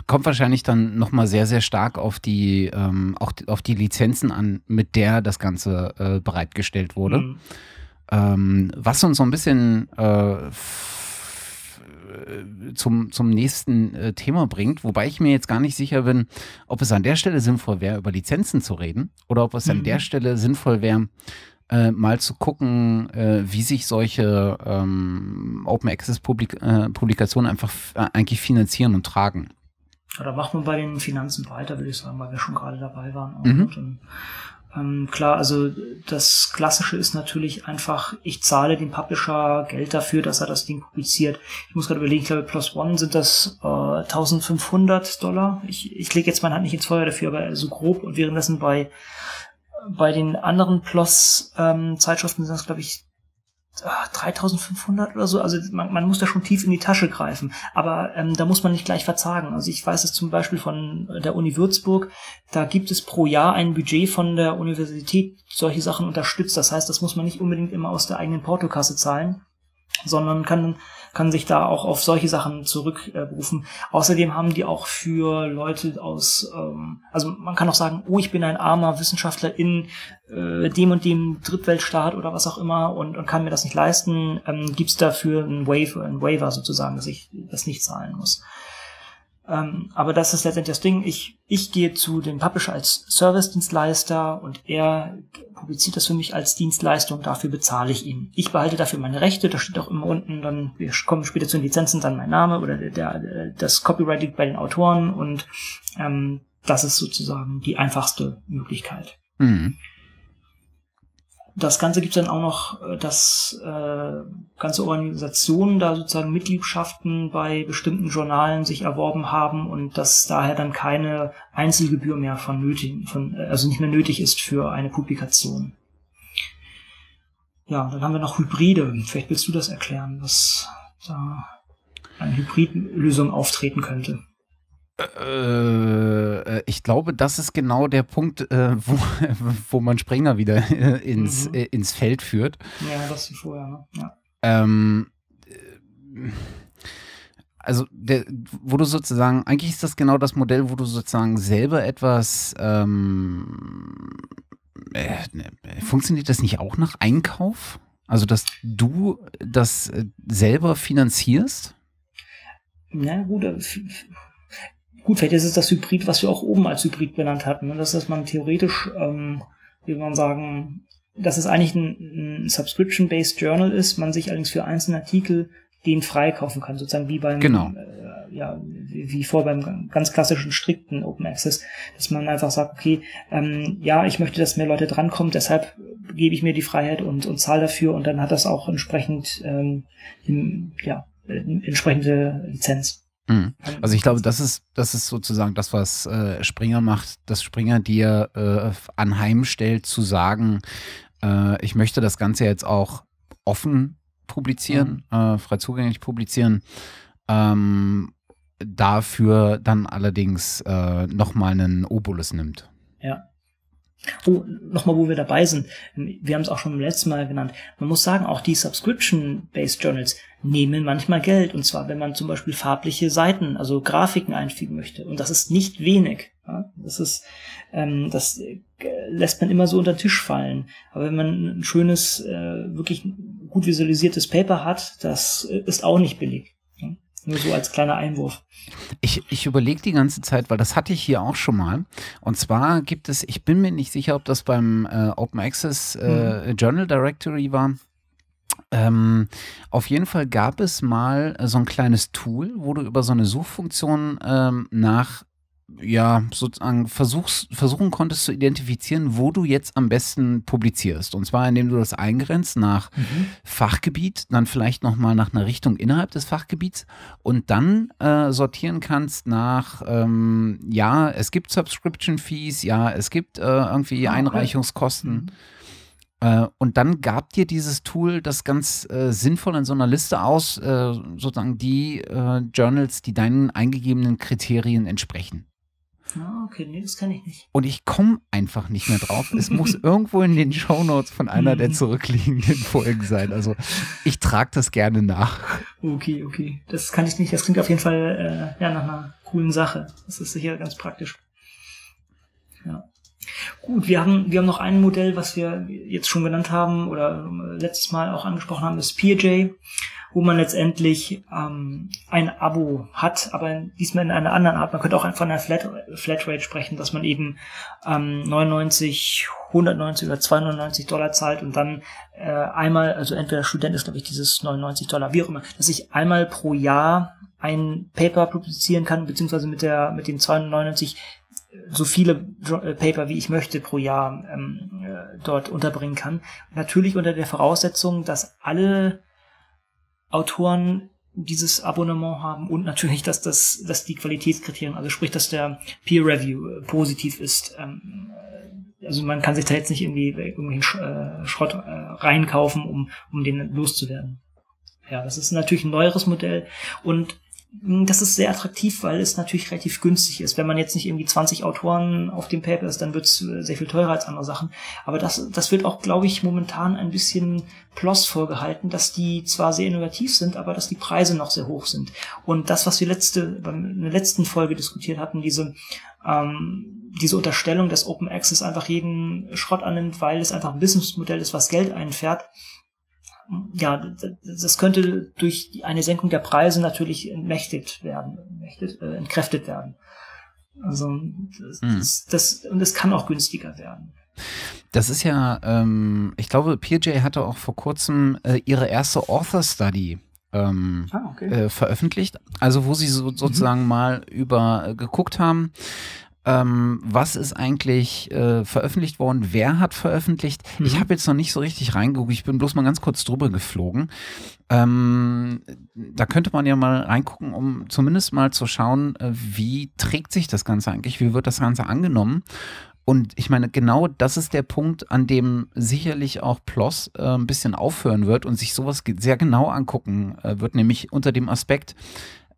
Kommt wahrscheinlich dann nochmal sehr, sehr stark auf die, ähm, auch auf die Lizenzen an, mit der das Ganze äh, bereitgestellt wurde. Mhm. Ähm, was uns so ein bisschen äh, zum, zum nächsten äh, Thema bringt, wobei ich mir jetzt gar nicht sicher bin, ob es an der Stelle sinnvoll wäre, über Lizenzen zu reden oder ob es mhm. an der Stelle sinnvoll wäre, äh, mal zu gucken, äh, wie sich solche ähm, Open Access Publik äh, Publikationen einfach äh, eigentlich finanzieren und tragen. Ja, da macht man bei den Finanzen weiter, würde ich sagen, weil wir schon gerade dabei waren. Mhm. Und, ähm, klar, also das Klassische ist natürlich einfach, ich zahle dem Publisher Geld dafür, dass er das Ding publiziert. Ich muss gerade überlegen, ich glaube, Plus One sind das äh, 1500 Dollar. Ich, ich lege jetzt meine Hand nicht ins Feuer dafür, aber so grob und währenddessen bei bei den anderen PLOS-Zeitschriften ähm, sind das, glaube ich, 3500 oder so. Also man, man muss da schon tief in die Tasche greifen. Aber ähm, da muss man nicht gleich verzagen. Also ich weiß es zum Beispiel von der Uni Würzburg. Da gibt es pro Jahr ein Budget von der Universität, solche Sachen unterstützt. Das heißt, das muss man nicht unbedingt immer aus der eigenen Portokasse zahlen, sondern kann kann sich da auch auf solche Sachen zurückberufen. Äh, Außerdem haben die auch für Leute aus, ähm, also man kann auch sagen, oh, ich bin ein armer Wissenschaftler in äh, dem und dem Drittweltstaat oder was auch immer und, und kann mir das nicht leisten, ähm, gibt es dafür ein Waiver, ein Waiver sozusagen, dass ich das nicht zahlen muss. Ähm, aber das ist letztendlich das Ding. Ich, ich gehe zu dem Publisher als Service-Dienstleister und er publiziert das für mich als Dienstleistung. Dafür bezahle ich ihn. Ich behalte dafür meine Rechte. Da steht auch immer unten, dann, wir kommen später zu den Lizenzen, dann mein Name oder der, der, das Copyright liegt bei den Autoren und ähm, das ist sozusagen die einfachste Möglichkeit. Mhm. Das Ganze gibt es dann auch noch, äh, dass äh, ganze Organisationen da sozusagen Mitgliedschaften bei bestimmten Journalen sich erworben haben und dass daher dann keine Einzelgebühr mehr von nötig, von, äh, also nicht mehr nötig ist für eine Publikation. Ja, dann haben wir noch Hybride. Vielleicht willst du das erklären, was da eine Hybridlösung auftreten könnte. Äh, äh, ich glaube, das ist genau der Punkt, äh, wo, wo man Springer wieder äh, ins, mhm. Ins Feld führt. Ja, das wie vorher, ne? Ja. Ähm, also, der, wo du sozusagen, eigentlich ist das genau das Modell, wo du sozusagen selber etwas, ähm, äh, ne, funktioniert das nicht auch nach Einkauf? Also, dass du das selber finanzierst? Na gut, Gut, vielleicht ist es das Hybrid, was wir auch oben als Hybrid benannt hatten. Ne? Das ist, dass man theoretisch, ähm, wie man sagen, dass es eigentlich ein, ein Subscription-Based Journal ist, man sich allerdings für einzelne Artikel den freikaufen kann, sozusagen wie beim, genau. äh, ja, wie, wie vor beim ganz klassischen strikten Open Access, dass man einfach sagt, okay, ähm, ja, ich möchte, dass mehr Leute drankommen, deshalb gebe ich mir die Freiheit und, und zahle dafür und dann hat das auch entsprechend, ähm, ja, entsprechende Lizenz. Mhm. Also ich glaube, das ist, das ist sozusagen das, was äh, Springer macht, dass Springer dir äh, anheimstellt zu sagen, äh, ich möchte das Ganze jetzt auch offen publizieren, mhm. äh, frei zugänglich publizieren. Ähm, dafür dann allerdings äh, nochmal einen Obolus nimmt. Ja. Oh, nochmal, wo wir dabei sind. Wir haben es auch schon beim letzten Mal genannt. Man muss sagen, auch die Subscription-Based Journals nehmen manchmal Geld. Und zwar, wenn man zum Beispiel farbliche Seiten, also Grafiken einfügen möchte. Und das ist nicht wenig. Das ist, ähm, das äh, lässt man immer so unter den Tisch fallen. Aber wenn man ein schönes, äh, wirklich gut visualisiertes Paper hat, das äh, ist auch nicht billig. Nur so als kleiner Einwurf. Ich, ich überlege die ganze Zeit, weil das hatte ich hier auch schon mal. Und zwar gibt es, ich bin mir nicht sicher, ob das beim äh, Open Access äh, mhm. Journal Directory war. Ähm, auf jeden Fall gab es mal so ein kleines Tool, wo du über so eine Suchfunktion ähm, nach ja, sozusagen versuchst, versuchen konntest zu identifizieren, wo du jetzt am besten publizierst. Und zwar, indem du das eingrenzt nach mhm. Fachgebiet, dann vielleicht nochmal nach einer Richtung innerhalb des Fachgebiets und dann äh, sortieren kannst nach, ähm, ja, es gibt Subscription Fees, ja, es gibt äh, irgendwie ah, Einreichungskosten. Mhm. Äh, und dann gab dir dieses Tool das ganz äh, sinnvoll in so einer Liste aus, äh, sozusagen die äh, Journals, die deinen eingegebenen Kriterien entsprechen. Ah, okay, nee, das kann ich nicht. Und ich komme einfach nicht mehr drauf. Es muss irgendwo in den Shownotes von einer der hm. zurückliegenden Folgen sein. Also ich trage das gerne nach. Okay, okay. Das kann ich nicht. Das klingt auf jeden Fall äh, ja, nach einer coolen Sache. Das ist sicher ganz praktisch. Ja. Gut, wir haben, wir haben noch ein Modell, was wir jetzt schon genannt haben oder äh, letztes Mal auch angesprochen haben, das PJ. Wo man letztendlich ähm, ein Abo hat, aber diesmal in einer anderen Art. Man könnte auch von einer Flat, Flatrate sprechen, dass man eben ähm, 99, 190 oder 290 Dollar zahlt und dann äh, einmal, also entweder Student ist, glaube ich, dieses 99 Dollar, wie auch immer, dass ich einmal pro Jahr ein Paper publizieren kann, beziehungsweise mit der mit dem 299 so viele äh, Paper, wie ich möchte, pro Jahr ähm, äh, dort unterbringen kann. Natürlich unter der Voraussetzung, dass alle Autoren dieses Abonnement haben und natürlich, dass das, dass die Qualitätskriterien, also sprich, dass der Peer Review äh, positiv ist. Ähm, also man kann sich da jetzt nicht irgendwie irgendwelchen äh, Schrott äh, reinkaufen, um, um den loszuwerden. Ja, das ist natürlich ein neueres Modell und das ist sehr attraktiv, weil es natürlich relativ günstig ist. Wenn man jetzt nicht irgendwie 20 Autoren auf dem Paper ist, dann wird es äh, sehr viel teurer als andere Sachen. Aber das, das wird auch, glaube ich, momentan ein bisschen Ploss vorgehalten, dass die zwar sehr innovativ sind, aber dass die Preise noch sehr hoch sind. Und das, was wir letzte, in der letzten Folge diskutiert hatten, diese, ähm, diese Unterstellung, dass Open Access einfach jeden Schrott annimmt, weil es einfach ein Businessmodell ist, was Geld einfährt, ja, das könnte durch eine Senkung der Preise natürlich entmächtigt werden, entmächtigt, äh, entkräftet werden. Also das, hm. das, das, und es kann auch günstiger werden. Das ist ja, ähm, ich glaube, PJ hatte auch vor kurzem äh, ihre erste Author Study ähm, ah, okay. äh, veröffentlicht. Also wo sie so, sozusagen mhm. mal über äh, geguckt haben, ähm, was ist eigentlich äh, veröffentlicht worden? Wer hat veröffentlicht? Mhm. Ich habe jetzt noch nicht so richtig reingeguckt. Ich bin bloß mal ganz kurz drüber geflogen. Ähm, da könnte man ja mal reingucken, um zumindest mal zu schauen, äh, wie trägt sich das Ganze eigentlich? Wie wird das Ganze angenommen? Und ich meine, genau das ist der Punkt, an dem sicherlich auch PLOS äh, ein bisschen aufhören wird und sich sowas sehr genau angucken äh, wird, nämlich unter dem Aspekt,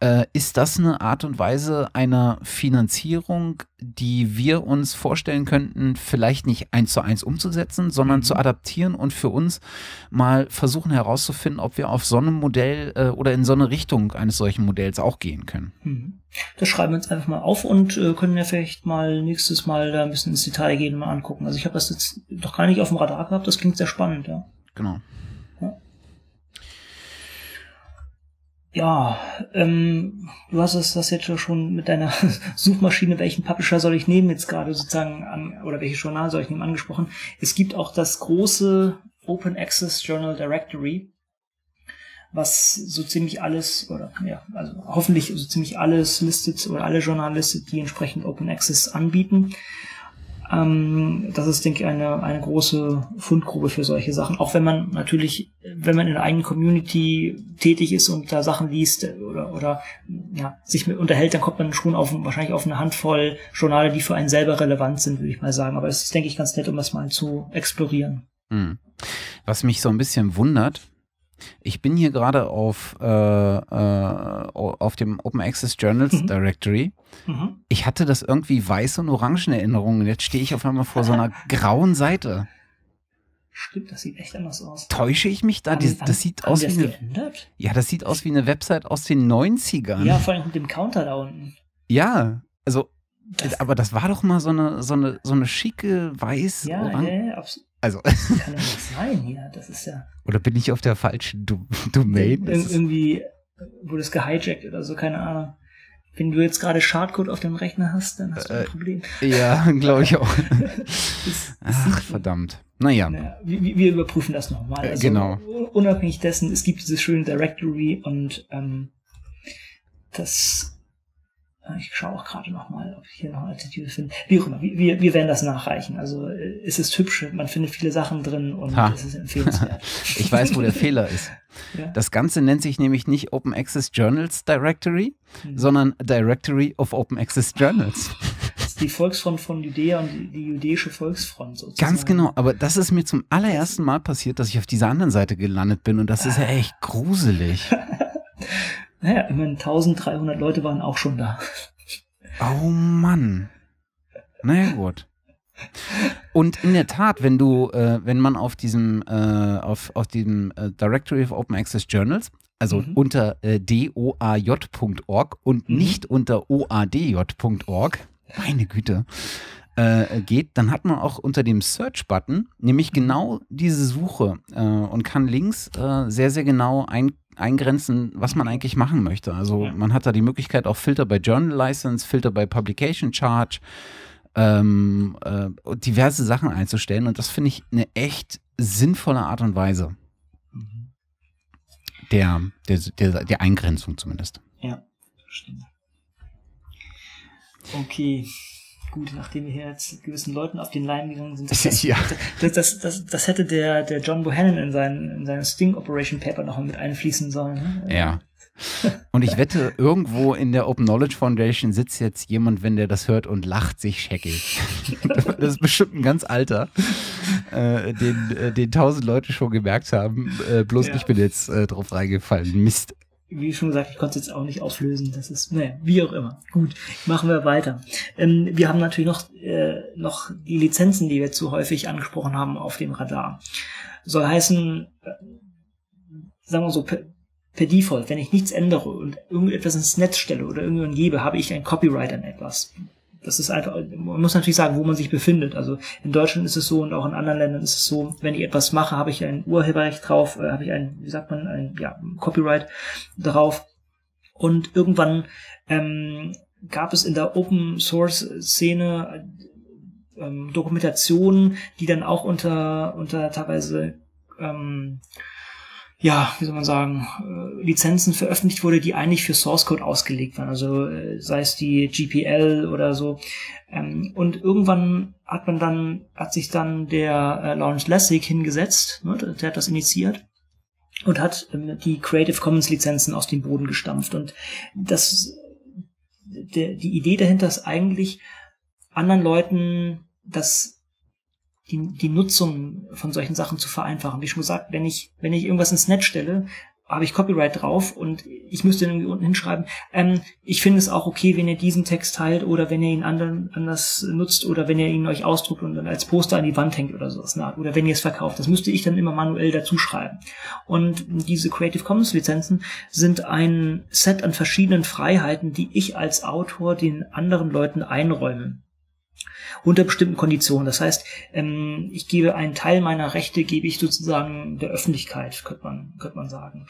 äh, ist das eine Art und Weise einer Finanzierung, die wir uns vorstellen könnten, vielleicht nicht eins zu eins umzusetzen, sondern mhm. zu adaptieren und für uns mal versuchen herauszufinden, ob wir auf so einem Modell äh, oder in so eine Richtung eines solchen Modells auch gehen können? Mhm. Das schreiben wir uns einfach mal auf und äh, können ja vielleicht mal nächstes Mal da ein bisschen ins Detail gehen und mal angucken. Also ich habe das jetzt doch gar nicht auf dem Radar gehabt, das klingt sehr spannend, ja. Genau. Ja, ähm, du hast es das jetzt schon mit deiner Suchmaschine, welchen Publisher soll ich nehmen, jetzt gerade sozusagen an, oder welches Journal soll ich nehmen, angesprochen. Es gibt auch das große Open Access Journal Directory, was so ziemlich alles, oder ja, also hoffentlich so ziemlich alles listet oder alle Journal listet, die entsprechend Open Access anbieten. Ähm, das ist, denke ich, eine, eine große Fundgrube für solche Sachen. Auch wenn man natürlich, wenn man in der eigenen Community tätig ist und da Sachen liest oder, oder ja, sich mit unterhält, dann kommt man schon auf, wahrscheinlich auf eine Handvoll Journale, die für einen selber relevant sind, würde ich mal sagen. Aber es ist, denke ich, ganz nett, um das mal zu explorieren. Hm. Was mich so ein bisschen wundert, ich bin hier gerade auf, äh, äh, auf dem Open Access Journals mhm. Directory. Mhm. Ich hatte das irgendwie weiß und orange in Erinnerung. Jetzt stehe ich auf einmal vor so einer grauen Seite. Stimmt, das sieht echt anders aus. Täusche ich mich da? Haben, das, das sieht aus wie eine, geändert? Ja, das sieht aus wie eine Website aus den 90ern. Ja, vor allem mit dem Counter da unten. Ja, also das aber das war doch mal so eine so eine so eine schicke weiß ja, ja, ja, absolut. Also. Das kann ja nicht sein hier. Das ist ja. Oder bin ich auf der falschen Do Domain? Ir irgendwie wurde es gehijackt oder so, keine Ahnung. Wenn du jetzt gerade Schadcode auf dem Rechner hast, dann hast du ein äh, Problem. Ja, glaube ich auch. Ach, verdammt. Naja. naja wir, wir, überprüfen das nochmal. Also, genau. Unabhängig dessen, es gibt dieses schöne Directory und ähm, das ich schaue auch gerade noch mal, ob ich hier noch Altitude finde. Wie auch immer, wir, wir werden das nachreichen. Also äh, es ist hübsch, man findet viele Sachen drin und ha. es ist empfehlenswert. ich weiß, wo der Fehler ist. Ja. Das Ganze nennt sich nämlich nicht Open Access Journals Directory, mhm. sondern Directory of Open Access Journals. Das ist die Volksfront von Judäa und die, die jüdische Volksfront sozusagen. Ganz genau, aber das ist mir zum allerersten Mal passiert, dass ich auf dieser anderen Seite gelandet bin und das ist ja echt gruselig. Naja, immerhin 1300 Leute waren auch schon da. Oh Mann. Naja, gut. Und in der Tat, wenn du, äh, wenn man auf diesem, äh, auf, auf dem äh, Directory of Open Access Journals, also mhm. unter äh, doaj.org und mhm. nicht unter oadj.org, meine Güte, äh, geht, dann hat man auch unter dem Search-Button nämlich genau diese Suche äh, und kann links äh, sehr, sehr genau ein, eingrenzen, was man eigentlich machen möchte. Also man hat da die Möglichkeit auch Filter bei Journal License, Filter bei Publication Charge, ähm, äh, diverse Sachen einzustellen und das finde ich eine echt sinnvolle Art und Weise der, der, der, der Eingrenzung zumindest. Ja, stimmt. Okay. Gut, nachdem wir hier jetzt gewissen Leuten auf den Leim gegangen sind, das, ja. das, das, das, das, hätte der, der John Bohannon in seinen, in seinen Sting Operation Paper noch mit einfließen sollen. Ne? Ja. Und ich wette, irgendwo in der Open Knowledge Foundation sitzt jetzt jemand, wenn der das hört und lacht sich scheckig. Das ist bestimmt ein ganz alter, äh, den, äh, den tausend Leute schon gemerkt haben. Äh, bloß ja. ich bin jetzt äh, drauf reingefallen. Mist. Wie schon gesagt, ich konnte es jetzt auch nicht auflösen. Das ist, naja, wie auch immer. Gut, machen wir weiter. Ähm, wir haben natürlich noch, äh, noch die Lizenzen, die wir zu häufig angesprochen haben, auf dem Radar. Soll heißen, äh, sagen wir so, per Default, wenn ich nichts ändere und irgendetwas ins Netz stelle oder irgendjemand gebe, habe ich ein Copyright an etwas. Das ist einfach, man muss natürlich sagen, wo man sich befindet. Also in Deutschland ist es so und auch in anderen Ländern ist es so, wenn ich etwas mache, habe ich ein Urheberrecht drauf, äh, habe ich ein, wie sagt man, ein ja, Copyright drauf. Und irgendwann ähm, gab es in der Open Source Szene ähm, Dokumentationen, die dann auch unter, unter teilweise ähm, ja, wie soll man sagen, äh, Lizenzen veröffentlicht wurde, die eigentlich für Source Code ausgelegt waren, also äh, sei es die GPL oder so. Ähm, und irgendwann hat man dann, hat sich dann der äh, Lawrence Lessig hingesetzt, ne, der hat das initiiert und hat ähm, die Creative Commons Lizenzen aus dem Boden gestampft. Und das, die Idee dahinter ist eigentlich, anderen Leuten das die, die Nutzung von solchen Sachen zu vereinfachen. Wie schon gesagt, wenn ich, wenn ich irgendwas ins Netz stelle, habe ich Copyright drauf und ich müsste irgendwie unten hinschreiben, ähm, ich finde es auch okay, wenn ihr diesen Text teilt oder wenn ihr ihn anderen, anders nutzt oder wenn ihr ihn euch ausdruckt und dann als Poster an die Wand hängt oder sowas. Na, oder wenn ihr es verkauft. Das müsste ich dann immer manuell dazu schreiben. Und diese Creative Commons Lizenzen sind ein Set an verschiedenen Freiheiten, die ich als Autor den anderen Leuten einräume unter bestimmten Konditionen. Das heißt, ähm, ich gebe einen Teil meiner Rechte, gebe ich sozusagen der Öffentlichkeit, könnte man, könnte man sagen.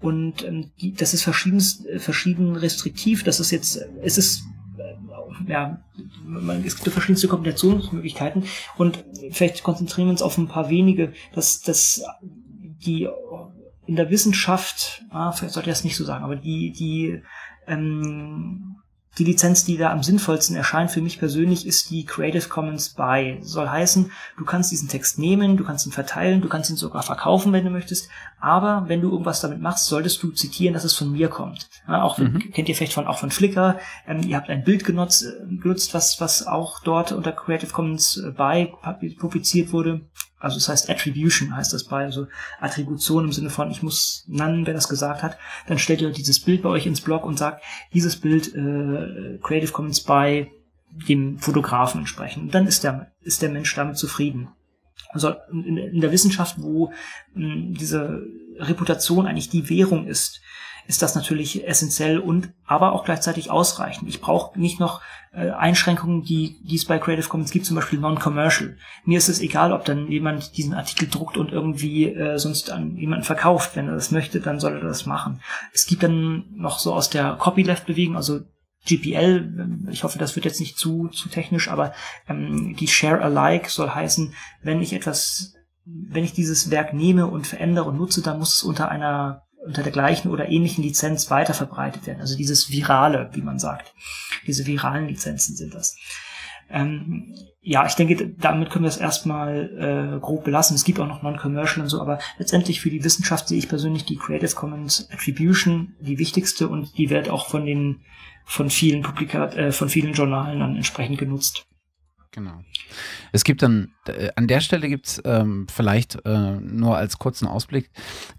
Und ähm, die, das ist verschieden, verschieden restriktiv. Das ist jetzt, es ist äh, ja, man, es gibt verschiedenste Kombinationsmöglichkeiten und vielleicht konzentrieren wir uns auf ein paar wenige, dass, dass die in der Wissenschaft, ah, vielleicht sollte ich das nicht so sagen, aber die, die ähm, die Lizenz, die da am sinnvollsten erscheint für mich persönlich, ist die Creative Commons by. Soll heißen, du kannst diesen Text nehmen, du kannst ihn verteilen, du kannst ihn sogar verkaufen, wenn du möchtest. Aber wenn du irgendwas damit machst, solltest du zitieren, dass es von mir kommt. Ja, auch mhm. kennt ihr vielleicht von auch von Flickr. Ähm, ihr habt ein Bild genutzt, äh, genutzt, was was auch dort unter Creative Commons äh, by publiziert wurde. Also das heißt Attribution heißt das bei, also Attribution im Sinne von, ich muss nennen, wer das gesagt hat. Dann stellt ihr dieses Bild bei euch ins Blog und sagt, dieses Bild äh, Creative Commons bei dem Fotografen entsprechen. Und dann ist der, ist der Mensch damit zufrieden. Also in, in der Wissenschaft, wo mh, diese Reputation eigentlich die Währung ist, ist das natürlich essentiell und aber auch gleichzeitig ausreichend. Ich brauche nicht noch äh, Einschränkungen, die, die es bei Creative Commons gibt, zum Beispiel Non-Commercial. Mir ist es egal, ob dann jemand diesen Artikel druckt und irgendwie äh, sonst an jemanden verkauft. Wenn er das möchte, dann soll er das machen. Es gibt dann noch so aus der Copyleft-Bewegung, also GPL, ich hoffe, das wird jetzt nicht zu, zu technisch, aber ähm, die Share Alike soll heißen, wenn ich etwas, wenn ich dieses Werk nehme und verändere und nutze, dann muss es unter einer unter der gleichen oder ähnlichen Lizenz weiterverbreitet werden. Also dieses Virale, wie man sagt. Diese viralen Lizenzen sind das. Ähm, ja, ich denke, damit können wir es erstmal äh, grob belassen. Es gibt auch noch Non-Commercial und so, aber letztendlich für die Wissenschaft sehe ich persönlich die Creative Commons Attribution die wichtigste und die wird auch von den von vielen Publikat, äh, von vielen Journalen dann entsprechend genutzt. Genau. Es gibt dann, äh, an der Stelle gibt es ähm, vielleicht äh, nur als kurzen Ausblick,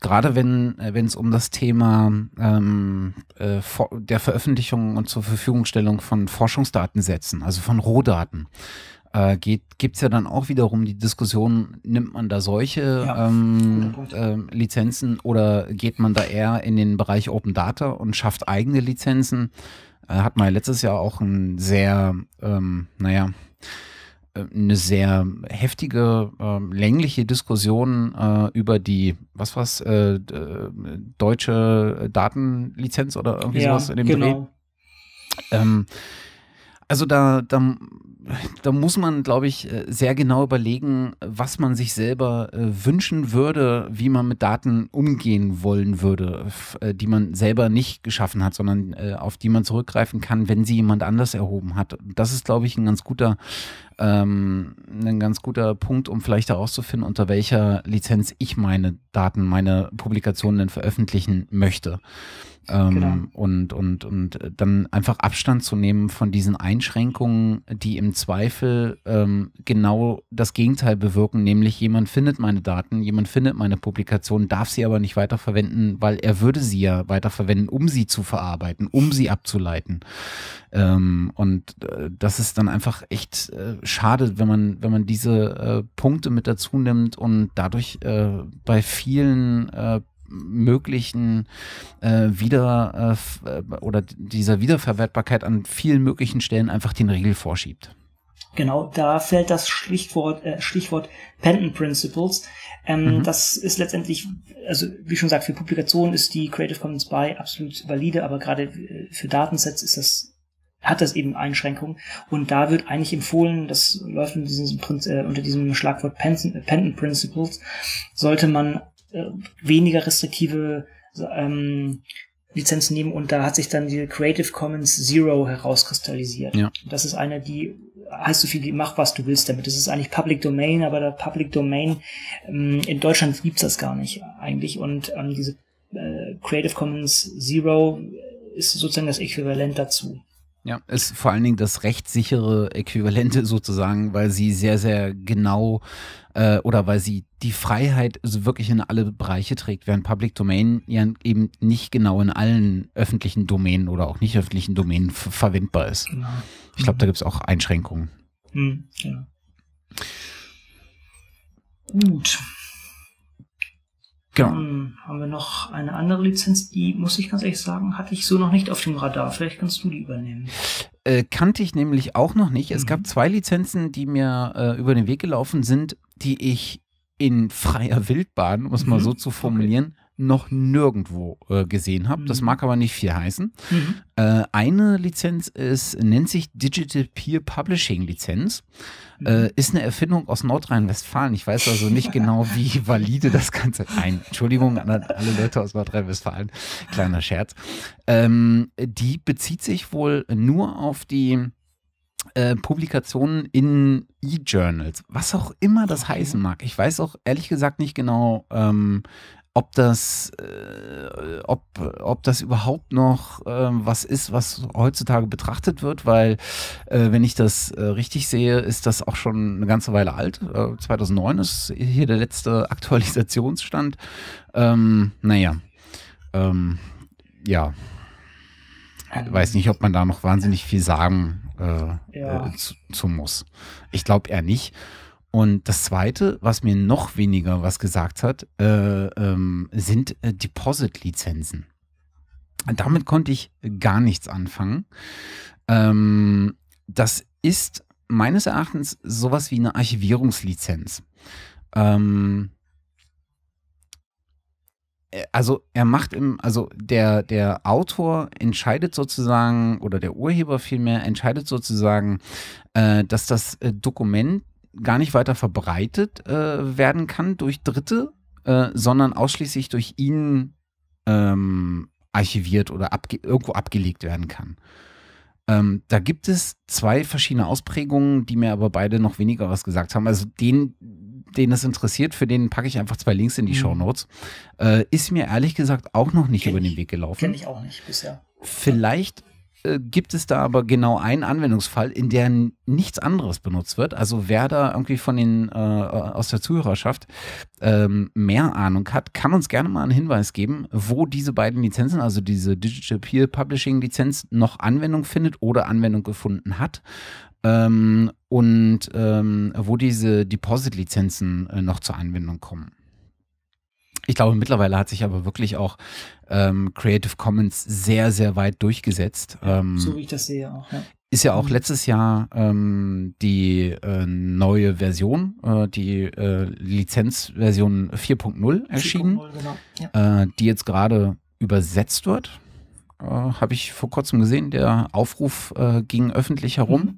gerade wenn äh, es um das Thema ähm, äh, der Veröffentlichung und zur Verfügungstellung von Forschungsdatensätzen, also von Rohdaten, äh, geht, gibt es ja dann auch wiederum die Diskussion, nimmt man da solche ja, ähm, äh, Lizenzen oder geht man da eher in den Bereich Open Data und schafft eigene Lizenzen? Äh, hat man ja letztes Jahr auch ein sehr, ähm, naja, eine sehr heftige, äh, längliche Diskussion äh, über die, was war's, äh, deutsche Datenlizenz oder irgendwie ja, sowas in dem genau. Dreh. Ähm, also da, da, da muss man, glaube ich, äh, sehr genau überlegen, was man sich selber äh, wünschen würde, wie man mit Daten umgehen wollen würde, äh, die man selber nicht geschaffen hat, sondern auf die man zurückgreifen kann, wenn sie jemand anders erhoben hat. Das ist, glaube ich, ein ganz guter, ähm, ein ganz guter Punkt, um vielleicht herauszufinden, unter welcher Lizenz ich meine Daten, meine Publikationen denn veröffentlichen möchte. Ähm, genau. und, und, und dann einfach Abstand zu nehmen von diesen Einschränkungen, die im Zweifel ähm, genau das Gegenteil bewirken, nämlich jemand findet meine Daten, jemand findet meine Publikation, darf sie aber nicht weiterverwenden, weil er würde sie ja weiterverwenden, um sie zu verarbeiten, um sie abzuleiten. Ähm, und äh, das ist dann einfach echt äh, schade, wenn man, wenn man diese äh, Punkte mit dazu nimmt und dadurch äh, bei vielen äh, möglichen äh, wieder äh, oder dieser Wiederverwertbarkeit an vielen möglichen Stellen einfach den Riegel vorschiebt. Genau, da fällt das Stichwort, äh, Stichwort Penton Principles. Ähm, mhm. Das ist letztendlich, also wie schon gesagt, für Publikationen ist die Creative Commons BY absolut valide, aber gerade äh, für Datensets ist das hat das eben Einschränkungen und da wird eigentlich empfohlen, das läuft unter diesem, äh, unter diesem Schlagwort Penton Principles, sollte man äh, weniger restriktive ähm, Lizenzen nehmen und da hat sich dann die Creative Commons Zero herauskristallisiert. Ja. Das ist eine, die heißt so viel wie mach was du willst damit. Das ist eigentlich Public Domain, aber der Public Domain ähm, in Deutschland gibt's das gar nicht eigentlich und ähm, diese äh, Creative Commons Zero ist sozusagen das Äquivalent dazu. Ja, ist vor allen Dingen das rechtssichere Äquivalente sozusagen, weil sie sehr, sehr genau äh, oder weil sie die Freiheit wirklich in alle Bereiche trägt, während Public Domain ja eben nicht genau in allen öffentlichen Domänen oder auch nicht öffentlichen Domänen verwendbar ist. Genau. Ich glaube, da gibt es auch Einschränkungen. Mhm, ja. Gut. Genau. Dann haben wir noch eine andere Lizenz, die, muss ich ganz ehrlich sagen, hatte ich so noch nicht auf dem Radar. Vielleicht kannst du die übernehmen. Äh, kannte ich nämlich auch noch nicht. Es mhm. gab zwei Lizenzen, die mir äh, über den Weg gelaufen sind, die ich in freier Wildbahn, um es mal mhm. so zu formulieren, noch nirgendwo äh, gesehen habe. Mhm. Das mag aber nicht viel heißen. Mhm. Äh, eine Lizenz ist, nennt sich Digital Peer Publishing Lizenz. Mhm. Äh, ist eine Erfindung aus Nordrhein-Westfalen. Ich weiß also nicht genau, wie valide das Ganze. Nein, Entschuldigung an alle Leute aus Nordrhein-Westfalen. Kleiner Scherz. Ähm, die bezieht sich wohl nur auf die äh, Publikationen in E-Journals, was auch immer das okay. heißen mag. Ich weiß auch ehrlich gesagt nicht genau, ähm, ob das, äh, ob, ob das überhaupt noch äh, was ist, was heutzutage betrachtet wird, weil äh, wenn ich das äh, richtig sehe, ist das auch schon eine ganze Weile alt. 2009 äh, ist hier der letzte Aktualisationsstand. Ähm, naja, ähm, ja, weiß nicht, ob man da noch wahnsinnig viel sagen äh, ja. zu, zu muss. Ich glaube eher nicht. Und das Zweite, was mir noch weniger was gesagt hat, äh, ähm, sind äh, Deposit-Lizenzen. Damit konnte ich gar nichts anfangen. Ähm, das ist meines Erachtens sowas wie eine Archivierungslizenz. Ähm, äh, also er macht im, also der, der Autor entscheidet sozusagen, oder der Urheber vielmehr entscheidet sozusagen, äh, dass das äh, Dokument gar nicht weiter verbreitet äh, werden kann durch Dritte, äh, sondern ausschließlich durch ihn ähm, archiviert oder abge irgendwo abgelegt werden kann. Ähm, da gibt es zwei verschiedene Ausprägungen, die mir aber beide noch weniger was gesagt haben. Also den, den es interessiert, für den packe ich einfach zwei Links in die mhm. Show Notes. Äh, ist mir ehrlich gesagt auch noch nicht Kenn über den Weg gelaufen. Kenne ich auch nicht bisher. Vielleicht äh, gibt es da aber genau einen Anwendungsfall, in der nichts anderes benutzt wird. Also wer da irgendwie von den äh, aus der Zuhörerschaft ähm, mehr Ahnung hat, kann uns gerne mal einen Hinweis geben, wo diese beiden Lizenzen, also diese Digital Peer Publishing Lizenz, noch Anwendung findet oder Anwendung gefunden hat. Ähm, und ähm, wo diese Deposit-Lizenzen äh, noch zur Anwendung kommen. Ich glaube, mittlerweile hat sich aber wirklich auch ähm, Creative Commons sehr, sehr weit durchgesetzt. Ähm, so wie ich das sehe auch, ja. ist ja auch mhm. letztes Jahr ähm, die äh, neue Version, äh, die äh, Lizenzversion 4.0 erschienen, 4.0, genau. ja. Äh, die jetzt gerade übersetzt wird. Äh, Habe ich vor kurzem gesehen, der Aufruf äh, ging öffentlich herum. Mhm.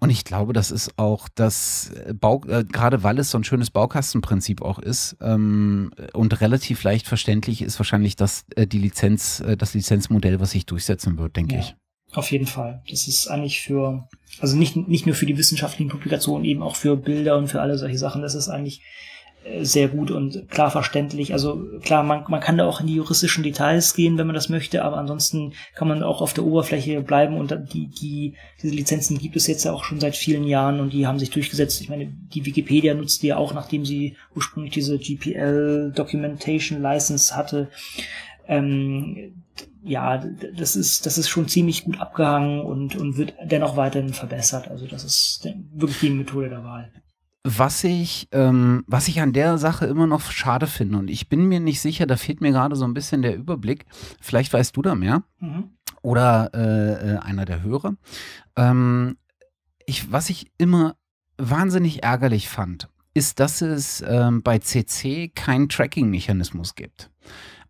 Und ich glaube, das ist auch das Bau, gerade weil es so ein schönes Baukastenprinzip auch ist ähm, und relativ leicht verständlich ist wahrscheinlich das die Lizenz, das Lizenzmodell, was sich durchsetzen wird, denke ja. ich. Auf jeden Fall. Das ist eigentlich für, also nicht, nicht nur für die wissenschaftlichen Publikationen, eben auch für Bilder und für alle solche Sachen. Das ist eigentlich äh, sehr gut und klar verständlich. Also klar, man, man kann da auch in die juristischen Details gehen, wenn man das möchte, aber ansonsten kann man auch auf der Oberfläche bleiben und die, die, diese Lizenzen gibt es jetzt ja auch schon seit vielen Jahren und die haben sich durchgesetzt. Ich meine, die Wikipedia nutzt die ja auch, nachdem sie ursprünglich diese GPL Documentation License hatte. Ähm, ja, das ist, das ist schon ziemlich gut abgehangen und, und wird dennoch weiterhin verbessert. Also das ist wirklich die Methode der Wahl. Was ich, ähm, was ich an der Sache immer noch schade finde, und ich bin mir nicht sicher, da fehlt mir gerade so ein bisschen der Überblick, vielleicht weißt du da mehr, mhm. oder äh, äh einer der Hörer. Ähm, ich, was ich immer wahnsinnig ärgerlich fand, ist, dass es ähm, bei CC keinen Tracking-Mechanismus gibt.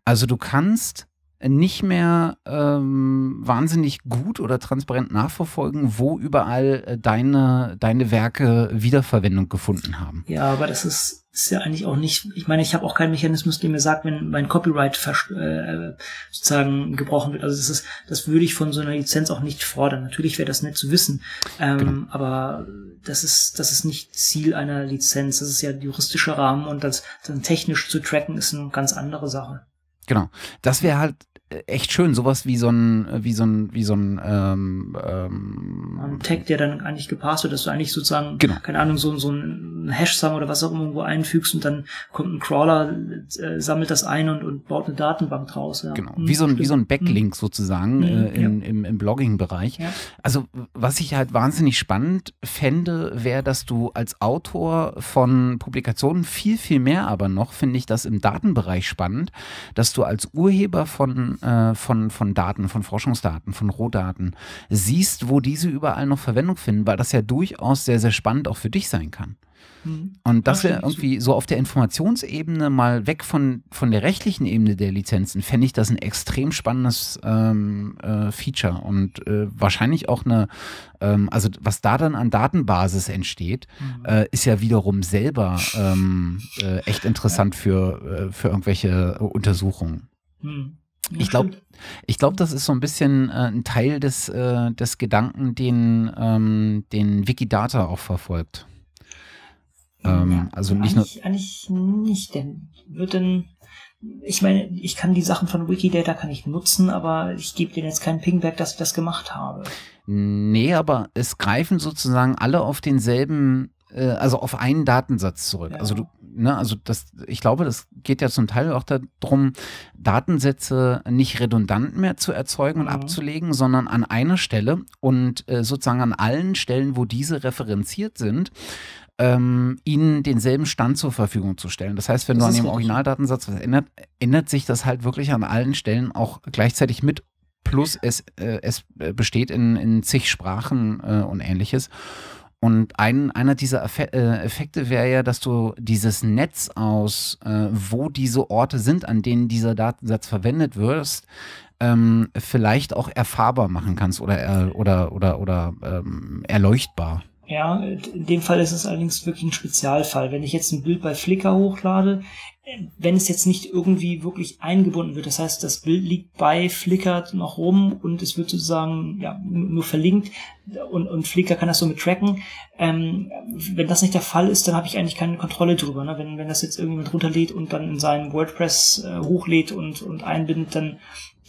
Also du kannst nicht mehr ähm, wahnsinnig gut oder transparent nachverfolgen, wo überall äh, deine, deine Werke Wiederverwendung gefunden haben. Ja, aber das ist, ist ja eigentlich auch nicht, ich meine, ich habe auch keinen Mechanismus, der mir sagt, wenn mein Copyright äh, sozusagen gebrochen wird. Also das ist, das würde ich von so einer Lizenz auch nicht fordern. Natürlich wäre das nett zu wissen, ähm, genau. aber das ist, das ist nicht Ziel einer Lizenz. Das ist ja juristischer Rahmen und das dann technisch zu tracken ist eine ganz andere Sache. Genau. Das wäre halt echt schön, sowas wie so ein, wie so ein, wie so ein, ähm, ähm, ein Tag, der dann eigentlich gepasst wird, dass du eigentlich sozusagen, genau. keine Ahnung, so, so ein Hash-Sum oder was auch immer irgendwo einfügst und dann kommt ein Crawler, äh, sammelt das ein und, und baut eine Datenbank draus. Ja. Genau, hm, wie so ein, wie so ein Backlink hm. sozusagen mhm, äh, in, ja. im, im Blogging-Bereich. Ja. Also, was ich halt wahnsinnig spannend fände, wäre, dass du als Autor von Publikationen viel, viel mehr aber noch, finde ich das im Datenbereich spannend, dass du als Urheber von äh, von, von Daten, von Forschungsdaten, von Rohdaten siehst, wo diese überall noch Verwendung finden, weil das ja durchaus sehr, sehr spannend auch für dich sein kann. Mhm. Und das wäre irgendwie so auf der Informationsebene mal weg von, von der rechtlichen Ebene der Lizenzen, fände ich das ein extrem spannendes ähm, äh, Feature und äh, wahrscheinlich auch eine, ähm, also was da dann an Datenbasis entsteht, mhm. äh, ist ja wiederum selber ähm, äh, echt interessant für, äh, für irgendwelche Untersuchungen. Mhm. Ich glaube, ich glaube, das ist so ein bisschen äh, ein Teil des, äh, des Gedanken, den, ähm, den Wikidata auch verfolgt. Ähm, ja, also nicht eigentlich, nur. Eigentlich nicht, denn wird denn. Ich meine, ich kann die Sachen von Wikidata kann ich nutzen, aber ich gebe denen jetzt keinen Pingback, dass ich das gemacht habe. Nee, aber es greifen sozusagen alle auf denselben äh, also auf einen Datensatz zurück. Ja. Also du, ne, also das, ich glaube, das geht ja zum Teil auch darum, Datensätze nicht redundant mehr zu erzeugen mhm. und abzulegen, sondern an einer Stelle und äh, sozusagen an allen Stellen, wo diese referenziert sind, ähm, ihnen denselben Stand zur Verfügung zu stellen. Das heißt, wenn das du an dem Originaldatensatz was ändert, ändert sich das halt wirklich an allen Stellen auch gleichzeitig mit plus es, äh, es besteht in, in zig Sprachen äh, und ähnliches. Und ein, einer dieser äh, Effekte wäre ja, dass du dieses Netz aus, äh, wo diese Orte sind, an denen dieser Datensatz verwendet wird, ähm, vielleicht auch erfahrbar machen kannst oder, äh, oder, oder, oder ähm, erleuchtbar. Ja, in dem Fall ist es allerdings wirklich ein Spezialfall. Wenn ich jetzt ein Bild bei Flickr hochlade, wenn es jetzt nicht irgendwie wirklich eingebunden wird, das heißt, das Bild liegt bei Flickr noch rum und es wird sozusagen ja, nur verlinkt und, und Flickr kann das so mit tracken. Ähm, wenn das nicht der Fall ist, dann habe ich eigentlich keine Kontrolle drüber. Ne? Wenn, wenn das jetzt irgendjemand runterlädt und dann in seinem WordPress äh, hochlädt und, und einbindet, dann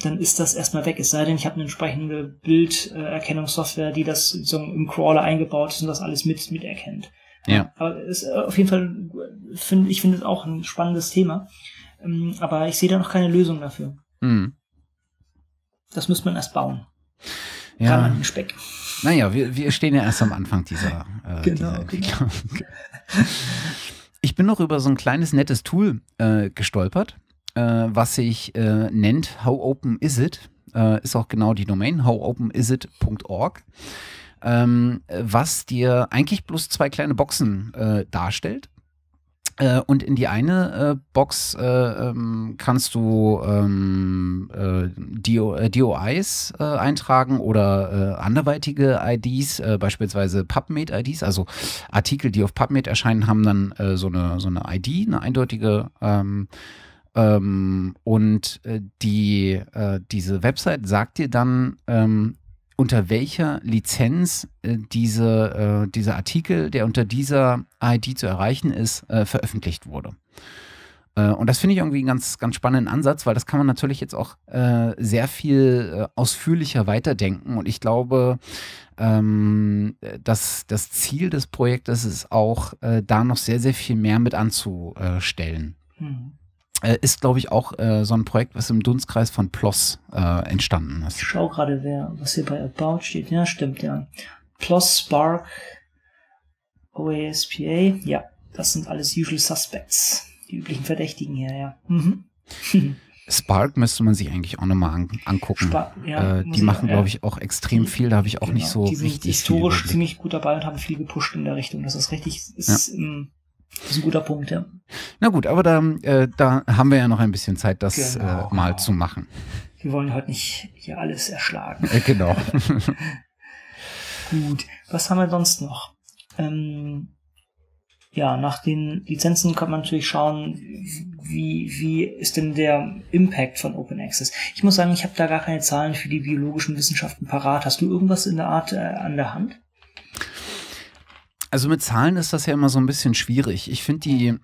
dann ist das erstmal weg. Es sei denn, ich habe eine entsprechende Bilderkennungssoftware, die das so im Crawler eingebaut ist und das alles mit miterkennt. Ja. Aber es ist auf jeden Fall, find, ich finde es auch ein spannendes Thema. Ähm, aber ich sehe da noch keine Lösung dafür. Mhm. Das muss man erst bauen. Ja. Kann man Speck. Naja, wir, wir stehen ja erst am Anfang dieser, äh, genau, dieser Entwicklung. Genau. Ich bin noch über so ein kleines nettes Tool äh, gestolpert äh, was sich äh, nennt How Open Is It? äh, ist auch genau die Domain, howopenisIt.org, ähm, was dir eigentlich bloß zwei kleine Boxen äh, darstellt. Äh, und in die eine äh, Box äh, ähm, kannst du ähm, äh, DO, äh, DOIs äh, eintragen oder anderweitige IDs, beispielsweise PubMed-IDs, also Artikel, die auf PubMed erscheinen, haben dann so, eine, so eine ID, eine eindeutige ähm, ähm, und die, diese Website sagt dir dann, ähm, unter welcher Lizenz äh, diese, äh, dieser Artikel, der unter dieser ID zu erreichen ist, äh, veröffentlicht wurde. Äh, und das finde ich irgendwie einen ganz, ganz spannenden Ansatz, weil das kann man natürlich jetzt auch äh, sehr viel äh, ausführlicher weiterdenken. Und ich glaube, ähm, dass das Ziel des Projektes ist auch, da noch sehr, sehr viel mehr mit anzustellen. Mhm. Äh, ist, glaube ich, auch äh, so ein Projekt, was im Dunstkreis von PLOS äh, entstanden ist. Ich schau gerade, wer, was hier bei About steht. Ja, stimmt, ja. PLOS, Spark, OASPA, ja, das sind alles Usual Suspects. Die üblichen Verdächtigen hier, ja. Mhm. Spark müsste man sich eigentlich auch nochmal an, angucken. Spark, ja, äh, die machen, glaube ich, auch extrem viel. Da habe ich auch genau, nicht so die sind richtig historisch ziemlich gut dabei und haben viel gepusht in der Richtung. Das ist richtig, ist, ja. ähm, das ist ein guter Punkt, ja. Na gut, aber da, äh, da haben wir ja noch ein bisschen Zeit, das genau, äh, mal zu machen. Wir wollen heute nicht hier alles erschlagen. Äh, genau. gut, was haben wir sonst noch? Ähm, ja, nach den Lizenzen kann man natürlich schauen, wie, wie ist denn der Impact von Open Access. Ich muss sagen, ich habe da gar keine Zahlen für die biologischen Wissenschaften parat. Hast du irgendwas in der Art äh, an der Hand? Also mit Zahlen ist das ja immer so ein bisschen schwierig. Ich finde die,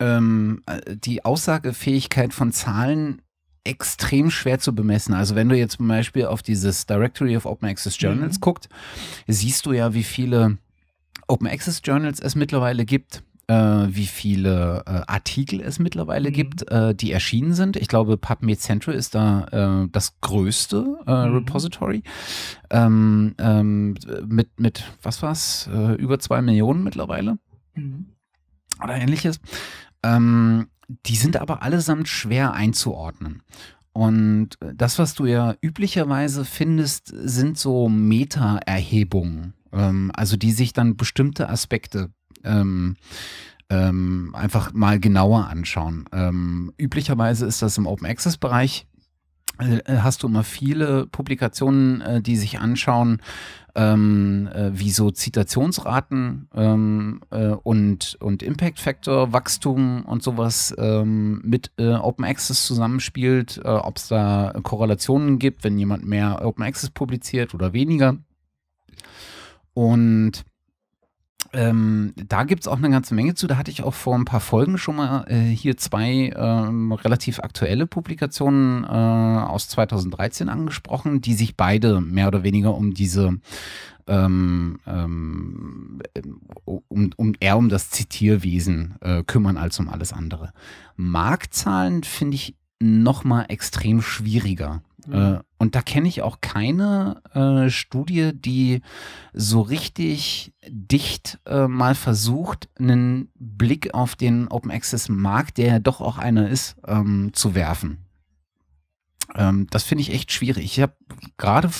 ähm, die Aussagefähigkeit von Zahlen extrem schwer zu bemessen. Also wenn du jetzt zum Beispiel auf dieses Directory of Open Access Journals mhm. guckt, siehst du ja, wie viele Open Access Journals es mittlerweile gibt äh, wie viele äh, Artikel es mittlerweile mhm. gibt, äh, die erschienen sind. Ich glaube, PubMed Central ist da äh, das größte äh, mhm. Repository. Ähm, ähm, mit, mit, was war's? Äh, über zwei Millionen mittlerweile. Mhm. Oder ähnliches. Ähm, die sind aber allesamt schwer einzuordnen. Und das, was du ja üblicherweise findest, sind so Meta-Erhebungen, ähm, also die sich dann bestimmte Aspekte ähm, ähm, einfach mal genauer anschauen. Ähm, üblicherweise ist das im Open Access Bereich äh, hast du immer viele Publikationen, äh, die sich anschauen, ähm, äh, wie so Zitationsraten ähm, äh, und, und Impact Factor, Wachstum und sowas ähm, mit äh, Open Access zusammenspielt, äh, ob es da Korrelationen gibt, wenn jemand mehr Open Access publiziert oder weniger. Und ähm, da gibt es auch eine ganze Menge zu. Da hatte ich auch vor ein paar Folgen schon mal äh, hier zwei ähm, relativ aktuelle Publikationen äh, aus 2013 angesprochen, die sich beide mehr oder weniger um diese ähm, ähm, um, um, eher um das Zitierwesen äh, kümmern als um alles andere. Marktzahlen finde ich noch mal extrem schwieriger. Mhm. Und da kenne ich auch keine äh, Studie, die so richtig dicht äh, mal versucht, einen Blick auf den Open Access Markt, der ja doch auch einer ist, ähm, zu werfen. Ähm, das finde ich echt schwierig. Ich habe gerade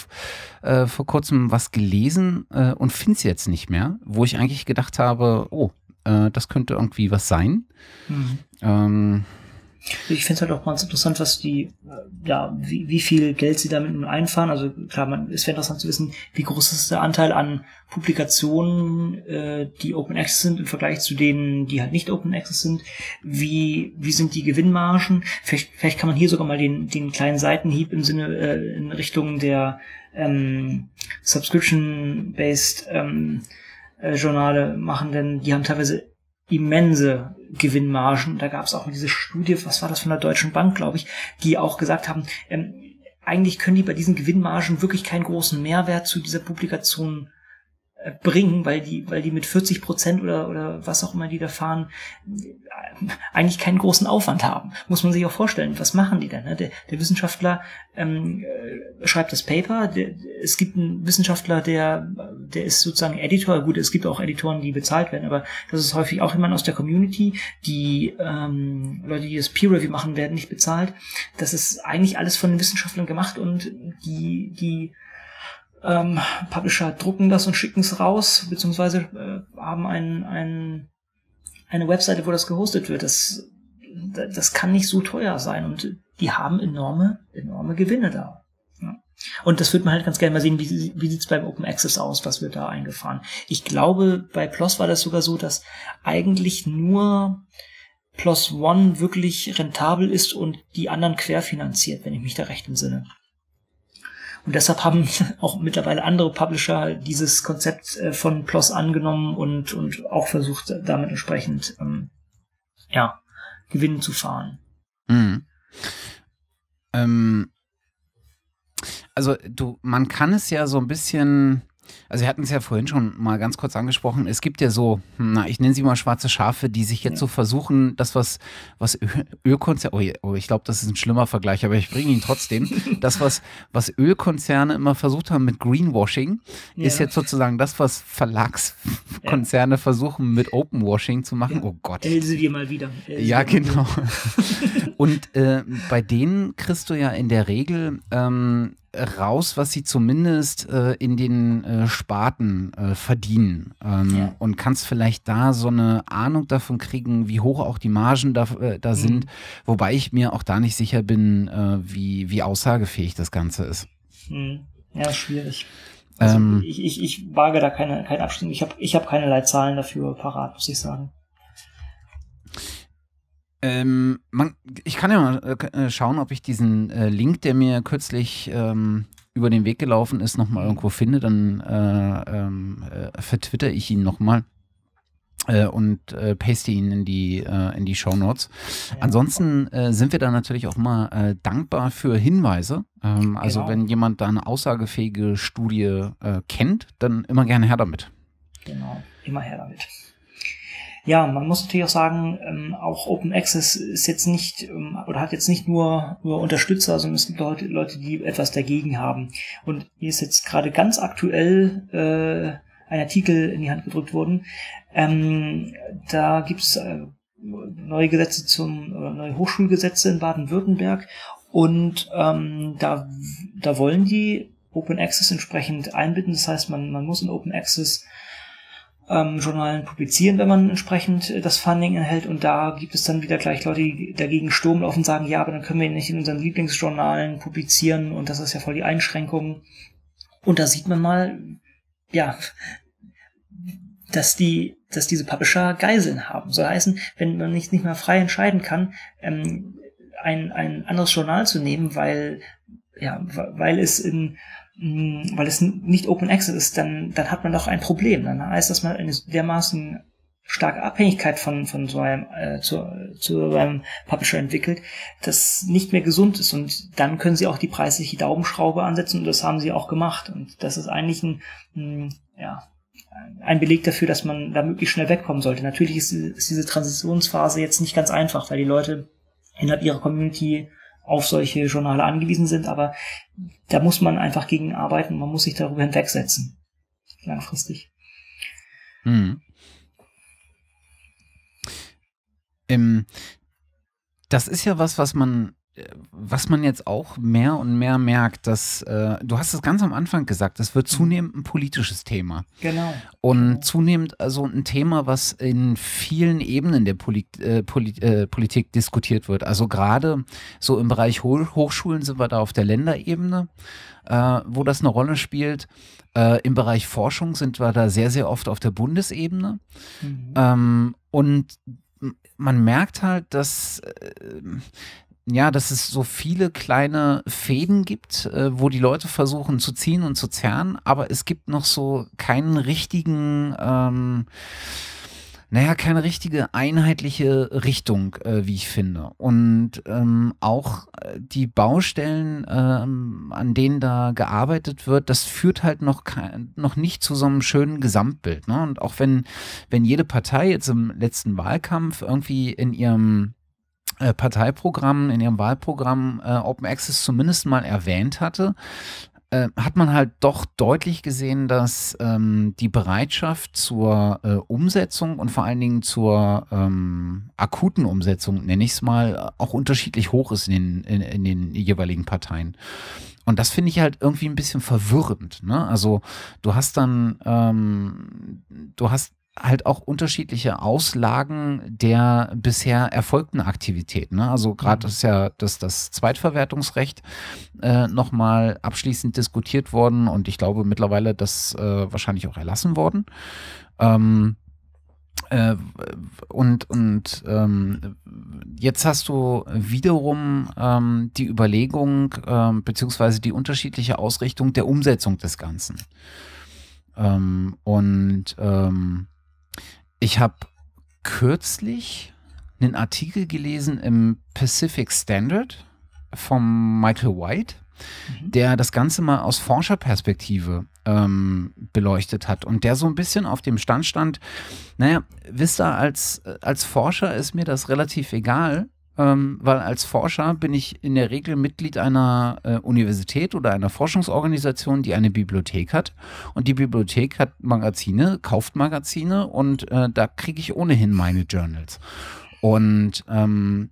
äh, vor kurzem was gelesen äh, und finde es jetzt nicht mehr, wo ich eigentlich gedacht habe, oh, äh, das könnte irgendwie was sein. Mhm. Ähm, ich finde es halt auch ganz interessant, was die, ja, wie, wie viel Geld sie damit nun einfahren. Also klar, man, es wäre interessant zu wissen, wie groß ist der Anteil an Publikationen, äh, die Open Access sind im Vergleich zu denen, die halt nicht Open Access sind. Wie, wie sind die Gewinnmargen? Vielleicht, vielleicht kann man hier sogar mal den, den kleinen Seitenhieb im Sinne, äh, in Richtung der ähm, Subscription-based ähm, äh, Journale machen, denn die haben teilweise immense Gewinnmargen. Da gab es auch diese Studie, was war das von der Deutschen Bank, glaube ich, die auch gesagt haben, ähm, eigentlich können die bei diesen Gewinnmargen wirklich keinen großen Mehrwert zu dieser Publikation bringen, weil die, weil die mit 40 Prozent oder, oder was auch immer die da fahren, eigentlich keinen großen Aufwand haben. Muss man sich auch vorstellen, was machen die denn? Ne? Der, der Wissenschaftler ähm, äh, schreibt das Paper, der, es gibt einen Wissenschaftler, der, der ist sozusagen Editor, gut, es gibt auch Editoren, die bezahlt werden, aber das ist häufig auch jemand aus der Community, die ähm, Leute, die das Peer Review machen, werden nicht bezahlt. Das ist eigentlich alles von den Wissenschaftlern gemacht und die, die ähm, Publisher drucken das und schicken es raus, beziehungsweise äh, haben ein, ein, eine Webseite, wo das gehostet wird. Das, das kann nicht so teuer sein und die haben enorme, enorme Gewinne da. Ja. Und das wird man halt ganz gerne mal sehen, wie, wie sieht's beim Open Access aus, was wird da eingefahren. Ich glaube, bei PLOS war das sogar so, dass eigentlich nur PLOS One wirklich rentabel ist und die anderen querfinanziert, wenn ich mich da recht entsinne. Und deshalb haben auch mittlerweile andere Publisher dieses Konzept äh, von PLOS angenommen und, und auch versucht, damit entsprechend ähm, ja, Gewinn zu fahren. Mhm. Ähm, also du, man kann es ja so ein bisschen also wir hatten es ja vorhin schon mal ganz kurz angesprochen. Es gibt ja so, na, ich nenne sie mal schwarze Schafe, die sich jetzt ja. so versuchen, das was, was Ölkonzerne, oh, oh, ich glaube, das ist ein schlimmer Vergleich, aber ich bringe ihn trotzdem. das, was, was Ölkonzerne immer versucht haben mit Greenwashing, ja. ist jetzt sozusagen das, was Verlagskonzerne ja. versuchen mit Openwashing zu machen. Oh Gott. Elsevier mal wieder. Elsevier ja, genau. Und äh, bei denen kriegst du ja in der Regel ähm, raus, was sie zumindest äh, in den äh, Sparten äh, verdienen. Ähm, ja. Und kannst vielleicht da so eine Ahnung davon kriegen, wie hoch auch die Margen da, äh, da mhm. sind. Wobei ich mir auch da nicht sicher bin, äh, wie, wie aussagefähig das Ganze ist. Mhm. Ja, schwierig. Also ähm, ich, ich, ich wage da keine, keine Abstimmung. Ich habe ich hab keinerlei Zahlen dafür parat, muss ich sagen. Ähm, man, ich kann ja mal äh, äh, schauen, ob ich diesen äh, Link, der mir kürzlich ähm, über den Weg gelaufen ist, nochmal irgendwo finde. Dann äh, ähm, äh, vertwitter ich ihn nochmal äh, und äh, paste ihn in die, äh, in die Show Notes. Ansonsten sind wir da natürlich auch mal dankbar für Hinweise. Ähm, also genau. wenn jemand da eine aussagefähige Studie kennt, dann immer gerne her damit. Genau, immer her damit. Ja, man muss natürlich auch sagen, ähm, auch Open Access ist jetzt nicht ähm, oder hat jetzt nicht nur nur Unterstützer, sondern es gibt Leute, Leute, die etwas dagegen haben. Und hier ist jetzt gerade ganz aktuell äh, ein Artikel in die Hand gedrückt worden. Ähm, da gibt es äh, neue Gesetze zum äh, neue Hochschulgesetze in Baden-Württemberg und ähm, da da wollen die Open Access entsprechend einbinden. Das heißt, man man muss in Open Access ähm, Journalen publizieren, wenn man entsprechend äh, das Funding erhält. Und da gibt es dann wieder gleich Leute, die dagegen Sturm und sagen, ja, aber dann können wir nicht in unseren Lieblingsjournalen publizieren und das ist ja voll die Einschränkung. Und da sieht man mal, ja, dass die, dass diese Publisher Geiseln haben. Soll heißen, wenn man nicht, nicht mehr frei entscheiden kann, ähm, ein, ein anderes Journal zu nehmen, weil, ja, weil es in weil es nicht Open Access ist, dann, dann hat man doch ein Problem. Dann heißt das, man eine dermaßen starke Abhängigkeit von, von so einem, äh, zu, zu einem Publisher entwickelt, das nicht mehr gesund ist. Und dann können sie auch die preisliche Daumenschraube ansetzen und das haben sie auch gemacht. Und das ist eigentlich ein, ein ja, ein Beleg dafür, dass man da möglichst schnell wegkommen sollte. Natürlich ist, ist diese Transitionsphase jetzt nicht ganz einfach, weil die Leute innerhalb ihrer Community auf solche Journale angewiesen sind, aber da muss man einfach gegen arbeiten, man muss sich darüber hinwegsetzen. Langfristig. Hm. Ähm, das ist ja was, was man was man jetzt auch mehr und mehr merkt, dass äh, du hast es ganz am Anfang gesagt, es wird mhm. zunehmend ein politisches Thema. Genau. Und zunehmend also ein Thema, was in vielen Ebenen der Poli äh, Poli äh, Politik diskutiert wird. Also gerade so im Bereich Ho Hochschulen sind wir da auf der Länderebene, äh, wo das eine Rolle spielt. Äh, Im Bereich Forschung sind wir da sehr, sehr oft auf der Bundesebene. Mhm. Ähm, und man merkt halt, dass äh, ja, dass es so viele kleine Fäden gibt, äh, wo die Leute versuchen zu ziehen und zu zerren, aber es gibt noch so keinen richtigen, ähm, naja, keine richtige einheitliche Richtung, äh, wie ich finde. Und ähm, auch äh, die Baustellen, ähm, an denen da gearbeitet wird, das führt halt noch, kein, noch nicht zu so einem schönen Gesamtbild. Ne? Und auch wenn, wenn jede Partei jetzt im letzten Wahlkampf irgendwie in ihrem Parteiprogramm, in ihrem Wahlprogramm äh, Open Access zumindest mal erwähnt hatte, äh, hat man halt doch deutlich gesehen, dass ähm, die Bereitschaft zur äh, Umsetzung und vor allen Dingen zur ähm, akuten Umsetzung, nenne ich es mal, auch unterschiedlich hoch ist in den, in, in den jeweiligen Parteien. Und das finde ich halt irgendwie ein bisschen verwirrend. Ne? Also du hast dann, ähm, du hast halt auch unterschiedliche Auslagen der bisher erfolgten Aktivitäten. Ne? Also gerade mhm. ist ja das, das Zweitverwertungsrecht äh, nochmal abschließend diskutiert worden und ich glaube mittlerweile das äh, wahrscheinlich auch erlassen worden. Ähm, äh, und und ähm, jetzt hast du wiederum ähm, die Überlegung ähm, beziehungsweise die unterschiedliche Ausrichtung der Umsetzung des Ganzen. Ähm, und ähm, ich habe kürzlich einen Artikel gelesen im Pacific Standard vom Michael White, mhm. der das Ganze mal aus Forscherperspektive ähm, beleuchtet hat und der so ein bisschen auf dem Stand stand, naja, wisst ihr, als, als Forscher ist mir das relativ egal, ähm, weil als Forscher bin ich in der Regel Mitglied einer äh, Universität oder einer Forschungsorganisation, die eine Bibliothek hat. Und die Bibliothek hat Magazine, kauft Magazine und äh, da kriege ich ohnehin meine Journals. Und ähm,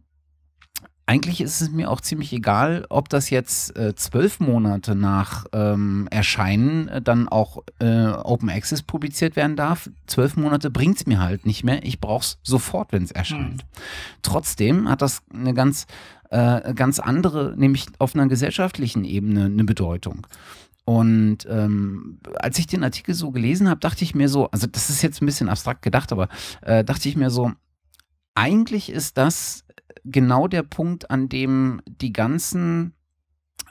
eigentlich ist es mir auch ziemlich egal, ob das jetzt äh, zwölf Monate nach ähm, Erscheinen äh, dann auch äh, Open Access publiziert werden darf. Zwölf Monate bringt es mir halt nicht mehr. Ich brauche es sofort, wenn es erscheint. Mhm. Trotzdem hat das eine ganz, äh, ganz andere, nämlich auf einer gesellschaftlichen Ebene eine Bedeutung. Und ähm, als ich den Artikel so gelesen habe, dachte ich mir so, also das ist jetzt ein bisschen abstrakt gedacht, aber äh, dachte ich mir so, eigentlich ist das genau der Punkt, an dem die ganzen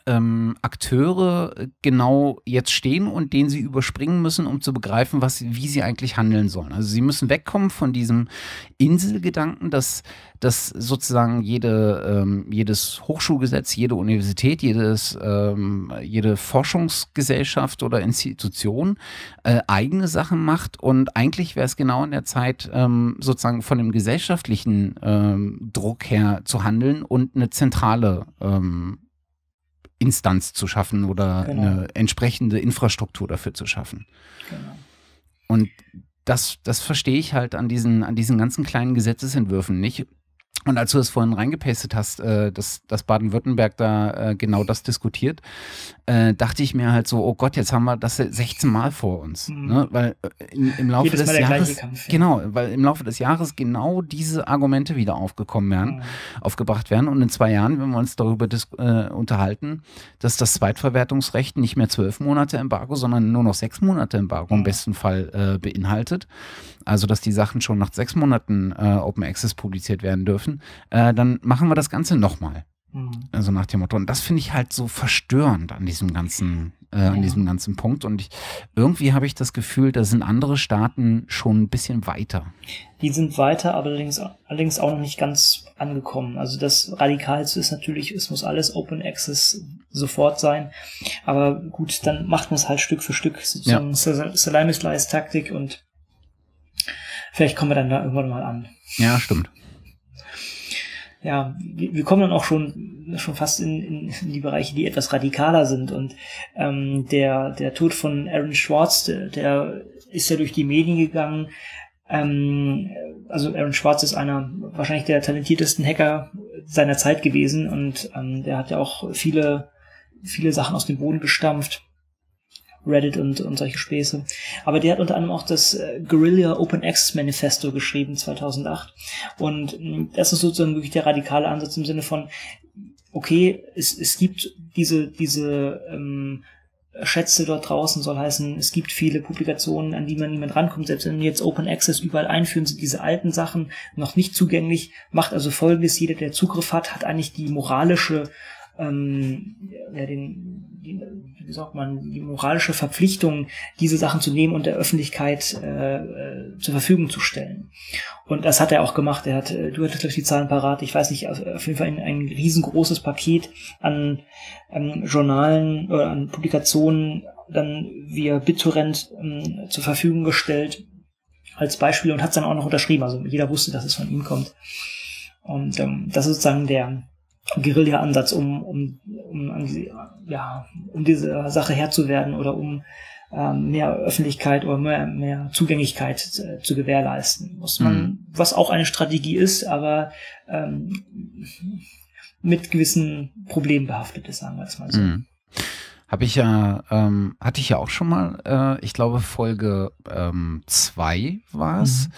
ähm, Akteure genau jetzt stehen und den sie überspringen müssen, um zu begreifen, was, wie sie eigentlich handeln sollen. Also sie müssen wegkommen von diesem Inselgedanken, dass, dass sozusagen jede, ähm, jedes Hochschulgesetz, jede Universität, jedes, ähm, jede Forschungsgesellschaft oder Institution äh, eigene Sachen macht und eigentlich wäre es genau in der Zeit, ähm, sozusagen von dem gesellschaftlichen ähm, Druck her zu handeln und eine zentrale ähm, Instanz zu schaffen oder genau. eine entsprechende Infrastruktur dafür zu schaffen. Genau. Und das, das verstehe ich halt an diesen, an diesen ganzen kleinen Gesetzesentwürfen nicht. Und als du das vorhin reingepastet hast, äh, dass, dass Baden-Württemberg da äh, genau das diskutiert, äh, dachte ich mir halt so, oh Gott, jetzt haben wir das 16 Mal vor uns. Mhm. Ne? Weil äh, im, im Laufe Jedes des Jahres, Kampf, ja. genau, weil im Laufe des Jahres genau diese Argumente wieder aufgekommen werden, mhm. aufgebracht werden. Und in zwei Jahren, wenn wir uns darüber äh, unterhalten, dass das Zweitverwertungsrecht nicht mehr zwölf Monate Embargo, sondern nur noch sechs Monate Embargo mhm. im besten Fall äh, beinhaltet, also dass die Sachen schon nach sechs Monaten äh, Open Access publiziert werden dürfen, äh, dann machen wir das Ganze nochmal. Mhm. Also nach dem Motto. Und das finde ich halt so verstörend an diesem ganzen, äh, ja. an diesem ganzen Punkt. Und ich, irgendwie habe ich das Gefühl, da sind andere Staaten schon ein bisschen weiter. Die sind weiter, aber allerdings, allerdings auch noch nicht ganz angekommen. Also das Radikalste ist natürlich, es muss alles Open Access sofort sein. Aber gut, dann macht man es halt Stück für Stück. So ja. eine Salami-Slice-Taktik und Vielleicht kommen wir dann da irgendwann mal an. Ja, stimmt. Ja, wir kommen dann auch schon, schon fast in, in, in die Bereiche, die etwas radikaler sind. Und ähm, der, der Tod von Aaron Schwartz, der, der ist ja durch die Medien gegangen. Ähm, also Aaron Schwartz ist einer wahrscheinlich der talentiertesten Hacker seiner Zeit gewesen und ähm, der hat ja auch viele, viele Sachen aus dem Boden gestampft. Reddit und, und solche Späße. Aber der hat unter anderem auch das äh, Guerilla Open Access Manifesto geschrieben 2008. Und mh, das ist sozusagen wirklich der radikale Ansatz im Sinne von, okay, es, es gibt diese, diese ähm, Schätze dort draußen, soll heißen, es gibt viele Publikationen, an die man niemand rankommt. Selbst wenn wir jetzt Open Access überall einführen, sind diese alten Sachen noch nicht zugänglich. Macht also folgendes, jeder, der Zugriff hat, hat eigentlich die moralische ähm, ja, den, wie sagt man, die moralische Verpflichtung, diese Sachen zu nehmen und der Öffentlichkeit äh, äh, zur Verfügung zu stellen. Und das hat er auch gemacht. Er hat, äh, du hattest gleich die Zahlen parat. Ich weiß nicht, auf jeden Fall ein, ein riesengroßes Paket an, an Journalen oder an Publikationen dann via BitTorrent ähm, zur Verfügung gestellt als Beispiel und hat es dann auch noch unterschrieben. Also jeder wusste, dass es von ihm kommt. Und ähm, das ist sozusagen der Guerilla-Ansatz, um, um, um, ja, um diese Sache Herr zu werden oder um ähm, mehr Öffentlichkeit oder mehr, mehr Zugänglichkeit zu, zu gewährleisten. Muss man, mhm. was auch eine Strategie ist, aber ähm, mit gewissen Problemen behaftet ist, sagen wir es mal so. Mhm. Habe ich ja, ähm, hatte ich ja auch schon mal, äh, ich glaube Folge 2 ähm, war es.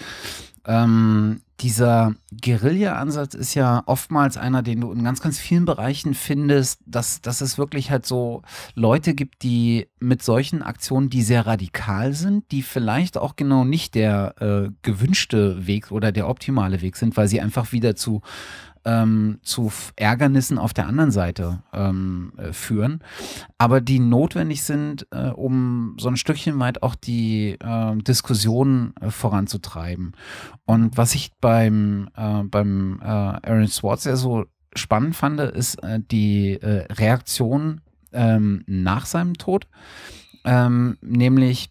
Mhm. Dieser Guerilla-Ansatz ist ja oftmals einer, den du in ganz, ganz vielen Bereichen findest, dass, dass es wirklich halt so Leute gibt, die mit solchen Aktionen, die sehr radikal sind, die vielleicht auch genau nicht der äh, gewünschte Weg oder der optimale Weg sind, weil sie einfach wieder zu ähm, zu Ärgernissen auf der anderen Seite ähm, äh, führen, aber die notwendig sind, äh, um so ein Stückchen weit auch die äh, Diskussion äh, voranzutreiben. Und was ich beim, äh, beim äh, Aaron Swartz ja so spannend fand, ist die Reaktion ähm, nach seinem Tod, ähm, nämlich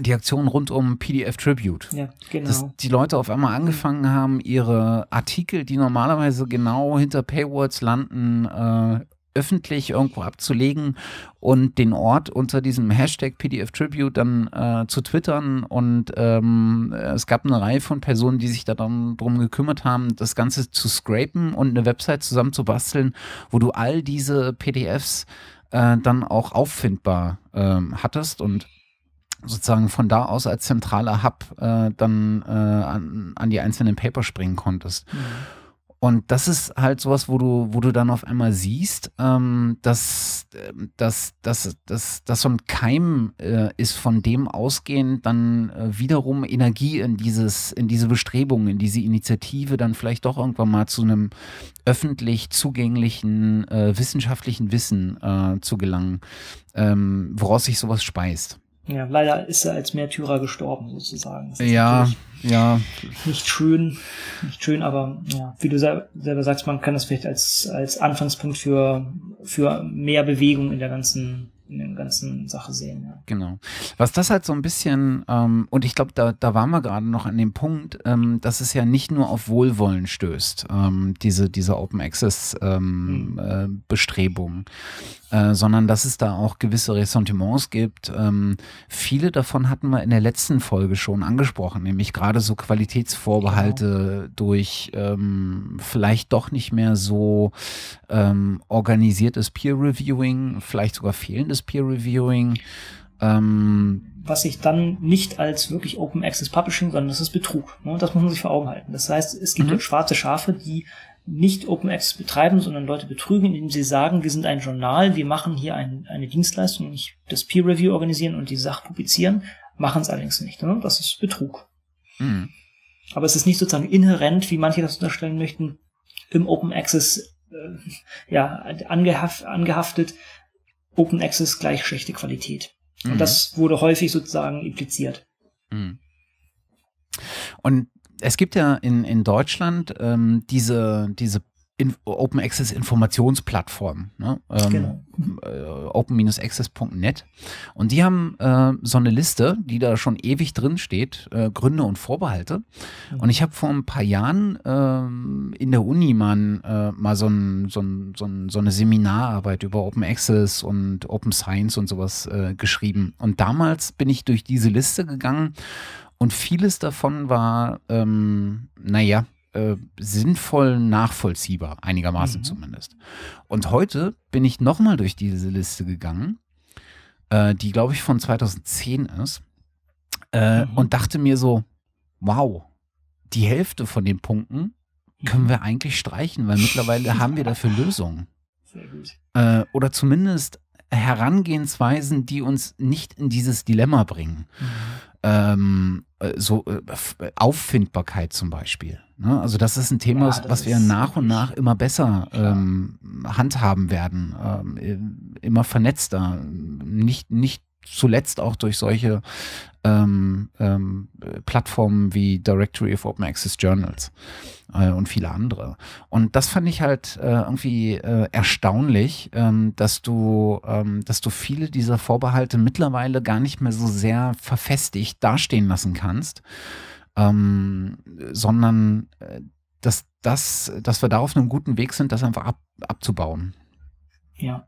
die Aktion rund um PDF Tribute. Ja, genau. Dass die Leute auf einmal angefangen haben, ihre Artikel, die normalerweise genau hinter Paywalls landen, äh, öffentlich irgendwo abzulegen und den Ort unter diesem Hashtag PDF Tribute dann äh, zu twittern. Und ähm, es gab eine Reihe von Personen, die sich da dann drum gekümmert haben, das Ganze zu scrapen und eine Website zusammenzubasteln, wo du all diese PDFs äh, dann auch auffindbar ähm, hattest und sozusagen von da aus als zentraler Hub äh, dann äh, an, an, die einzelnen Paper springen konntest. Mhm. Und das ist halt sowas, wo du, wo du dann auf einmal siehst, ähm, dass, dass, dass, dass, dass so ein Keim äh, ist, von dem ausgehend dann äh, wiederum Energie in dieses, in diese Bestrebungen, in diese Initiative dann vielleicht doch irgendwann mal zu einem öffentlich zugänglichen äh, wissenschaftlichen Wissen äh, zu gelangen, ähm, woraus sich sowas speist. Ja, leider ist er als Märtyrer gestorben, sozusagen. Ja, ja. Nicht schön, nicht schön, aber ja, wie du selber sagst, man kann das vielleicht als, als Anfangspunkt für, für mehr Bewegung in der ganzen in der ganzen Sache sehen. Ja. Genau. Was das halt so ein bisschen, ähm, und ich glaube, da, da waren wir gerade noch an dem Punkt, ähm, dass es ja nicht nur auf Wohlwollen stößt, ähm, diese, diese Open Access ähm, mhm. äh, Bestrebungen, äh, sondern dass es da auch gewisse Ressentiments gibt. Ähm, viele davon hatten wir in der letzten Folge schon angesprochen, nämlich gerade so Qualitätsvorbehalte genau. durch ähm, vielleicht doch nicht mehr so organisiertes Peer Reviewing, vielleicht sogar fehlendes das Peer Reviewing. Ähm, was sich dann nicht als wirklich Open Access Publishing, sondern das ist Betrug. Ne? Das muss man sich vor Augen halten. Das heißt, es gibt mhm. schwarze Schafe, die nicht Open Access betreiben, sondern Leute betrügen, indem sie sagen, wir sind ein Journal, wir machen hier ein, eine Dienstleistung, nämlich das Peer Review organisieren und die Sache publizieren, machen es allerdings nicht. Ne? Das ist Betrug. Mhm. Aber es ist nicht sozusagen inhärent, wie manche das unterstellen möchten, im Open Access äh, ja, angehaft, angehaftet, Open Access gleich schlechte Qualität. Mhm. Und das wurde häufig sozusagen impliziert. Mhm. Und es gibt ja in, in Deutschland ähm, diese, diese in Open Access Informationsplattform, ne? ähm, genau. äh, open-access.net. Und die haben äh, so eine Liste, die da schon ewig drin steht, äh, Gründe und Vorbehalte. Mhm. Und ich habe vor ein paar Jahren ähm, in der Uni mal, äh, mal so, ein, so, ein, so, ein, so, eine Seminararbeit über Open Access und Open Science und sowas äh, geschrieben. Und damals bin ich durch diese Liste gegangen und vieles davon war, ähm, naja, äh, sinnvoll nachvollziehbar, einigermaßen mhm. zumindest. Und heute bin ich nochmal durch diese Liste gegangen, äh, die glaube ich von 2010 ist, äh, mhm. und dachte mir so, wow, die Hälfte von den Punkten können mhm. wir eigentlich streichen, weil mittlerweile haben wir dafür Lösungen. Sehr gut. Äh, oder zumindest Herangehensweisen, die uns nicht in dieses Dilemma bringen. Mhm. Ähm, äh, so äh, Auffindbarkeit zum Beispiel. Ne? Also das ist ein Thema, ja, was wir nach und nach immer besser ähm, handhaben werden, ähm, immer vernetzter, nicht, nicht zuletzt auch durch solche ähm, ähm, Plattformen wie Directory of Open Access Journals äh, und viele andere. Und das fand ich halt äh, irgendwie äh, erstaunlich, ähm, dass du, ähm, dass du viele dieser Vorbehalte mittlerweile gar nicht mehr so sehr verfestigt dastehen lassen kannst, ähm, sondern äh, dass, dass, dass wir da auf einem guten Weg sind, das einfach ab, abzubauen. Ja.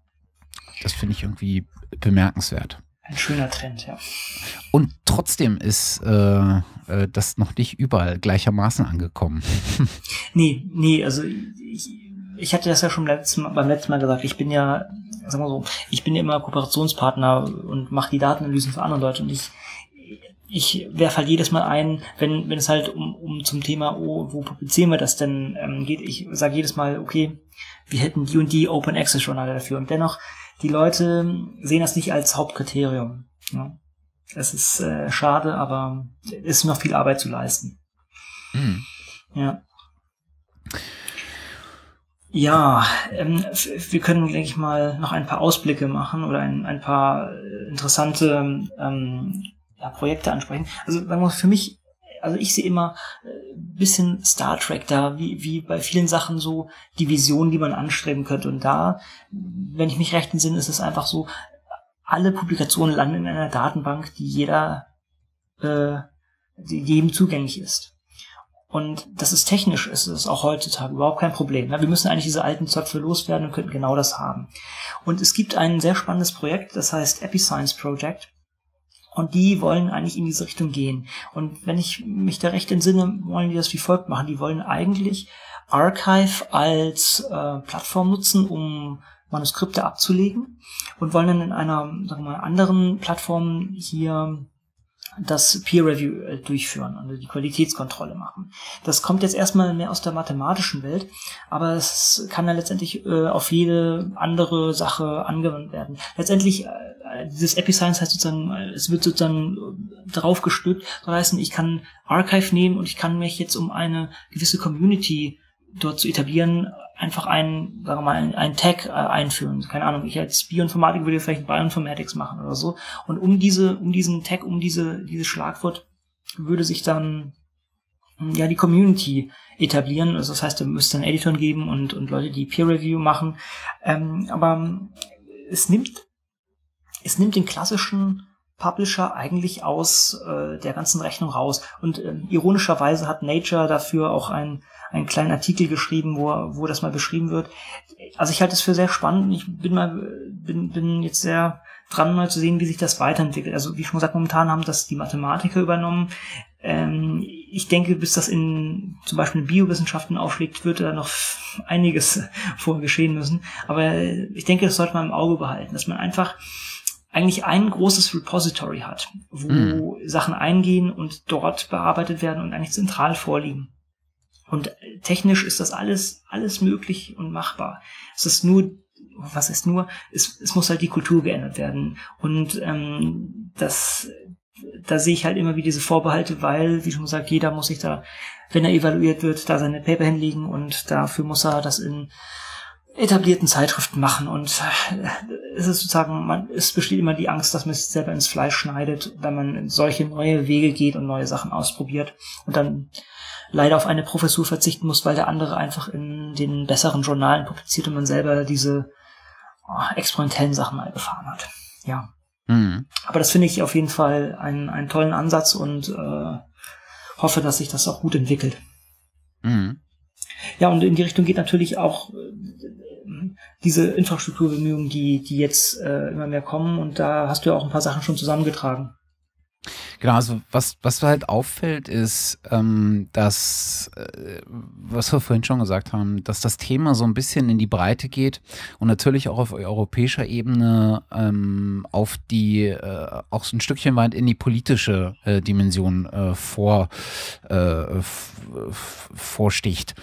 Das finde ich irgendwie bemerkenswert. Ein schöner Trend, ja. Und trotzdem ist äh, äh, das noch nicht überall gleichermaßen angekommen. nee, nee, also ich, ich hatte das ja schon letzten, beim letzten Mal gesagt, ich bin ja, sagen wir so, ich bin ja immer Kooperationspartner und mache die Datenanalysen für andere Leute und ich ich werfe halt jedes Mal ein, wenn, wenn es halt um, um zum Thema, oh, wo publizieren wir das denn ähm, geht, ich sage jedes Mal, okay, wir hätten die und die Open Access Journale dafür. Und dennoch, die Leute sehen das nicht als Hauptkriterium. Ja. Es ist äh, schade, aber es ist noch viel Arbeit zu leisten. Mhm. Ja. Ja, ähm, wir können, denke ich mal, noch ein paar Ausblicke machen oder ein, ein paar interessante ähm, ja, Projekte ansprechen. Also sagen wir für mich, also ich sehe immer äh, bisschen Star Trek da, wie, wie bei vielen Sachen so die Vision, die man anstreben könnte. Und da, wenn ich mich recht entsinne, ist es einfach so, alle Publikationen landen in einer Datenbank, die jeder, äh, die jedem zugänglich ist. Und das ist technisch, ist es auch heutzutage überhaupt kein Problem. Wir müssen eigentlich diese alten Zöpfe loswerden und könnten genau das haben. Und es gibt ein sehr spannendes Projekt, das heißt Episcience Project. Und die wollen eigentlich in diese Richtung gehen. Und wenn ich mich da recht entsinne, wollen die das wie folgt machen. Die wollen eigentlich Archive als äh, Plattform nutzen, um Manuskripte abzulegen und wollen dann in einer sagen wir mal, anderen Plattform hier das Peer Review äh, durchführen und die Qualitätskontrolle machen. Das kommt jetzt erstmal mehr aus der mathematischen Welt, aber es kann dann letztendlich äh, auf jede andere Sache angewandt werden. Letztendlich äh, dieses Episcience heißt sozusagen, äh, es wird sozusagen äh, drauf gestückt, das heißt, ich kann Archive nehmen und ich kann mich jetzt um eine gewisse Community dort zu etablieren, einfach einen, sagen wir mal, einen, Tag äh, einführen. Keine Ahnung, ich als Bioinformatik würde vielleicht Bioinformatics machen oder so. Und um diese, um diesen Tag, um diese, dieses Schlagwort würde sich dann hm, ja die Community etablieren. Also das heißt, da müsste einen Editor geben und, und Leute, die Peer Review machen. Ähm, aber es nimmt, es nimmt den klassischen Publisher eigentlich aus äh, der ganzen Rechnung raus. Und äh, ironischerweise hat Nature dafür auch ein einen kleinen Artikel geschrieben, wo, wo das mal beschrieben wird. Also ich halte es für sehr spannend. Ich bin mal, bin, bin jetzt sehr dran, mal zu sehen, wie sich das weiterentwickelt. Also wie schon gesagt, momentan haben das die Mathematiker übernommen. Ähm, ich denke, bis das in zum Beispiel in Biowissenschaften aufschlägt, wird da noch einiges vorher geschehen müssen. Aber ich denke, das sollte man im Auge behalten, dass man einfach eigentlich ein großes Repository hat, wo mm. Sachen eingehen und dort bearbeitet werden und eigentlich zentral vorliegen. Und technisch ist das alles, alles möglich und machbar. Es ist nur, was ist nur, es, es muss halt die Kultur geändert werden. Und ähm, das, da sehe ich halt immer wie diese Vorbehalte, weil, wie schon gesagt, jeder muss sich da, wenn er evaluiert wird, da seine Paper hinlegen und dafür muss er das in etablierten Zeitschriften machen und äh, es ist sozusagen, man, es besteht immer die Angst, dass man sich selber ins Fleisch schneidet, wenn man solche neue Wege geht und neue Sachen ausprobiert und dann leider auf eine Professur verzichten muss, weil der andere einfach in den besseren Journalen publiziert und man selber diese oh, experimentellen Sachen mal gefahren hat. Ja. Mhm. Aber das finde ich auf jeden Fall einen, einen tollen Ansatz und äh, hoffe, dass sich das auch gut entwickelt. Mhm. Ja, und in die Richtung geht natürlich auch äh, diese Infrastrukturbemühungen, die, die jetzt äh, immer mehr kommen. Und da hast du ja auch ein paar Sachen schon zusammengetragen. Genau, also was, was halt auffällt, ist, ähm, dass, äh, was wir vorhin schon gesagt haben, dass das Thema so ein bisschen in die Breite geht und natürlich auch auf europäischer Ebene ähm, auf die, äh, auch so ein Stückchen weit in die politische äh, Dimension äh, vor, äh, vorsticht.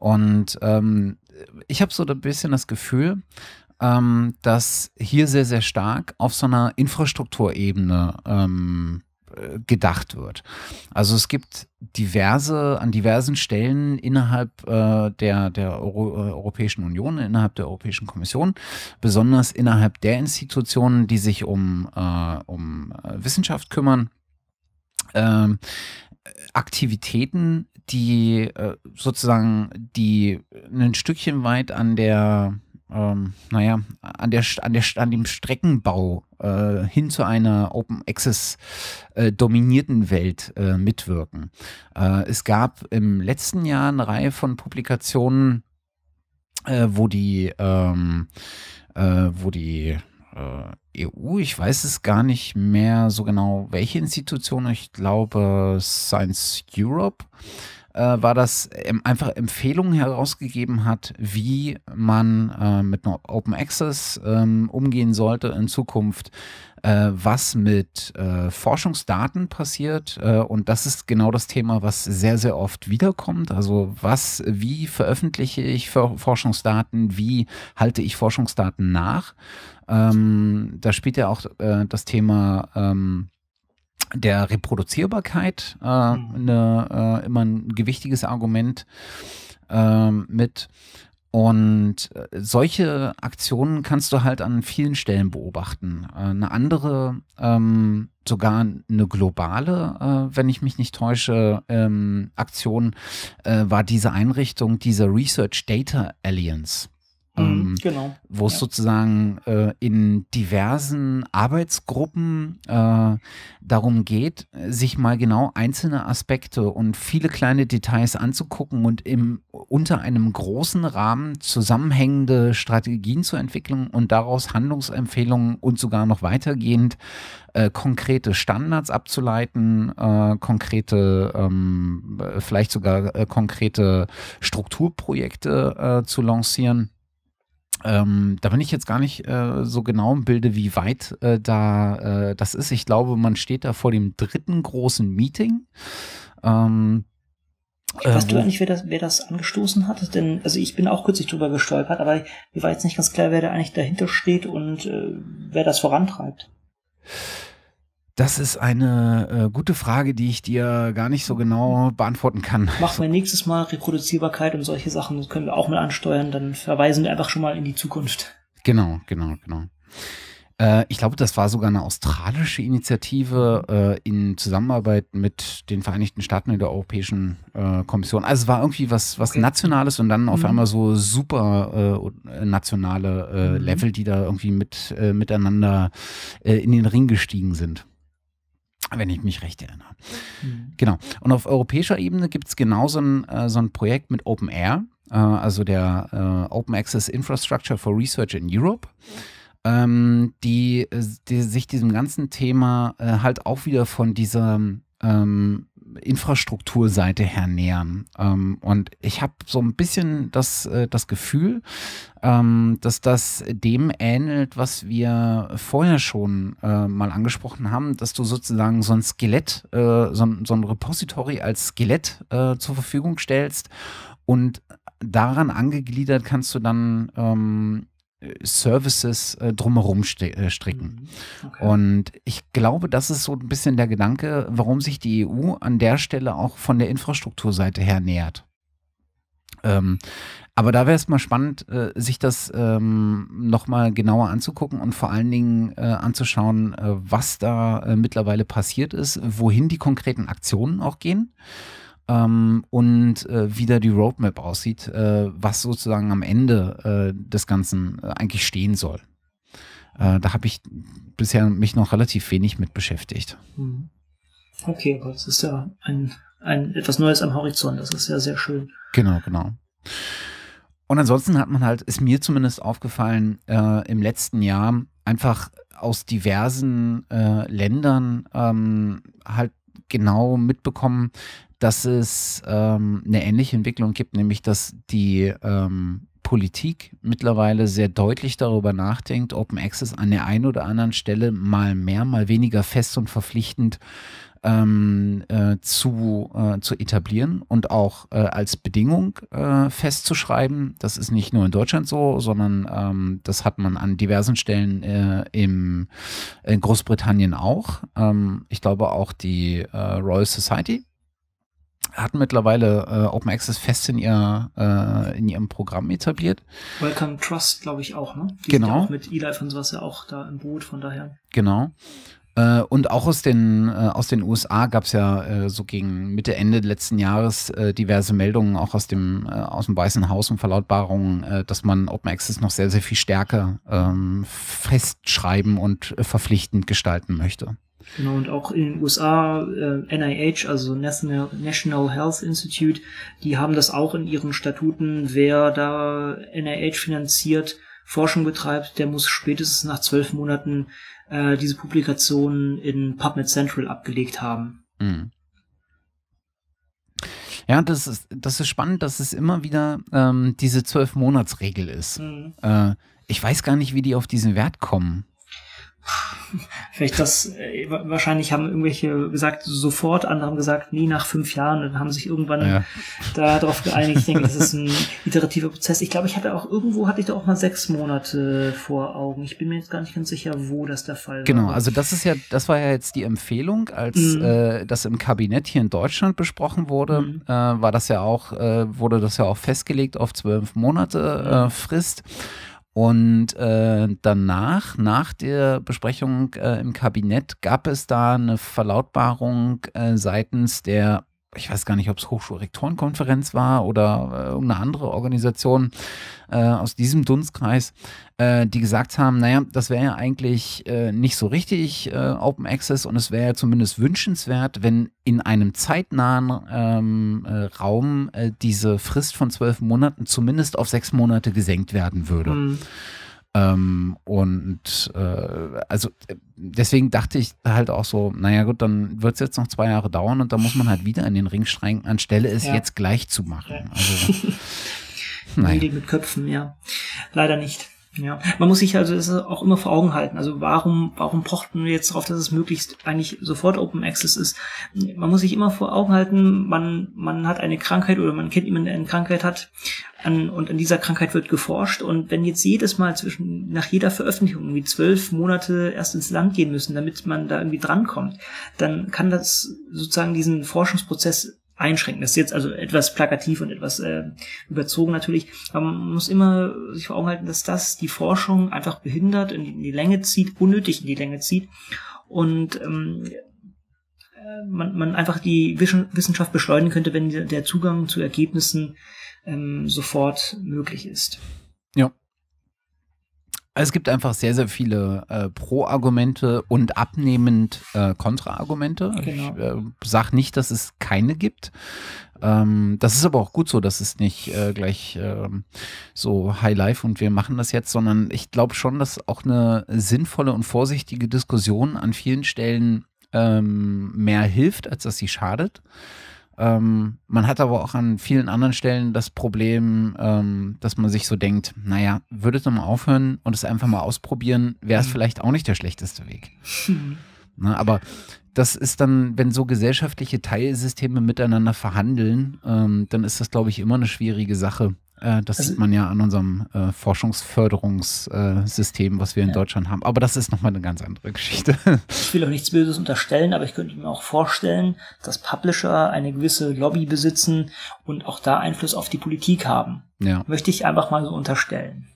Und ähm, ich habe so ein bisschen das Gefühl, ähm, dass hier sehr, sehr stark auf so einer Infrastrukturebene ähm, äh, gedacht wird. Also es gibt diverse, an diversen Stellen innerhalb äh, der, der Euro, äh, Europäischen Union, innerhalb der Europäischen Kommission, besonders innerhalb der Institutionen, die sich um, äh, um äh, Wissenschaft kümmern, ähm, Aktivitäten, die sozusagen die ein Stückchen weit an der ähm, naja, an, der, an, der, an dem Streckenbau äh, hin zu einer Open Access äh, dominierten Welt äh, mitwirken. Äh, es gab im letzten Jahr eine Reihe von Publikationen, äh, wo die, ähm, äh, wo die EU, ich weiß es gar nicht mehr so genau, welche Institution, ich glaube Science Europe, äh, war das einfach Empfehlungen herausgegeben hat, wie man äh, mit Open Access ähm, umgehen sollte in Zukunft, äh, was mit äh, Forschungsdaten passiert. Äh, und das ist genau das Thema, was sehr, sehr oft wiederkommt. Also was, wie veröffentliche ich Forschungsdaten, wie halte ich Forschungsdaten nach? Ähm, da spielt ja auch äh, das Thema ähm, der Reproduzierbarkeit äh, mhm. eine, äh, immer ein gewichtiges Argument äh, mit. Und äh, solche Aktionen kannst du halt an vielen Stellen beobachten. Äh, eine andere, ähm, sogar eine globale, äh, wenn ich mich nicht täusche, ähm, Aktion war diese Einrichtung dieser Research Data Alliance. Mhm, ähm, genau. Wo es ja. sozusagen äh, in diversen Arbeitsgruppen äh, darum geht, sich mal genau einzelne Aspekte und viele kleine Details anzugucken und im, unter einem großen Rahmen zusammenhängende Strategien zu entwickeln und daraus Handlungsempfehlungen und sogar noch weitergehend äh, konkrete Standards abzuleiten, äh, konkrete, ähm, vielleicht sogar äh, konkrete Strukturprojekte äh, zu lancieren. Ähm, da bin ich jetzt gar nicht äh, so genau im Bilde, wie weit äh, da äh, das ist. Ich glaube, man steht da vor dem dritten großen Meeting. Ähm, weißt du eigentlich, wer das, wer das angestoßen hat? Denn, also ich bin auch kürzlich drüber gestolpert, aber mir war jetzt nicht ganz klar, wer da eigentlich dahinter steht und äh, wer das vorantreibt. Das ist eine äh, gute Frage, die ich dir gar nicht so genau beantworten kann. Machen wir nächstes Mal Reproduzierbarkeit und solche Sachen, das können wir auch mal ansteuern, dann verweisen wir einfach schon mal in die Zukunft. Genau, genau, genau. Äh, ich glaube, das war sogar eine australische Initiative äh, in Zusammenarbeit mit den Vereinigten Staaten und der Europäischen äh, Kommission. Also es war irgendwie was, was okay. Nationales und dann auf mhm. einmal so super äh, nationale äh, mhm. Level, die da irgendwie mit, miteinander in den Ring gestiegen sind wenn ich mich recht erinnere. Mhm. Genau. Und auf europäischer Ebene gibt es genauso ein, äh, so ein Projekt mit Open Air, äh, also der äh, Open Access Infrastructure for Research in Europe, ähm, die, die, sich diesem ganzen Thema halt auch wieder von dieser ähm, Infrastrukturseite her nähern. Ähm, und ich habe so ein bisschen das, äh, das Gefühl, ähm, dass das dem ähnelt, was wir vorher schon äh, mal angesprochen haben, dass du sozusagen so ein Skelett, äh, so, so, ein Repository als Skelett äh, zur Verfügung stellst und daran angegliedert kannst du dann ähm, Services äh, drumherum äh, stricken. Mhm. Okay. Und ich glaube, das ist so ein bisschen der Gedanke, warum sich die EU an der Stelle auch von der Infrastrukturseite her nähert. Ähm, aber da wäre es mal spannend, äh, sich das ähm, nochmal genauer anzugucken und vor allen Dingen äh, anzuschauen, äh, was da äh, mittlerweile passiert ist, wohin die konkreten Aktionen auch gehen ähm, und äh, wie da die Roadmap aussieht, äh, was sozusagen am Ende äh, des Ganzen äh, eigentlich stehen soll. Äh, da habe ich bisher mich noch relativ wenig mit beschäftigt. Mhm. Okay, aber das ist ja ein, ein etwas Neues am Horizont. Das ist ja sehr schön. Genau, genau. Und ansonsten hat man halt, ist mir zumindest aufgefallen, äh, im letzten Jahr einfach aus diversen Ländern ähm, halt genau mitbekommen, dass es ähm, eine ähnliche Entwicklung gibt, nämlich dass die ähm, Politik mittlerweile sehr deutlich darüber nachdenkt, Open Access an der einen oder anderen Stelle mal mehr, mal weniger fest und verpflichtend ähm, äh, zu, äh, zu etablieren und auch äh, als Bedingung äh, festzuschreiben. Das ist nicht nur in Deutschland so, sondern ähm, das hat man an diversen Stellen äh, im, in Großbritannien auch. Ähm, ich glaube auch die äh, Royal Society hat mittlerweile äh, Open Access fest in, ihr, äh, in ihrem Programm etabliert. Welcome Trust, glaube ich, auch, ne? Die genau. auch mit Eli von sowas ja auch da im Boot, von daher. Genau. Äh, und auch aus den, äh, aus den USA gab es ja äh, so gegen Mitte, Ende letzten Jahres äh, diverse Meldungen, auch aus dem, äh, aus dem Weißen Haus und Verlautbarungen, äh, dass man Open Access noch sehr, sehr viel stärker ähm, festschreiben und verpflichtend gestalten möchte. Genau, und auch in den USA, äh, NIH, also National, National Health Institute, die haben das auch in ihren Statuten, wer da NIH finanziert, Forschung betreibt, der muss spätestens nach zwölf Monaten äh, diese Publikation in PubMed Central abgelegt haben. Mhm. Ja, das ist, das ist spannend, dass es immer wieder ähm, diese Zwölf-Monats-Regel ist. Mhm. Äh, ich weiß gar nicht, wie die auf diesen Wert kommen. Vielleicht das, äh, wahrscheinlich haben irgendwelche gesagt sofort, andere haben gesagt nie nach fünf Jahren und haben sich irgendwann ja. darauf geeinigt. Ich denke, das ist ein iterativer Prozess. Ich glaube, ich hatte auch irgendwo hatte ich da auch mal sechs Monate vor Augen. Ich bin mir jetzt gar nicht ganz sicher, wo das der Fall genau, war. Genau, also das ist ja, das war ja jetzt die Empfehlung, als mhm. äh, das im Kabinett hier in Deutschland besprochen wurde, mhm. äh, war das ja auch, äh, wurde das ja auch festgelegt auf zwölf Monate äh, Frist. Und äh, danach, nach der Besprechung äh, im Kabinett, gab es da eine Verlautbarung äh, seitens der ich weiß gar nicht, ob es Hochschulrektorenkonferenz war oder äh, irgendeine andere Organisation äh, aus diesem Dunstkreis, äh, die gesagt haben, naja, das wäre ja eigentlich äh, nicht so richtig äh, Open Access und es wäre ja zumindest wünschenswert, wenn in einem zeitnahen ähm, äh, Raum diese Frist von zwölf Monaten zumindest auf sechs Monate gesenkt werden würde. Mhm. Ähm, und äh, also deswegen dachte ich halt auch so, naja gut, dann wird es jetzt noch zwei Jahre dauern und da muss man halt wieder in den Ring strengen, anstelle es ja. jetzt gleich zu machen. Ja. Also, naja. mit Köpfen, ja. Leider nicht. Ja, man muss sich also das auch immer vor Augen halten. Also warum, warum pochten wir jetzt darauf, dass es möglichst eigentlich sofort Open Access ist? Man muss sich immer vor Augen halten, man, man hat eine Krankheit oder man kennt jemanden, der eine Krankheit hat an, und an dieser Krankheit wird geforscht und wenn jetzt jedes Mal zwischen, nach jeder Veröffentlichung irgendwie zwölf Monate erst ins Land gehen müssen, damit man da irgendwie drankommt, dann kann das sozusagen diesen Forschungsprozess einschränken. Das ist jetzt also etwas plakativ und etwas äh, überzogen natürlich, aber man muss immer sich vor Augen halten, dass das die Forschung einfach behindert, in die, in die Länge zieht, unnötig in die Länge zieht und ähm, äh, man, man einfach die Wissenschaft beschleunigen könnte, wenn der Zugang zu Ergebnissen ähm, sofort möglich ist. Ja. Es gibt einfach sehr, sehr viele äh, Pro-Argumente und abnehmend äh, Kontra-Argumente. Genau. Ich äh, sage nicht, dass es keine gibt. Ähm, das ist aber auch gut so, dass es nicht äh, gleich äh, so High Life und wir machen das jetzt, sondern ich glaube schon, dass auch eine sinnvolle und vorsichtige Diskussion an vielen Stellen ähm, mehr hilft, als dass sie schadet. Ähm, man hat aber auch an vielen anderen Stellen das Problem, ähm, dass man sich so denkt, naja, würdet ihr mal aufhören und es einfach mal ausprobieren, wäre es mhm. vielleicht auch nicht der schlechteste Weg. Mhm. Na, aber das ist dann, wenn so gesellschaftliche Teilsysteme miteinander verhandeln, ähm, dann ist das, glaube ich, immer eine schwierige Sache. Äh, das also, sieht man ja an unserem äh, Forschungsförderungssystem, was wir in ja. Deutschland haben. Aber das ist nochmal eine ganz andere Geschichte. Ich will auch nichts Böses unterstellen, aber ich könnte mir auch vorstellen, dass Publisher eine gewisse Lobby besitzen und auch da Einfluss auf die Politik haben. Ja. Möchte ich einfach mal so unterstellen.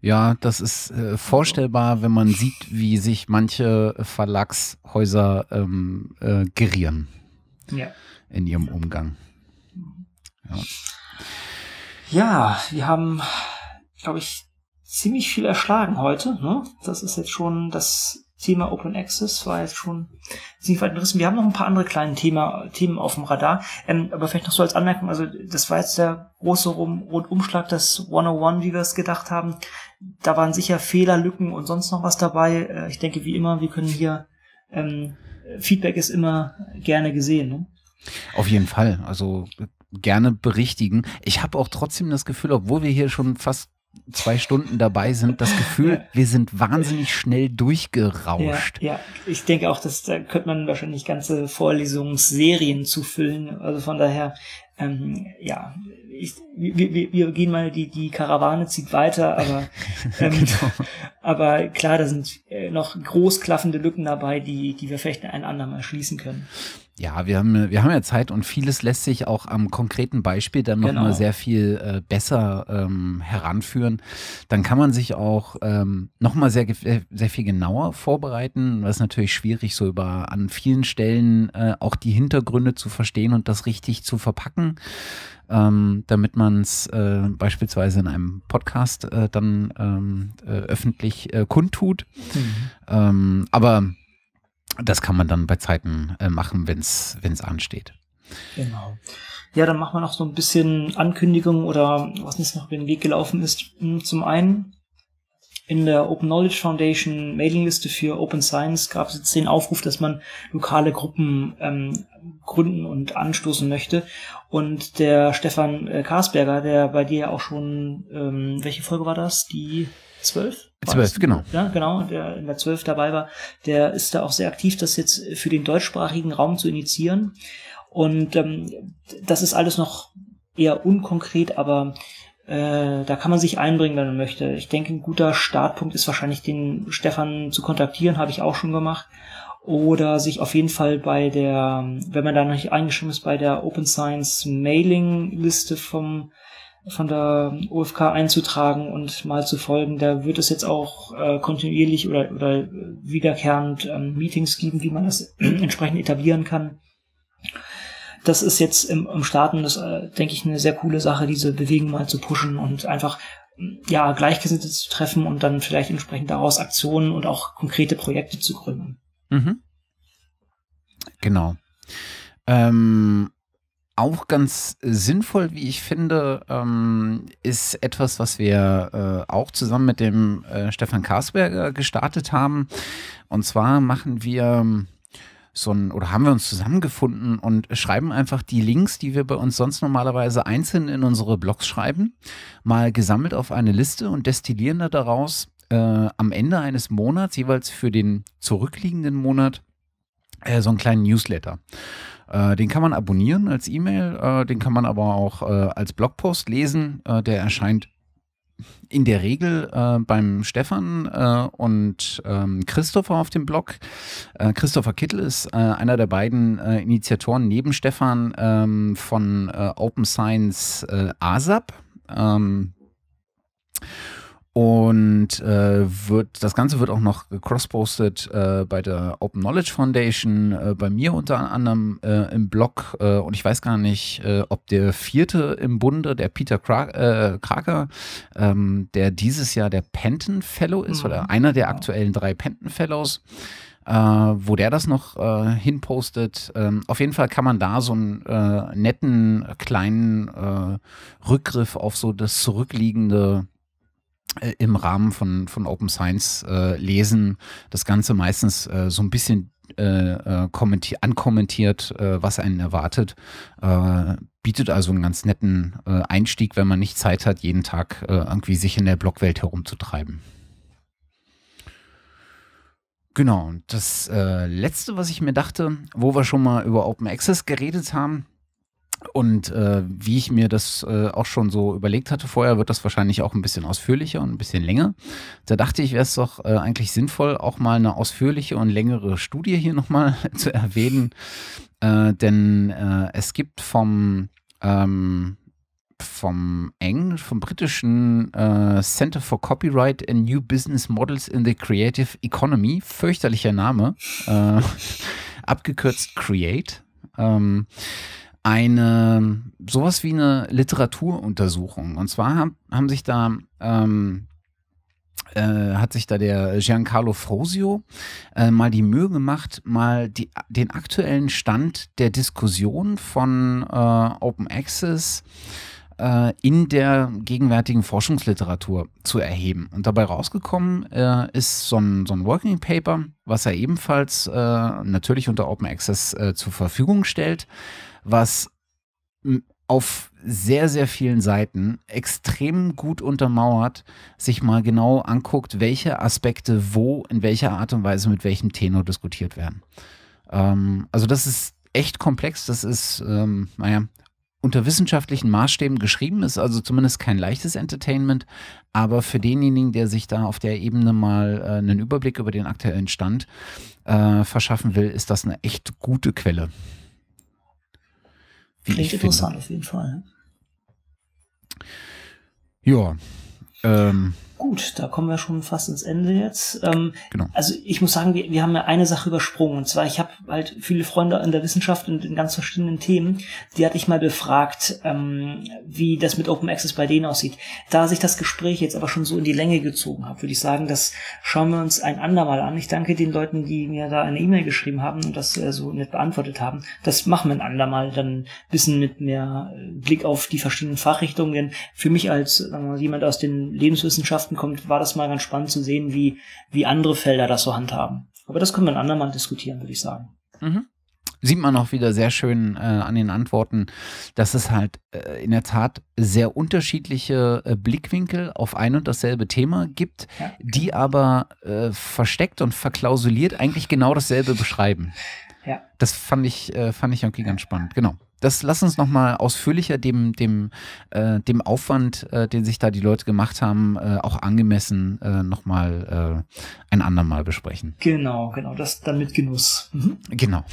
Ja, das ist äh, vorstellbar, wenn man sieht, wie sich manche Verlagshäuser ähm, äh, gerieren ja. in ihrem Umgang. Ja. Ja, wir haben, glaube ich, ziemlich viel erschlagen heute. Ne? Das ist jetzt schon das Thema Open Access, war jetzt schon ziemlich weit gerissen. Wir haben noch ein paar andere kleine Thema, Themen auf dem Radar. Ähm, aber vielleicht noch so als Anmerkung, also das war jetzt der große Rundumschlag, das 101, wie wir es gedacht haben. Da waren sicher Fehler, Lücken und sonst noch was dabei. Äh, ich denke, wie immer, wir können hier, ähm, Feedback ist immer gerne gesehen. Ne? Auf jeden Fall. Also gerne berichtigen. Ich habe auch trotzdem das Gefühl, obwohl wir hier schon fast zwei Stunden dabei sind, das Gefühl, wir sind wahnsinnig schnell durchgerauscht. Ja, ja, ich denke auch, dass da könnte man wahrscheinlich ganze Vorlesungsserien zufüllen. Also von daher, ähm, ja, ich, wir, wir, wir gehen mal, die, die Karawane zieht weiter, aber, ähm, genau. aber klar, da sind äh, noch großklaffende Lücken dabei, die, die wir vielleicht ein andermal schließen können. Ja, wir haben, wir haben ja Zeit und vieles lässt sich auch am konkreten Beispiel dann nochmal genau. sehr viel äh, besser ähm, heranführen. Dann kann man sich auch ähm, nochmal sehr, sehr viel genauer vorbereiten. Ist natürlich schwierig, so über an vielen Stellen äh, auch die Hintergründe zu verstehen und das richtig zu verpacken. Ähm, damit man es äh, beispielsweise in einem Podcast äh, dann ähm, äh, öffentlich äh, kundtut. Mhm. Ähm, aber das kann man dann bei Zeiten äh, machen, wenn es ansteht. Genau. Ja, dann machen wir noch so ein bisschen Ankündigung oder was uns noch über den Weg gelaufen ist. Hm, zum einen in der Open Knowledge Foundation Mailingliste für Open Science gab es jetzt den Aufruf, dass man lokale Gruppen ähm, gründen und anstoßen möchte. Und der Stefan äh, Karsberger, der bei dir auch schon, ähm, welche Folge war das? Die zwölf? Zwölf, genau. Ja, genau, der in der zwölf dabei war, der ist da auch sehr aktiv, das jetzt für den deutschsprachigen Raum zu initiieren. Und ähm, das ist alles noch eher unkonkret, aber äh, da kann man sich einbringen, wenn man möchte. Ich denke, ein guter Startpunkt ist wahrscheinlich den Stefan zu kontaktieren, habe ich auch schon gemacht. Oder sich auf jeden Fall bei der, wenn man da noch nicht eingeschrieben ist, bei der Open Science Mailing Liste vom von der OFK einzutragen und mal zu folgen. Da wird es jetzt auch äh, kontinuierlich oder, oder wiederkehrend ähm, Meetings geben, wie man das entsprechend etablieren kann. Das ist jetzt im, im Starten, das äh, denke ich, eine sehr coole Sache, diese Bewegung mal zu pushen und einfach ja Gleichgesinnte zu treffen und dann vielleicht entsprechend daraus Aktionen und auch konkrete Projekte zu gründen. Mhm. Genau. Ähm, auch ganz sinnvoll, wie ich finde, ähm, ist etwas, was wir äh, auch zusammen mit dem äh, Stefan Karsberger gestartet haben. Und zwar machen wir so ein, oder haben wir uns zusammengefunden und schreiben einfach die Links, die wir bei uns sonst normalerweise einzeln in unsere Blogs schreiben, mal gesammelt auf eine Liste und destillieren da daraus äh, am Ende eines Monats, jeweils für den zurückliegenden Monat, äh, so einen kleinen Newsletter. Äh, den kann man abonnieren als E-Mail, äh, den kann man aber auch äh, als Blogpost lesen. Der erscheint in der Regel beim Stefan und ähm, Christopher auf dem Blog. Christopher Kittel ist einer der beiden Initiatoren neben Stefan ähm, von Open Science ASAP. Ähm, und äh, wird das Ganze wird auch noch cross-posted äh, bei der Open Knowledge Foundation, äh, bei mir unter anderem äh, im Blog. Äh, und ich weiß gar nicht, äh, ob der vierte im Bunde, der Peter Kraker, ähm, der dieses Jahr der Penton Fellow ist, mhm. oder einer der aktuellen drei Penton Fellows, wo der das noch hinpostet. Ähm, auf jeden Fall kann man da so einen netten kleinen Rückgriff auf so das zurückliegende äh, im Rahmen von, von Open Science äh, lesen. Das Ganze meistens äh, so ein bisschen äh, äh ankommentiert, was einen erwartet. bietet also einen ganz netten Einstieg, wenn man nicht Zeit hat, jeden Tag irgendwie sich in der Blogwelt herumzutreiben. Genau, und das letzte, was ich mir dachte, wo wir schon mal über Open Access geredet haben, und äh, wie ich mir das äh, auch schon so überlegt hatte vorher, wird das wahrscheinlich auch ein bisschen ausführlicher und ein bisschen länger. Da dachte ich, wäre es doch äh, eigentlich sinnvoll, auch mal eine ausführliche und längere Studie hier nochmal zu erwähnen. Äh, denn äh, es gibt vom, ähm, vom Englisch, vom britischen äh, Center for Copyright and New Business Models in the Creative Economy, fürchterlicher Name, abgekürzt Create. Ähm, eine sowas wie eine Literaturuntersuchung. Und zwar haben, haben sich da ähm, äh, hat sich da der Giancarlo Frosio äh, mal die Mühe gemacht, mal die, den aktuellen Stand der Diskussion von äh, Open Access äh, in der gegenwärtigen Forschungsliteratur zu erheben. Und dabei rausgekommen äh, ist so ein, so ein Working Paper, was er ebenfalls äh, natürlich unter Open Access zur Verfügung stellt was auf sehr, sehr vielen Seiten extrem gut untermauert, sich mal genau anguckt, welche Aspekte wo, in welcher Art und Weise mit welchem Tenor diskutiert werden. Ähm, also das ist echt komplex, das ist, ähm, naja, unter wissenschaftlichen Maßstäben geschrieben, ist also zumindest kein leichtes Entertainment, aber für denjenigen, der sich da auf der Ebene mal äh, einen Überblick über den aktuellen Stand äh, verschaffen will, ist das eine echt gute Quelle. Klingt interessant auf jeden Fall. Ja. Ähm, Gut, da kommen wir schon fast ins Ende jetzt. Ähm, genau. Also ich muss sagen, wir, wir haben ja eine Sache übersprungen. Und zwar, ich habe halt viele Freunde in der Wissenschaft und in ganz verschiedenen Themen. Die hatte ich mal befragt, ähm, wie das mit Open Access bei denen aussieht. Da sich das Gespräch jetzt aber schon so in die Länge gezogen hat, würde ich sagen, das schauen wir uns ein andermal an. Ich danke den Leuten, die mir da eine E-Mail geschrieben haben und das äh, so nett beantwortet haben. Das machen wir ein andermal, dann ein bisschen mit mehr äh, Blick auf die verschiedenen Fachrichtungen. Denn für mich als mal, jemand aus den Lebenswissenschaften Wissenschaften kommt, war das mal ganz spannend zu sehen, wie, wie andere Felder das so handhaben. Aber das können wir ein andermal diskutieren, würde ich sagen. Mhm. Sieht man auch wieder sehr schön äh, an den Antworten, dass es halt äh, in der Tat sehr unterschiedliche äh, Blickwinkel auf ein und dasselbe Thema gibt, ja. die aber äh, versteckt und verklausuliert eigentlich genau dasselbe beschreiben. Ja. Das fand ich, äh, fand ich irgendwie ganz spannend. Genau das lass uns nochmal ausführlicher dem, dem, äh, dem Aufwand, äh, den sich da die Leute gemacht haben, äh, auch angemessen äh, nochmal äh, ein andermal besprechen. Genau, genau, das dann mit Genuss. Mhm. Genau.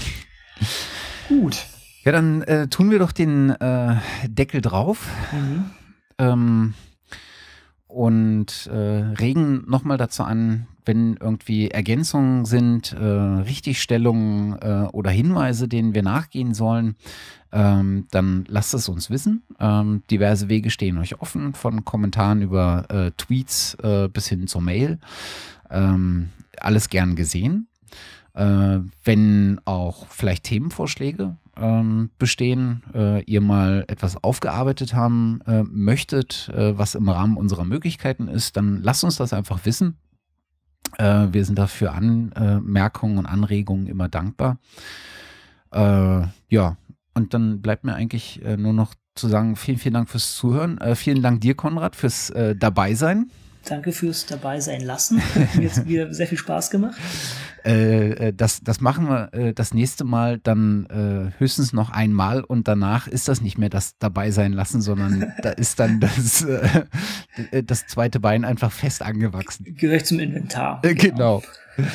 Gut. Ja, dann äh, tun wir doch den äh, Deckel drauf. Mhm. Ähm, und äh, regen nochmal dazu an, wenn irgendwie Ergänzungen sind, äh, Richtigstellungen äh, oder Hinweise, denen wir nachgehen sollen, ähm, dann lasst es uns wissen. Ähm, diverse Wege stehen euch offen, von Kommentaren über äh, Tweets äh, bis hin zur Mail. Ähm, alles gern gesehen. Äh, wenn auch vielleicht Themenvorschläge ähm, bestehen, äh, ihr mal etwas aufgearbeitet haben möchtet, was im Rahmen unserer Möglichkeiten ist, dann lasst uns das einfach wissen. Äh, wir sind dafür Anmerkungen und Anregungen immer dankbar. Äh, ja, und dann bleibt mir eigentlich äh, nur noch zu sagen, vielen, vielen Dank fürs Zuhören. Äh, vielen Dank dir, Konrad, fürs äh, Dabeisein. Danke fürs dabei sein lassen. Hat mir jetzt wieder sehr viel Spaß gemacht. Äh, äh, das, das machen wir äh, das nächste Mal dann äh, höchstens noch einmal und danach ist das nicht mehr das dabei sein lassen, sondern da ist dann das, das zweite Bein einfach fest angewachsen. Gehört zum Inventar. Genau. genau.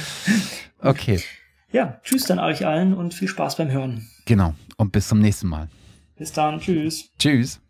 Okay. Ja, tschüss dann euch allen und viel Spaß beim Hören. Genau. Und bis zum nächsten Mal. Bis dann. Tschüss. Tschüss.